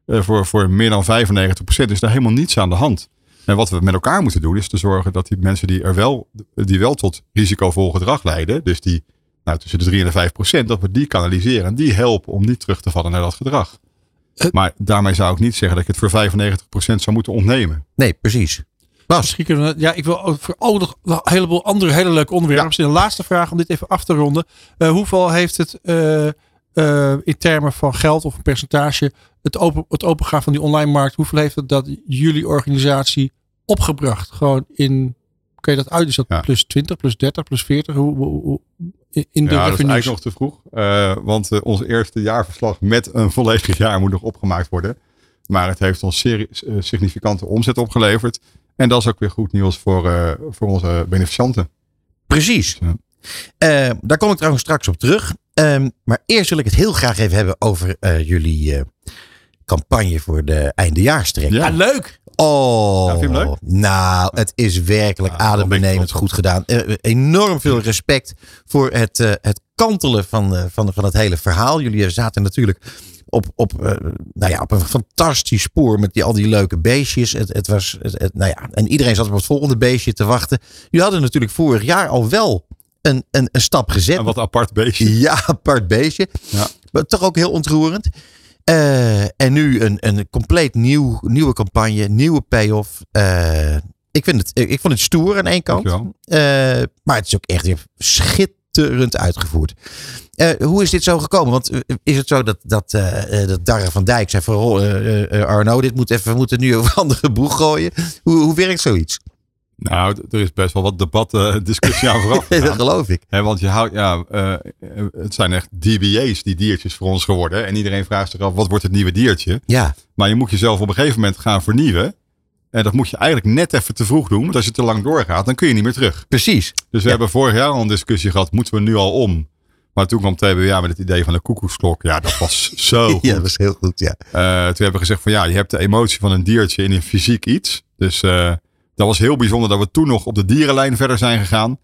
[SPEAKER 9] Eh, voor, voor meer dan 95 procent is daar helemaal niets aan de hand. En wat we met elkaar moeten doen, is te zorgen dat die mensen die er wel, die wel tot risicovol gedrag leiden, dus die nou, tussen de 3 en de 5 procent, dat we die kanaliseren en die helpen om niet terug te vallen naar dat gedrag.
[SPEAKER 4] Het-
[SPEAKER 9] Maar daarmee zou ik niet zeggen dat ik het voor 95% zou moeten ontnemen.
[SPEAKER 3] Nee, precies. Bas,
[SPEAKER 4] Misschien kunnen we, ja, ik wil voor ook nog een heleboel andere hele leuke onderwerpen. Misschien een laatste vraag om dit even af te ronden. Eh, hoeveel heeft het eh, eh, in termen van geld of een percentage, het, open, het opengaan van die online markt, hoeveel heeft het dat jullie organisatie opgebracht? Gewoon in, kun je dat uit? Is dat
[SPEAKER 9] Ja.
[SPEAKER 4] plus 20, plus 30, plus 40? Hoe, hoe, hoe- in de
[SPEAKER 9] ja, dat is eigenlijk nog te vroeg. want ons eerste jaarverslag met een volledig jaar moet nog opgemaakt worden. Maar het heeft ons seri- eh, significante omzet opgeleverd. En dat is ook weer goed nieuws voor, eh, voor onze beneficianten.
[SPEAKER 3] precies.
[SPEAKER 9] Ja.
[SPEAKER 3] Eh, daar kom ik trouwens straks op terug. Ehm, maar eerst wil ik het heel graag even hebben over jullie campagne voor de eindejaarstrek.
[SPEAKER 9] Ja.
[SPEAKER 4] Ja, leuk!
[SPEAKER 3] Oh,
[SPEAKER 9] Ja, vind je hem leuk?
[SPEAKER 3] nou, het is werkelijk adembenemend goed gedaan. Eh, enorm veel respect voor het, eh, het kantelen van, eh, van, van het hele verhaal. Jullie zaten natuurlijk op, op, eh, nou ja, op een fantastisch spoor met die, al die leuke beestjes. Het, het was, het, het- nou ja, en iedereen zat op het volgende beestje te wachten. Jullie hadden natuurlijk vorig jaar al wel een, een, een stap gezet.
[SPEAKER 9] Een wat apart beestje.
[SPEAKER 3] Ja, apart beestje.
[SPEAKER 9] Ja.
[SPEAKER 3] Maar toch ook heel ontroerend. Eh, en nu een, een compleet nieuw, nieuwe campagne, nieuwe payoff. Eh, ik, vind het, ik vond het stoer aan één kant. Eh, maar het is ook echt weer schitterend uitgevoerd. Hoe is dit zo gekomen? Want is het zo dat, dat, dat Darre van Dijk zei van Arno, dit moet even, we moeten nu een <laughs> andere boeg gooien. Hoe, hoe werkt zoiets?
[SPEAKER 9] Nou, er is best wel wat debat, eh, <laughs> discussie aan vooraf. <laughs>
[SPEAKER 3] dat geloof ik.
[SPEAKER 9] Want je houdt, ja, eh, het zijn echt DBA's, die diertjes voor ons geworden. En iedereen vraagt zich af, wat wordt het nieuwe diertje?
[SPEAKER 3] Ja,
[SPEAKER 9] Maar je moet jezelf op een gegeven moment gaan vernieuwen. En dat moet je eigenlijk net even te vroeg doen. Want als je te lang doorgaat, dan kun je niet meer terug.
[SPEAKER 3] precies.
[SPEAKER 9] Dus we
[SPEAKER 3] Ja.
[SPEAKER 9] hebben vorig jaar al een discussie gehad. Moeten we nu al om? Maar toen kwam TBA met het idee van de koekoeksklok. Ja, dat was <laughs> zo goed.
[SPEAKER 3] Ja, dat was heel goed. Ja.
[SPEAKER 9] Eh, toen hebben we gezegd van ja, je hebt de emotie van een diertje in een fysiek iets. Dus dat was heel bijzonder dat we toen nog op de dierenlijn verder zijn gegaan.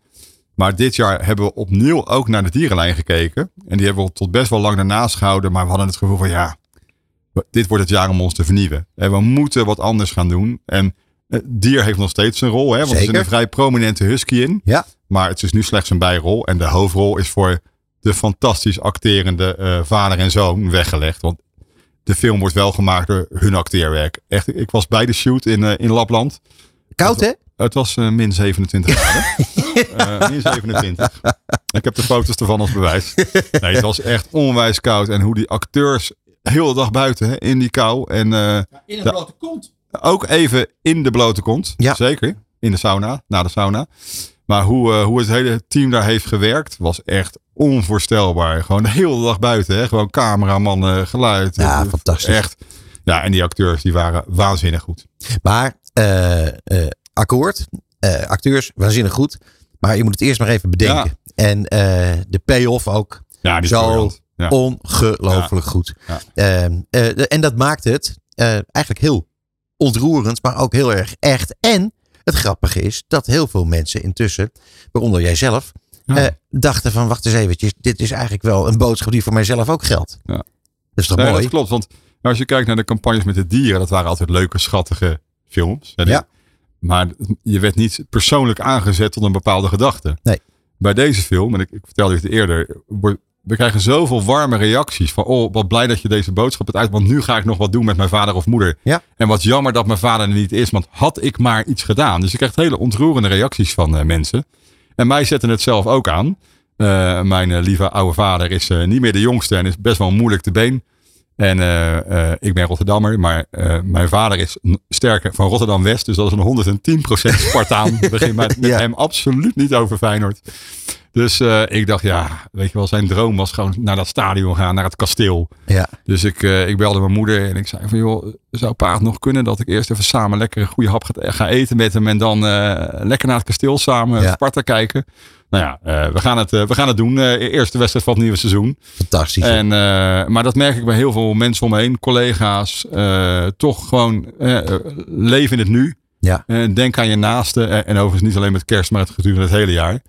[SPEAKER 9] Maar dit jaar hebben we opnieuw ook naar de dierenlijn gekeken. En die hebben we tot best wel lang daarnaast gehouden. Maar we hadden het gevoel van ja, dit wordt het jaar om ons te vernieuwen. En we moeten wat anders gaan doen. En het dier heeft nog steeds een rol. Hè? Want er zit
[SPEAKER 3] Zeker.
[SPEAKER 9] een vrij prominente husky in.
[SPEAKER 3] Ja.
[SPEAKER 9] Maar het is nu slechts een bijrol. En de hoofdrol is voor de fantastisch acterende eh, vader en zoon weggelegd. Want de film wordt wel gemaakt door hun acteerwerk. Echt, ik was bij de shoot in, eh, in Lapland.
[SPEAKER 3] Koud hè?
[SPEAKER 9] Het was eh, min 27 <laughs> graden. Eh, min 27. Ik heb de foto's ervan als bewijs. Nee, het was echt onwijs koud. En hoe die acteurs heel de dag buiten hè, in die kou. En eh,
[SPEAKER 4] In een
[SPEAKER 9] Ja.
[SPEAKER 4] blote kont.
[SPEAKER 9] ook even in de blote kont.
[SPEAKER 3] Ja.
[SPEAKER 9] Zeker. In de sauna. Na de sauna. Maar hoe, eh, hoe het hele team daar heeft gewerkt was echt onvoorstelbaar. Gewoon de hele dag buiten. Hè? Gewoon cameraman, eh, geluid.
[SPEAKER 3] Ja, fantastisch.
[SPEAKER 9] Echt. Ja, en die acteurs die waren waanzinnig goed.
[SPEAKER 3] Maar eh, eh, akkoord, eh, acteurs, waanzinnig goed. Maar je moet het eerst maar even bedenken. En de payoff ook
[SPEAKER 9] Ja, die
[SPEAKER 3] zo.
[SPEAKER 9] Ja.
[SPEAKER 3] ongelooflijk goed.
[SPEAKER 9] Ja.
[SPEAKER 3] Ehm, eh, en dat maakt het eigenlijk heel ontroerend, maar ook heel erg echt. En het grappige is dat heel veel mensen intussen, waaronder jij zelf,
[SPEAKER 9] Ja.
[SPEAKER 3] eh, dachten van wacht eens eventjes, dit is eigenlijk wel een boodschap die voor mijzelf ook geldt.
[SPEAKER 9] Ja.
[SPEAKER 3] Dat is toch
[SPEAKER 9] Nee,
[SPEAKER 3] mooi?
[SPEAKER 9] dat klopt. Want nou, als je kijkt naar de campagnes met de dieren, dat waren altijd leuke, schattige films. hè.
[SPEAKER 3] Ja.
[SPEAKER 9] Maar je werd niet persoonlijk aangezet tot een bepaalde gedachte.
[SPEAKER 3] Nee.
[SPEAKER 9] Bij deze film, en ik, ik vertelde het eerder, we krijgen zoveel warme reacties van, oh, wat blij dat je deze boodschap hebt uit, want nu ga ik nog wat doen met mijn vader of moeder.
[SPEAKER 3] Ja.
[SPEAKER 9] En wat jammer dat mijn vader er niet is, want had ik maar iets gedaan. Dus je krijgt hele ontroerende reacties van eh, mensen. En mij zetten het zelf ook aan. Eh, mijn eh, lieve oude vader is niet meer de jongste en is best wel moeilijk te been. En eh, eh, ik ben Rotterdammer, maar eh, mijn vader is sterker van Rotterdam-West. Dus dat is een 110% Spartaan. <laughs> We beginnen met, met
[SPEAKER 3] Ja.
[SPEAKER 9] hem absoluut niet over Feyenoord. Dus eh, ik dacht, ja, weet je wel, zijn droom was gewoon naar dat stadion gaan, naar het kasteel.
[SPEAKER 3] Ja.
[SPEAKER 9] Dus ik, eh, ik belde mijn moeder en ik zei van, joh, zou pa het nog kunnen dat ik eerst even samen lekker een goede hap ga, eten met hem en dan eh, lekker naar het kasteel samen
[SPEAKER 3] Ja.
[SPEAKER 9] Sparta kijken. Nou ja, we, gaan het, we gaan het doen. Eerste wedstrijd van het nieuwe seizoen.
[SPEAKER 3] Fantastisch.
[SPEAKER 9] En, maar dat merk ik bij heel veel mensen om me heen, collega's. toch gewoon leven in het nu.
[SPEAKER 3] Ja.
[SPEAKER 9] Denk aan je naasten. En, en overigens niet alleen met kerst, maar het gedurende het hele jaar.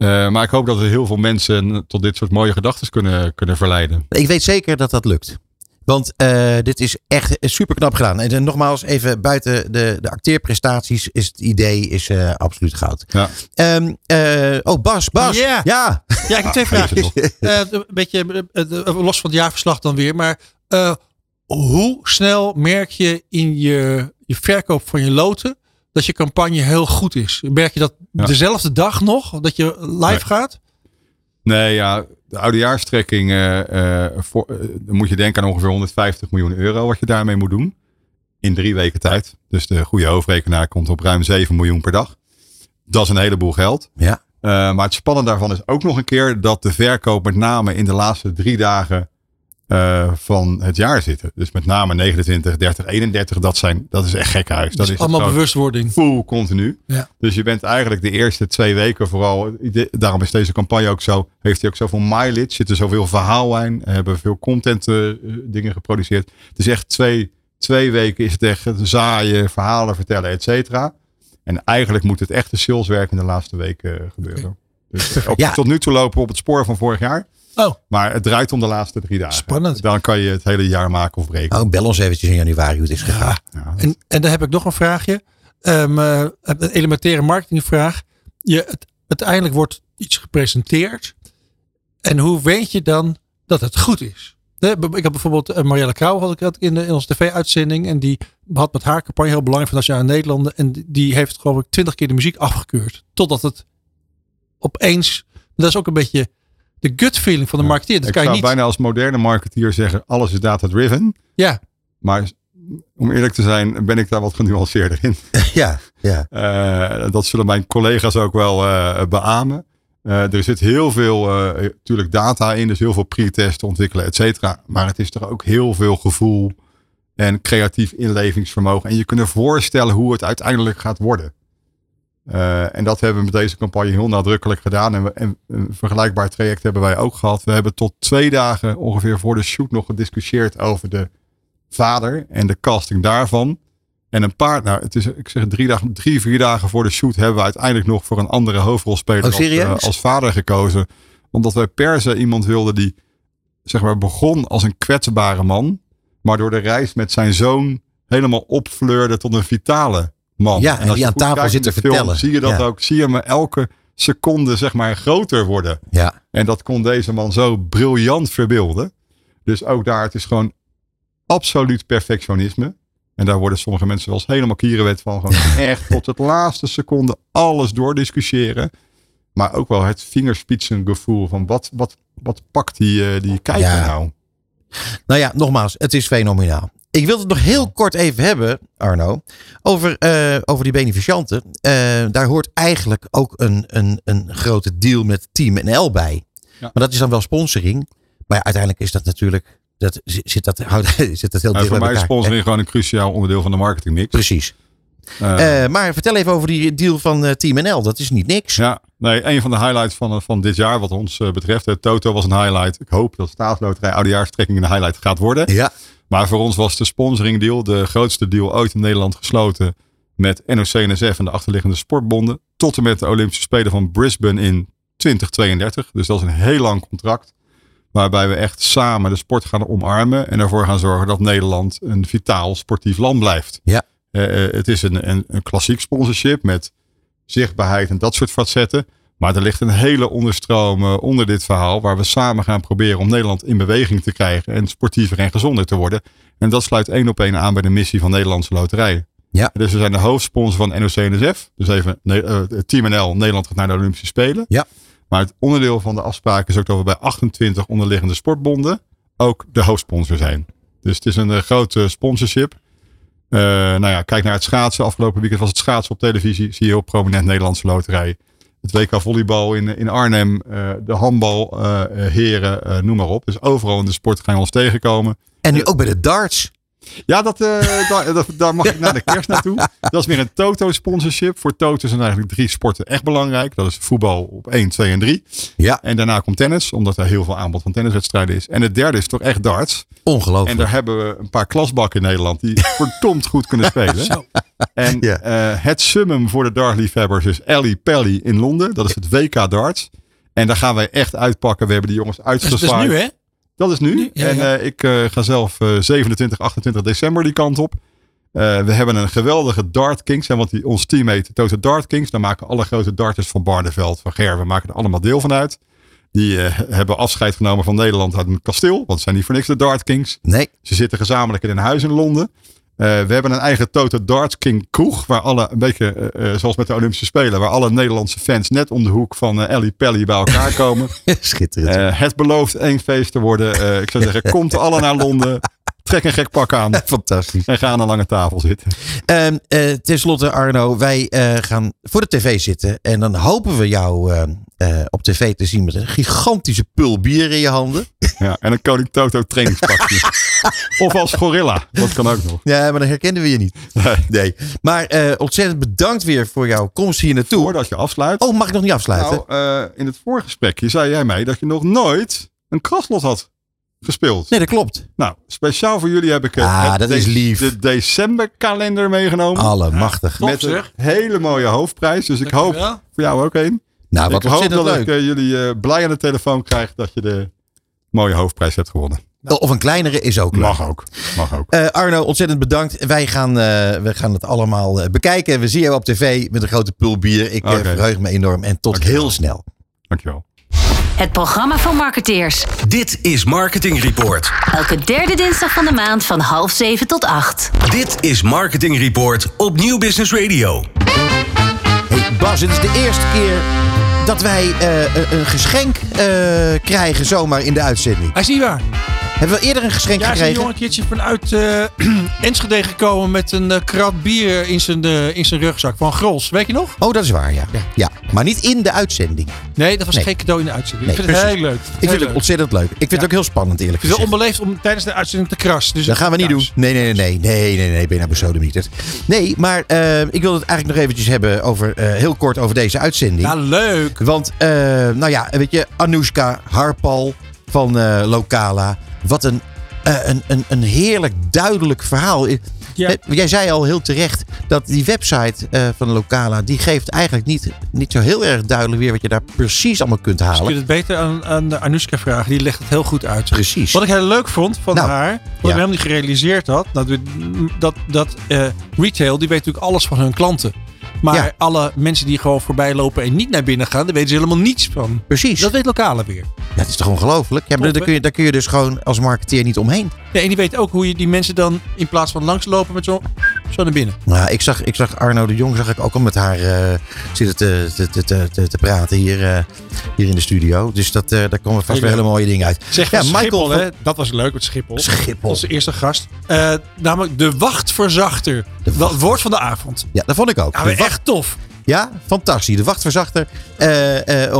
[SPEAKER 9] Eh, maar ik hoop dat we heel veel mensen tot dit soort mooie gedachten kunnen, kunnen verleiden.
[SPEAKER 3] Ik weet zeker dat dat lukt. Want eh, dit is echt super knap gedaan. En nogmaals, even buiten de, de acteerprestaties, is het idee is, eh, absoluut goud.
[SPEAKER 9] Ja.
[SPEAKER 3] Ehm, eh, oh, Bas, Bas.
[SPEAKER 4] Ja.
[SPEAKER 3] ja.
[SPEAKER 4] Ja, ik heb twee
[SPEAKER 9] Ah,
[SPEAKER 4] vragen. Eh, een beetje los van het jaarverslag dan weer. Maar eh, hoe snel merk je in je, je verkoop van je loten dat je campagne heel goed is? Merk je dat
[SPEAKER 9] Ja.
[SPEAKER 4] dezelfde dag nog dat je live
[SPEAKER 9] Nee.
[SPEAKER 4] gaat?
[SPEAKER 9] Nee, ja, de oudejaarstrekking, eh, eh, voor, eh, dan moet je denken aan ongeveer 150 miljoen euro wat je daarmee moet doen. In drie weken tijd. Dus de goede hoofdrekenaar komt op ruim 7 miljoen per dag. Dat is een heleboel geld.
[SPEAKER 3] Ja.
[SPEAKER 9] Eh, maar het spannende daarvan is ook nog een keer dat de verkoop met name in de laatste drie dagen eh, van het jaar zitten. Dus met name 29, 30, 31, dat, zijn, dat is echt gekhuis. Dat
[SPEAKER 4] Dat is
[SPEAKER 9] is
[SPEAKER 4] allemaal bewustwording.
[SPEAKER 9] full continu.
[SPEAKER 4] Ja.
[SPEAKER 9] Dus je bent eigenlijk de eerste twee weken vooral. Daarom is deze campagne ook zo. Heeft hij ook zoveel mileage. Zit er zoveel verhaal in. Hebben veel content eh, dingen geproduceerd. Het is echt twee, twee weken is het echt het zaaien, verhalen vertellen, et cetera. En eigenlijk moet het echte saleswerk in de laatste weken eh, gebeuren. Dus
[SPEAKER 3] Ja.
[SPEAKER 9] tot nu toe lopen we op het spoor van vorig jaar.
[SPEAKER 4] Oh,
[SPEAKER 9] Maar het draait om de laatste drie dagen.
[SPEAKER 4] Spannend.
[SPEAKER 9] Dan kan je het hele jaar maken of breken.
[SPEAKER 3] Oh, bel ons eventjes in januari hoe het is gegaan.
[SPEAKER 9] Ja.
[SPEAKER 4] en, en dan heb ik nog een vraagje. Ehm, eh, een elementaire marketingvraag. Je, het, uiteindelijk wordt iets gepresenteerd. En hoe weet je dan dat het goed is? Hè, Ik heb bijvoorbeeld eh, Marielle Krauw had ik had in, de, in onze tv-uitzending. En die had met haar campagne heel belangrijk van Nationale Nederlanden. En die- die heeft geloof ik twintig keer de muziek afgekeurd. Totdat het opeens... Dat is ook een beetje de gut feeling van de marketeer. Dat
[SPEAKER 9] ik
[SPEAKER 4] kan je
[SPEAKER 9] zou
[SPEAKER 4] niet...
[SPEAKER 9] bijna als moderne marketeer zeggen, alles is data driven.
[SPEAKER 4] Ja,
[SPEAKER 9] Maar om eerlijk te zijn, ben ik daar wat genuanceerder in. <laughs>
[SPEAKER 3] Ja, ja.
[SPEAKER 9] Eh, dat zullen mijn collega's ook wel eh beamen. Eh, er zit heel veel eh, natuurlijk data in, dus heel veel pre-testen ontwikkelen, et cetera. Maar het is toch ook heel veel gevoel en creatief inlevingsvermogen. En je kunt je voorstellen hoe het uiteindelijk gaat worden. Eh, en dat hebben we met deze campagne heel nadrukkelijk gedaan. En, we, en een vergelijkbaar traject hebben wij ook gehad. We hebben tot twee dagen ongeveer voor de shoot nog gediscussieerd over de vader en de casting daarvan. En een paar, nou, het is, ik zeg drie, dagen, drie, vier dagen voor de shoot hebben we uiteindelijk nog voor een andere hoofdrolspeler
[SPEAKER 3] Oh,
[SPEAKER 9] als, eh, als vader gekozen. Omdat wij per se iemand wilden die, zeg maar, begon als een kwetsbare man. Maar door de reis met zijn zoon helemaal opfleurde tot een vitale man.
[SPEAKER 3] Ja, en
[SPEAKER 9] als
[SPEAKER 3] die
[SPEAKER 9] je
[SPEAKER 3] aan tafel zit te
[SPEAKER 9] film,
[SPEAKER 3] vertellen.
[SPEAKER 9] Zie je dat
[SPEAKER 3] Ja.
[SPEAKER 9] ook? Zie je hem elke seconde, zeg maar, groter worden.
[SPEAKER 3] Ja.
[SPEAKER 9] En dat kon deze man zo briljant verbeelden. Dus ook daar, het is gewoon absoluut perfectionisme. En daar worden sommige mensen wel eens helemaal kierenwet van. Gewoon <laughs> echt tot het laatste seconde alles doordiscussiëren. Maar ook wel het vingerspitsengevoel van wat, wat, wat pakt die, eh, die kijker
[SPEAKER 3] Ja.
[SPEAKER 9] nou?
[SPEAKER 3] Nou ja, nogmaals, het is fenomenaal. Ik wil het nog heel kort even hebben, Arno, over, eh, over die beneficianten. Eh, daar hoort eigenlijk ook een, een, een grote deal met Team NL bij. Maar dat is dan wel sponsoring. Maar ja, uiteindelijk is dat natuurlijk, dat, zit, dat, houdt- <laughs> zit dat heel
[SPEAKER 9] Nou,
[SPEAKER 3] dicht
[SPEAKER 9] voor mij is sponsoring gewoon een cruciaal onderdeel van de marketingmix.
[SPEAKER 3] Precies.
[SPEAKER 9] Eh,
[SPEAKER 3] Eh, maar vertel even over die deal van eh, Team NL. Dat is niet niks.
[SPEAKER 9] Ja, nee, een van de highlights van, van dit jaar wat ons betreft. Toto was een highlight. Ik hoop dat staatsloterij oudejaarstrekking een highlight gaat worden.
[SPEAKER 3] Ja.
[SPEAKER 9] Maar voor ons was de sponsoring deal de grootste deal ooit in Nederland gesloten. Met NOC-NSF en de achterliggende sportbonden. Tot en met de Olympische Spelen van Brisbane in 2032. Dus dat is een heel lang contract. Waarbij we echt samen de sport gaan omarmen. En ervoor gaan zorgen dat Nederland een vitaal sportief land blijft.
[SPEAKER 3] Ja.
[SPEAKER 9] Eh, eh, het is een, een, een klassiek sponsorship met zichtbaarheid en dat soort facetten. Maar er ligt een hele onderstroom eh, onder dit verhaal. Waar we samen gaan proberen om Nederland in beweging te krijgen. En sportiever en gezonder te worden. En dat sluit één op één aan bij de missie van Nederlandse Loterijen.
[SPEAKER 3] Ja.
[SPEAKER 9] Dus we zijn de hoofdsponsor van NOC-NSF. Dus even het Team NL. Nederland gaat naar de Olympische Spelen.
[SPEAKER 3] Ja.
[SPEAKER 9] Maar het onderdeel van de afspraak is ook dat we bij 28 onderliggende sportbonden ook de hoofdsponsor zijn. Dus het is een grote sponsorship. Eh, nou ja, kijk naar het schaatsen. Afgelopen weekend was het schaatsen op televisie. Zie je heel prominent Nederlandse loterij. Het WK volleybal in, in Arnhem. eh, de handbal, eh, heren, noem maar op. Dus overal in de sport gaan we ons tegenkomen.
[SPEAKER 3] En nu ook bij de darts.
[SPEAKER 9] Ja, dat, eh, daar, dat, daar mag ik naar de kerst naartoe. Dat is weer een Toto-sponsorship. Voor Toto zijn eigenlijk drie sporten echt belangrijk. Dat is voetbal op 1, 2 en 3.
[SPEAKER 3] Ja.
[SPEAKER 9] En daarna komt tennis, omdat er heel veel aanbod van tenniswedstrijden is. En het derde is toch echt darts.
[SPEAKER 3] Ongelooflijk.
[SPEAKER 9] En daar hebben we een paar klasbakken in Nederland die <laughs> verdomd goed kunnen spelen. En
[SPEAKER 3] Ja.
[SPEAKER 9] eh, het summum voor de dartliefhebbers is Ellie Pelly in Londen. Dat is het WK darts. En daar gaan wij echt uitpakken. We hebben die jongens
[SPEAKER 4] Dat is, dat
[SPEAKER 9] uitgezwaaid.
[SPEAKER 4] is nu, hè?
[SPEAKER 9] Dat is nu.
[SPEAKER 4] Nu? Ja,
[SPEAKER 9] en
[SPEAKER 4] ja.
[SPEAKER 9] eh, ik eh, ga zelf eh, 27, 28 december die kant op. Eh, we hebben een geweldige Dart Kings. En want die, ons team heet Toto Dart Kings. Daar maken alle grote darters van Barneveld, van Ger. We maken er allemaal deel van uit. Die eh, hebben afscheid genomen van Nederland uit een kasteel. Want het zijn niet voor niks de Dart Kings.
[SPEAKER 3] Nee.
[SPEAKER 9] Ze zitten gezamenlijk in een huis in Londen. Eh, we hebben een eigen Toto Darts King kroeg. Waar alle, een beetje eh, eh, zoals met de Olympische Spelen. Waar alle Nederlandse fans net om de hoek van Ellie Pelly bij elkaar komen. <laughs>
[SPEAKER 3] Schitterend.
[SPEAKER 9] Het belooft één feest te worden. Ik zou zeggen, <laughs> komt alle naar Londen. Trek een gek pak aan. <laughs>
[SPEAKER 3] Fantastisch.
[SPEAKER 9] En ga aan een lange tafel zitten.
[SPEAKER 3] Ehm eh, ten slotte, Arno, wij gaan voor de tv zitten. En dan hopen we jou eh, op tv te zien met een gigantische pul bier in je handen. <laughs>
[SPEAKER 9] Ja, en een Koning Toto trainingspakje. <laughs> of als gorilla. Dat kan ook nog.
[SPEAKER 3] Ja, maar dan herkennen we je niet. Nee. Maar eh, ontzettend bedankt weer voor jouw komst hier naartoe.
[SPEAKER 9] Voordat je afsluit.
[SPEAKER 3] Oh, mag ik nog niet afsluiten?
[SPEAKER 9] Nou, eh, in het voorgesprekje zei jij mij dat je nog nooit een kraslot had gespeeld.
[SPEAKER 3] nee, dat klopt.
[SPEAKER 9] Nou, speciaal voor jullie heb ik eh,
[SPEAKER 3] Ah,
[SPEAKER 9] het
[SPEAKER 3] dat is lief.
[SPEAKER 9] de decemberkalender meegenomen.
[SPEAKER 3] Allemachtig.
[SPEAKER 9] met een hele mooie hoofdprijs. Dus ik hoop voor jou ook één.
[SPEAKER 3] Nou, wat
[SPEAKER 9] ik hoop dat
[SPEAKER 3] leuk.
[SPEAKER 9] ik eh, jullie eh, blij aan de telefoon krijg dat je de mooie hoofdprijs hebt gewonnen.
[SPEAKER 3] Of een kleinere is ook leuk.
[SPEAKER 9] Mag ook. Mag ook.
[SPEAKER 3] Eh, Arno, ontzettend bedankt. Wij gaan, eh, we gaan het allemaal eh, bekijken. We zien jou op tv met een grote pul bier. Ik eh, verheug me enorm. En tot
[SPEAKER 9] Dankjewel.
[SPEAKER 3] heel snel.
[SPEAKER 9] Dankjewel.
[SPEAKER 2] Het programma van marketeers.
[SPEAKER 1] Dit is Marketing Report.
[SPEAKER 2] Elke derde dinsdag van de maand van half zeven tot acht.
[SPEAKER 1] Dit is Marketing Report op Nieuw Business Radio.
[SPEAKER 3] Hey Bas, het is de eerste keer dat wij eh, een- geschenk eh, krijgen zomaar in de uitzending.
[SPEAKER 4] Hij is niet waar.
[SPEAKER 3] Hebben we eerder een geschenk
[SPEAKER 4] Ja, is een
[SPEAKER 3] gekregen?
[SPEAKER 4] jongen een keertje vanuit eh <clears throat> Enschede gekomen met een eh, krat bier in zijn, eh, in zijn rugzak van Grols. Weet je nog?
[SPEAKER 3] Oh, dat is waar, ja. ja. Maar niet in de uitzending.
[SPEAKER 4] Nee, dat was
[SPEAKER 3] Nee.
[SPEAKER 4] geen cadeau in de uitzending.
[SPEAKER 3] Nee,
[SPEAKER 4] ik vind het heel leuk.
[SPEAKER 3] Ik vind het ontzettend leuk. Ik vind het ook heel spannend, eerlijk
[SPEAKER 4] vind het
[SPEAKER 3] gezegd.
[SPEAKER 4] onbeleefd om tijdens de uitzending te krassen. Dus
[SPEAKER 3] Dat gaan we niet doen. Nee, nee, nee, nee, nee, nee, nee, ben je nou besodemieterd. Nee, maar ik wil het eigenlijk nog eventjes hebben over, heel kort over deze uitzending.
[SPEAKER 4] Ja, leuk.
[SPEAKER 3] Want, nou ja, weet je, Anoushka Harpal van Lokala. Wat een, eh, een, een, een heerlijk duidelijk verhaal. Je
[SPEAKER 4] Ja.
[SPEAKER 3] Eh, Jij zei al heel terecht dat die website eh, van Locala, die geeft eigenlijk niet, niet zo heel erg duidelijk weer wat je daar precies allemaal kunt
[SPEAKER 4] Dus je
[SPEAKER 3] halen.
[SPEAKER 4] kunt het beter aan, aan de Anoushka vragen. Die legt het heel goed uit.
[SPEAKER 3] Precies.
[SPEAKER 4] Wat ik heel leuk vond van
[SPEAKER 3] Nou,
[SPEAKER 4] haar, wat
[SPEAKER 3] ja.
[SPEAKER 4] ik helemaal niet gerealiseerd had, dat, dat, dat eh, retail, die weet natuurlijk alles van hun klanten. Maar
[SPEAKER 3] Ja.
[SPEAKER 4] alle mensen die gewoon voorbij lopen en niet naar binnen gaan, daar weten ze helemaal niets van.
[SPEAKER 3] Precies.
[SPEAKER 4] Dat weet lokale weer.
[SPEAKER 3] Ja, dat is toch ongelooflijk? Ja, maar daar, kun je, daar kun je dus gewoon als marketeer niet omheen.
[SPEAKER 4] Ja, en die weet ook hoe je die mensen dan in plaats van langslopen met zo, zo naar binnen.
[SPEAKER 3] Nou, ik zag, ik zag Arno de Jong zag ik ook al met haar eh, zitten te, te, te, te, te, te praten hier, eh, hier in de studio. Dus dat, eh, daar komen vast weer hele mooie dingen uit.
[SPEAKER 4] Zeg
[SPEAKER 3] Ja, Michael
[SPEAKER 4] Schiphol,
[SPEAKER 3] van-
[SPEAKER 4] hè? dat was leuk met Schiphol.
[SPEAKER 3] Schiphol.
[SPEAKER 4] Onze eerste gast. Namelijk de wachtverzachter.
[SPEAKER 3] De
[SPEAKER 4] Dat woord van de avond.
[SPEAKER 3] Ja, dat vond ik ook.
[SPEAKER 4] Ja,
[SPEAKER 3] wacht-
[SPEAKER 4] echt tof.
[SPEAKER 3] Ja, fantastisch. De wachtverzachter.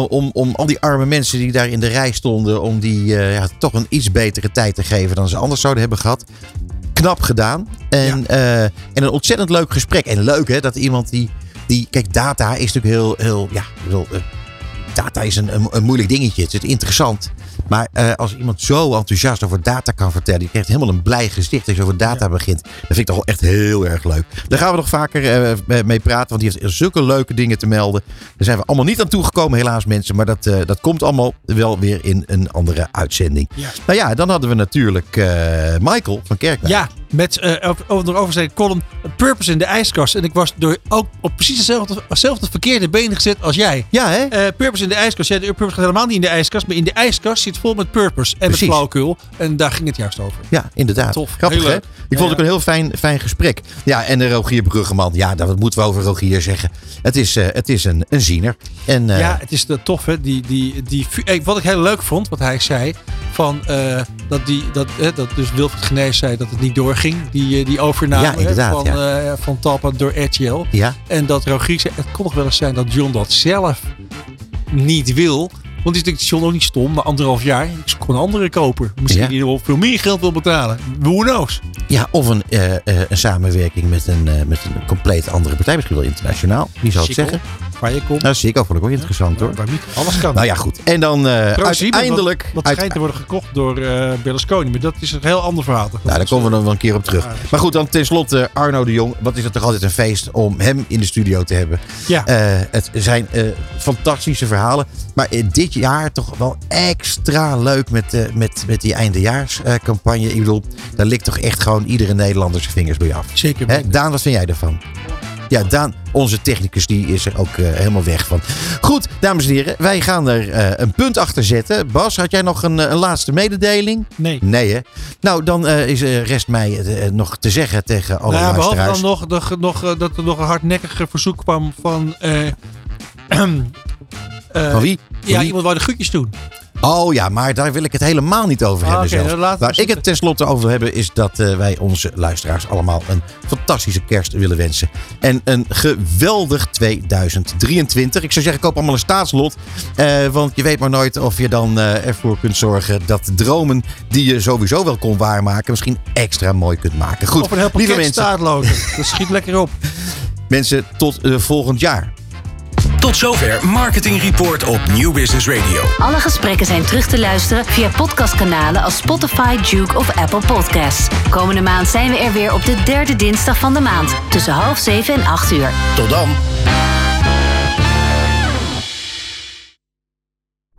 [SPEAKER 3] om, om al die arme mensen die daar in de rij stonden. om die ja, toch een iets betere tijd te geven dan ze anders zouden hebben gehad. Knap gedaan. En, eh, en een ontzettend leuk gesprek. En leuk hè, dat iemand die. die kijk, data is natuurlijk heel. heel ja, heel, eh, data is een, een, een moeilijk dingetje. Het is interessant. Maar eh, als iemand zo enthousiast over data kan vertellen. Je krijgt helemaal een blij gezicht als je over data begint. Dat vind ik toch wel echt heel erg leuk. Daar gaan we nog vaker eh, mee praten. Want die heeft zulke leuke dingen te melden. Daar zijn we allemaal niet aan toegekomen, helaas mensen. Maar dat, eh, dat komt allemaal wel weer in een andere uitzending.
[SPEAKER 4] Ja.
[SPEAKER 3] Nou ja, dan hadden we natuurlijk Michael van Kerkwijk.
[SPEAKER 4] Ja, met eh, over, over, over zijn column Purpose in de ijskast. En ik was door ook op precies hetzelfde, hetzelfde verkeerde been gezet als jij.
[SPEAKER 3] Ja, hè?
[SPEAKER 4] Eh, purpose in de ijskast. Ja, de Purpose gaat helemaal niet in de ijskast. Maar in de ijskast zit vol met purpose. En
[SPEAKER 3] Precies.
[SPEAKER 4] met flauwekul. En daar ging het juist over.
[SPEAKER 3] Ja, inderdaad.
[SPEAKER 4] Tof.
[SPEAKER 3] Grappig, hè? Ik vond het ook een heel fijn, fijn gesprek. Ja, en de Rogier Bruggeman. Ja, dat moeten we over Rogier zeggen. Het is, eh, het is een, een ziener. En, eh,
[SPEAKER 4] Ja, het is de tof, hè? Die, die, die, eh, wat ik heel leuk vond, wat hij zei. Van, eh, dat, die, dat, eh, dat dus Wilfried Genees zei dat het niet doorging. Die, eh, die overname
[SPEAKER 3] Ja,
[SPEAKER 4] van, eh, van Talpa door RTL.
[SPEAKER 3] ja,
[SPEAKER 4] En dat zei, het kon nog wel eens zijn dat John dat zelf niet wil. Want is natuurlijk John ook niet stom. Na anderhalf jaar, ik kon een andere koper. Misschien
[SPEAKER 3] Ja.
[SPEAKER 4] die er wel veel meer geld wil betalen. Who knows?
[SPEAKER 3] ja, of een, eh, een samenwerking met een, met een compleet andere partij. Misschien wel internationaal. Wie zou het zeggen?
[SPEAKER 4] Waar je komt.
[SPEAKER 3] Nou, vond ik ook interessant hoor.
[SPEAKER 4] Waar niet alles kan.
[SPEAKER 3] Nou ja, goed. En dan eh,
[SPEAKER 4] ProSieben,
[SPEAKER 3] uiteindelijk... Uit-
[SPEAKER 4] schijnt te worden gekocht door eh Berlusconi. Maar dat is een heel ander verhaal.
[SPEAKER 3] Nou, daar komen we nog wel een keer op terug. Maar goed, dan tenslotte Arno de Jong. Wat is het toch altijd een feest om hem in de studio te hebben.
[SPEAKER 4] Ja.
[SPEAKER 3] Eh, het zijn eh, fantastische verhalen. Maar eh, dit jaar toch wel extra leuk met, eh, met, met die eindejaarscampagne. Ik bedoel, daar ligt toch echt gewoon iedere Nederlander zijn vingers bij af.
[SPEAKER 4] Zeker.
[SPEAKER 3] Daan, wat vind jij ervan? Ja, Daan, onze technicus, die is er ook eh, helemaal weg van. Goed, dames en heren, wij gaan er eh, een punt achter zetten. Bas, had jij nog een, eh, een laatste mededeling?
[SPEAKER 4] Nee.
[SPEAKER 3] Nee, hè? Nou, dan is, rest mij nog te zeggen tegen alle
[SPEAKER 4] Nou ja, behalve
[SPEAKER 3] luisteraars.
[SPEAKER 4] dan nog, nog, nog, dat er nog een hardnekkige verzoek kwam van... <clears throat>
[SPEAKER 3] Van wie? Van
[SPEAKER 4] Ja,
[SPEAKER 3] wie?
[SPEAKER 4] iemand wou de groetjes doen.
[SPEAKER 3] Oh ja, maar daar wil ik het helemaal niet over
[SPEAKER 4] Ah,
[SPEAKER 3] hebben zelfs.
[SPEAKER 4] laten we
[SPEAKER 3] Waar ik het tenslotte over wil hebben is dat eh, wij onze luisteraars allemaal een fantastische kerst willen wensen. En een geweldig 2023. Ik zou zeggen, koop allemaal een staatslot. Eh, want je weet maar nooit of je dan eh, ervoor kunt zorgen dat de dromen die je sowieso wel kon waarmaken, misschien extra mooi kunt maken. Goed,
[SPEAKER 4] Of een heel
[SPEAKER 3] lieve mensen,
[SPEAKER 4] staatloten. <laughs> Dat schiet lekker op.
[SPEAKER 3] mensen tot volgend jaar.
[SPEAKER 1] Tot zover Marketing Report op New Business Radio.
[SPEAKER 2] Alle gesprekken zijn terug te luisteren via podcastkanalen als Spotify, Duke of Apple Podcasts. Komende maand zijn we er weer op de derde dinsdag van de maand tussen half zeven en acht uur.
[SPEAKER 1] Tot dan.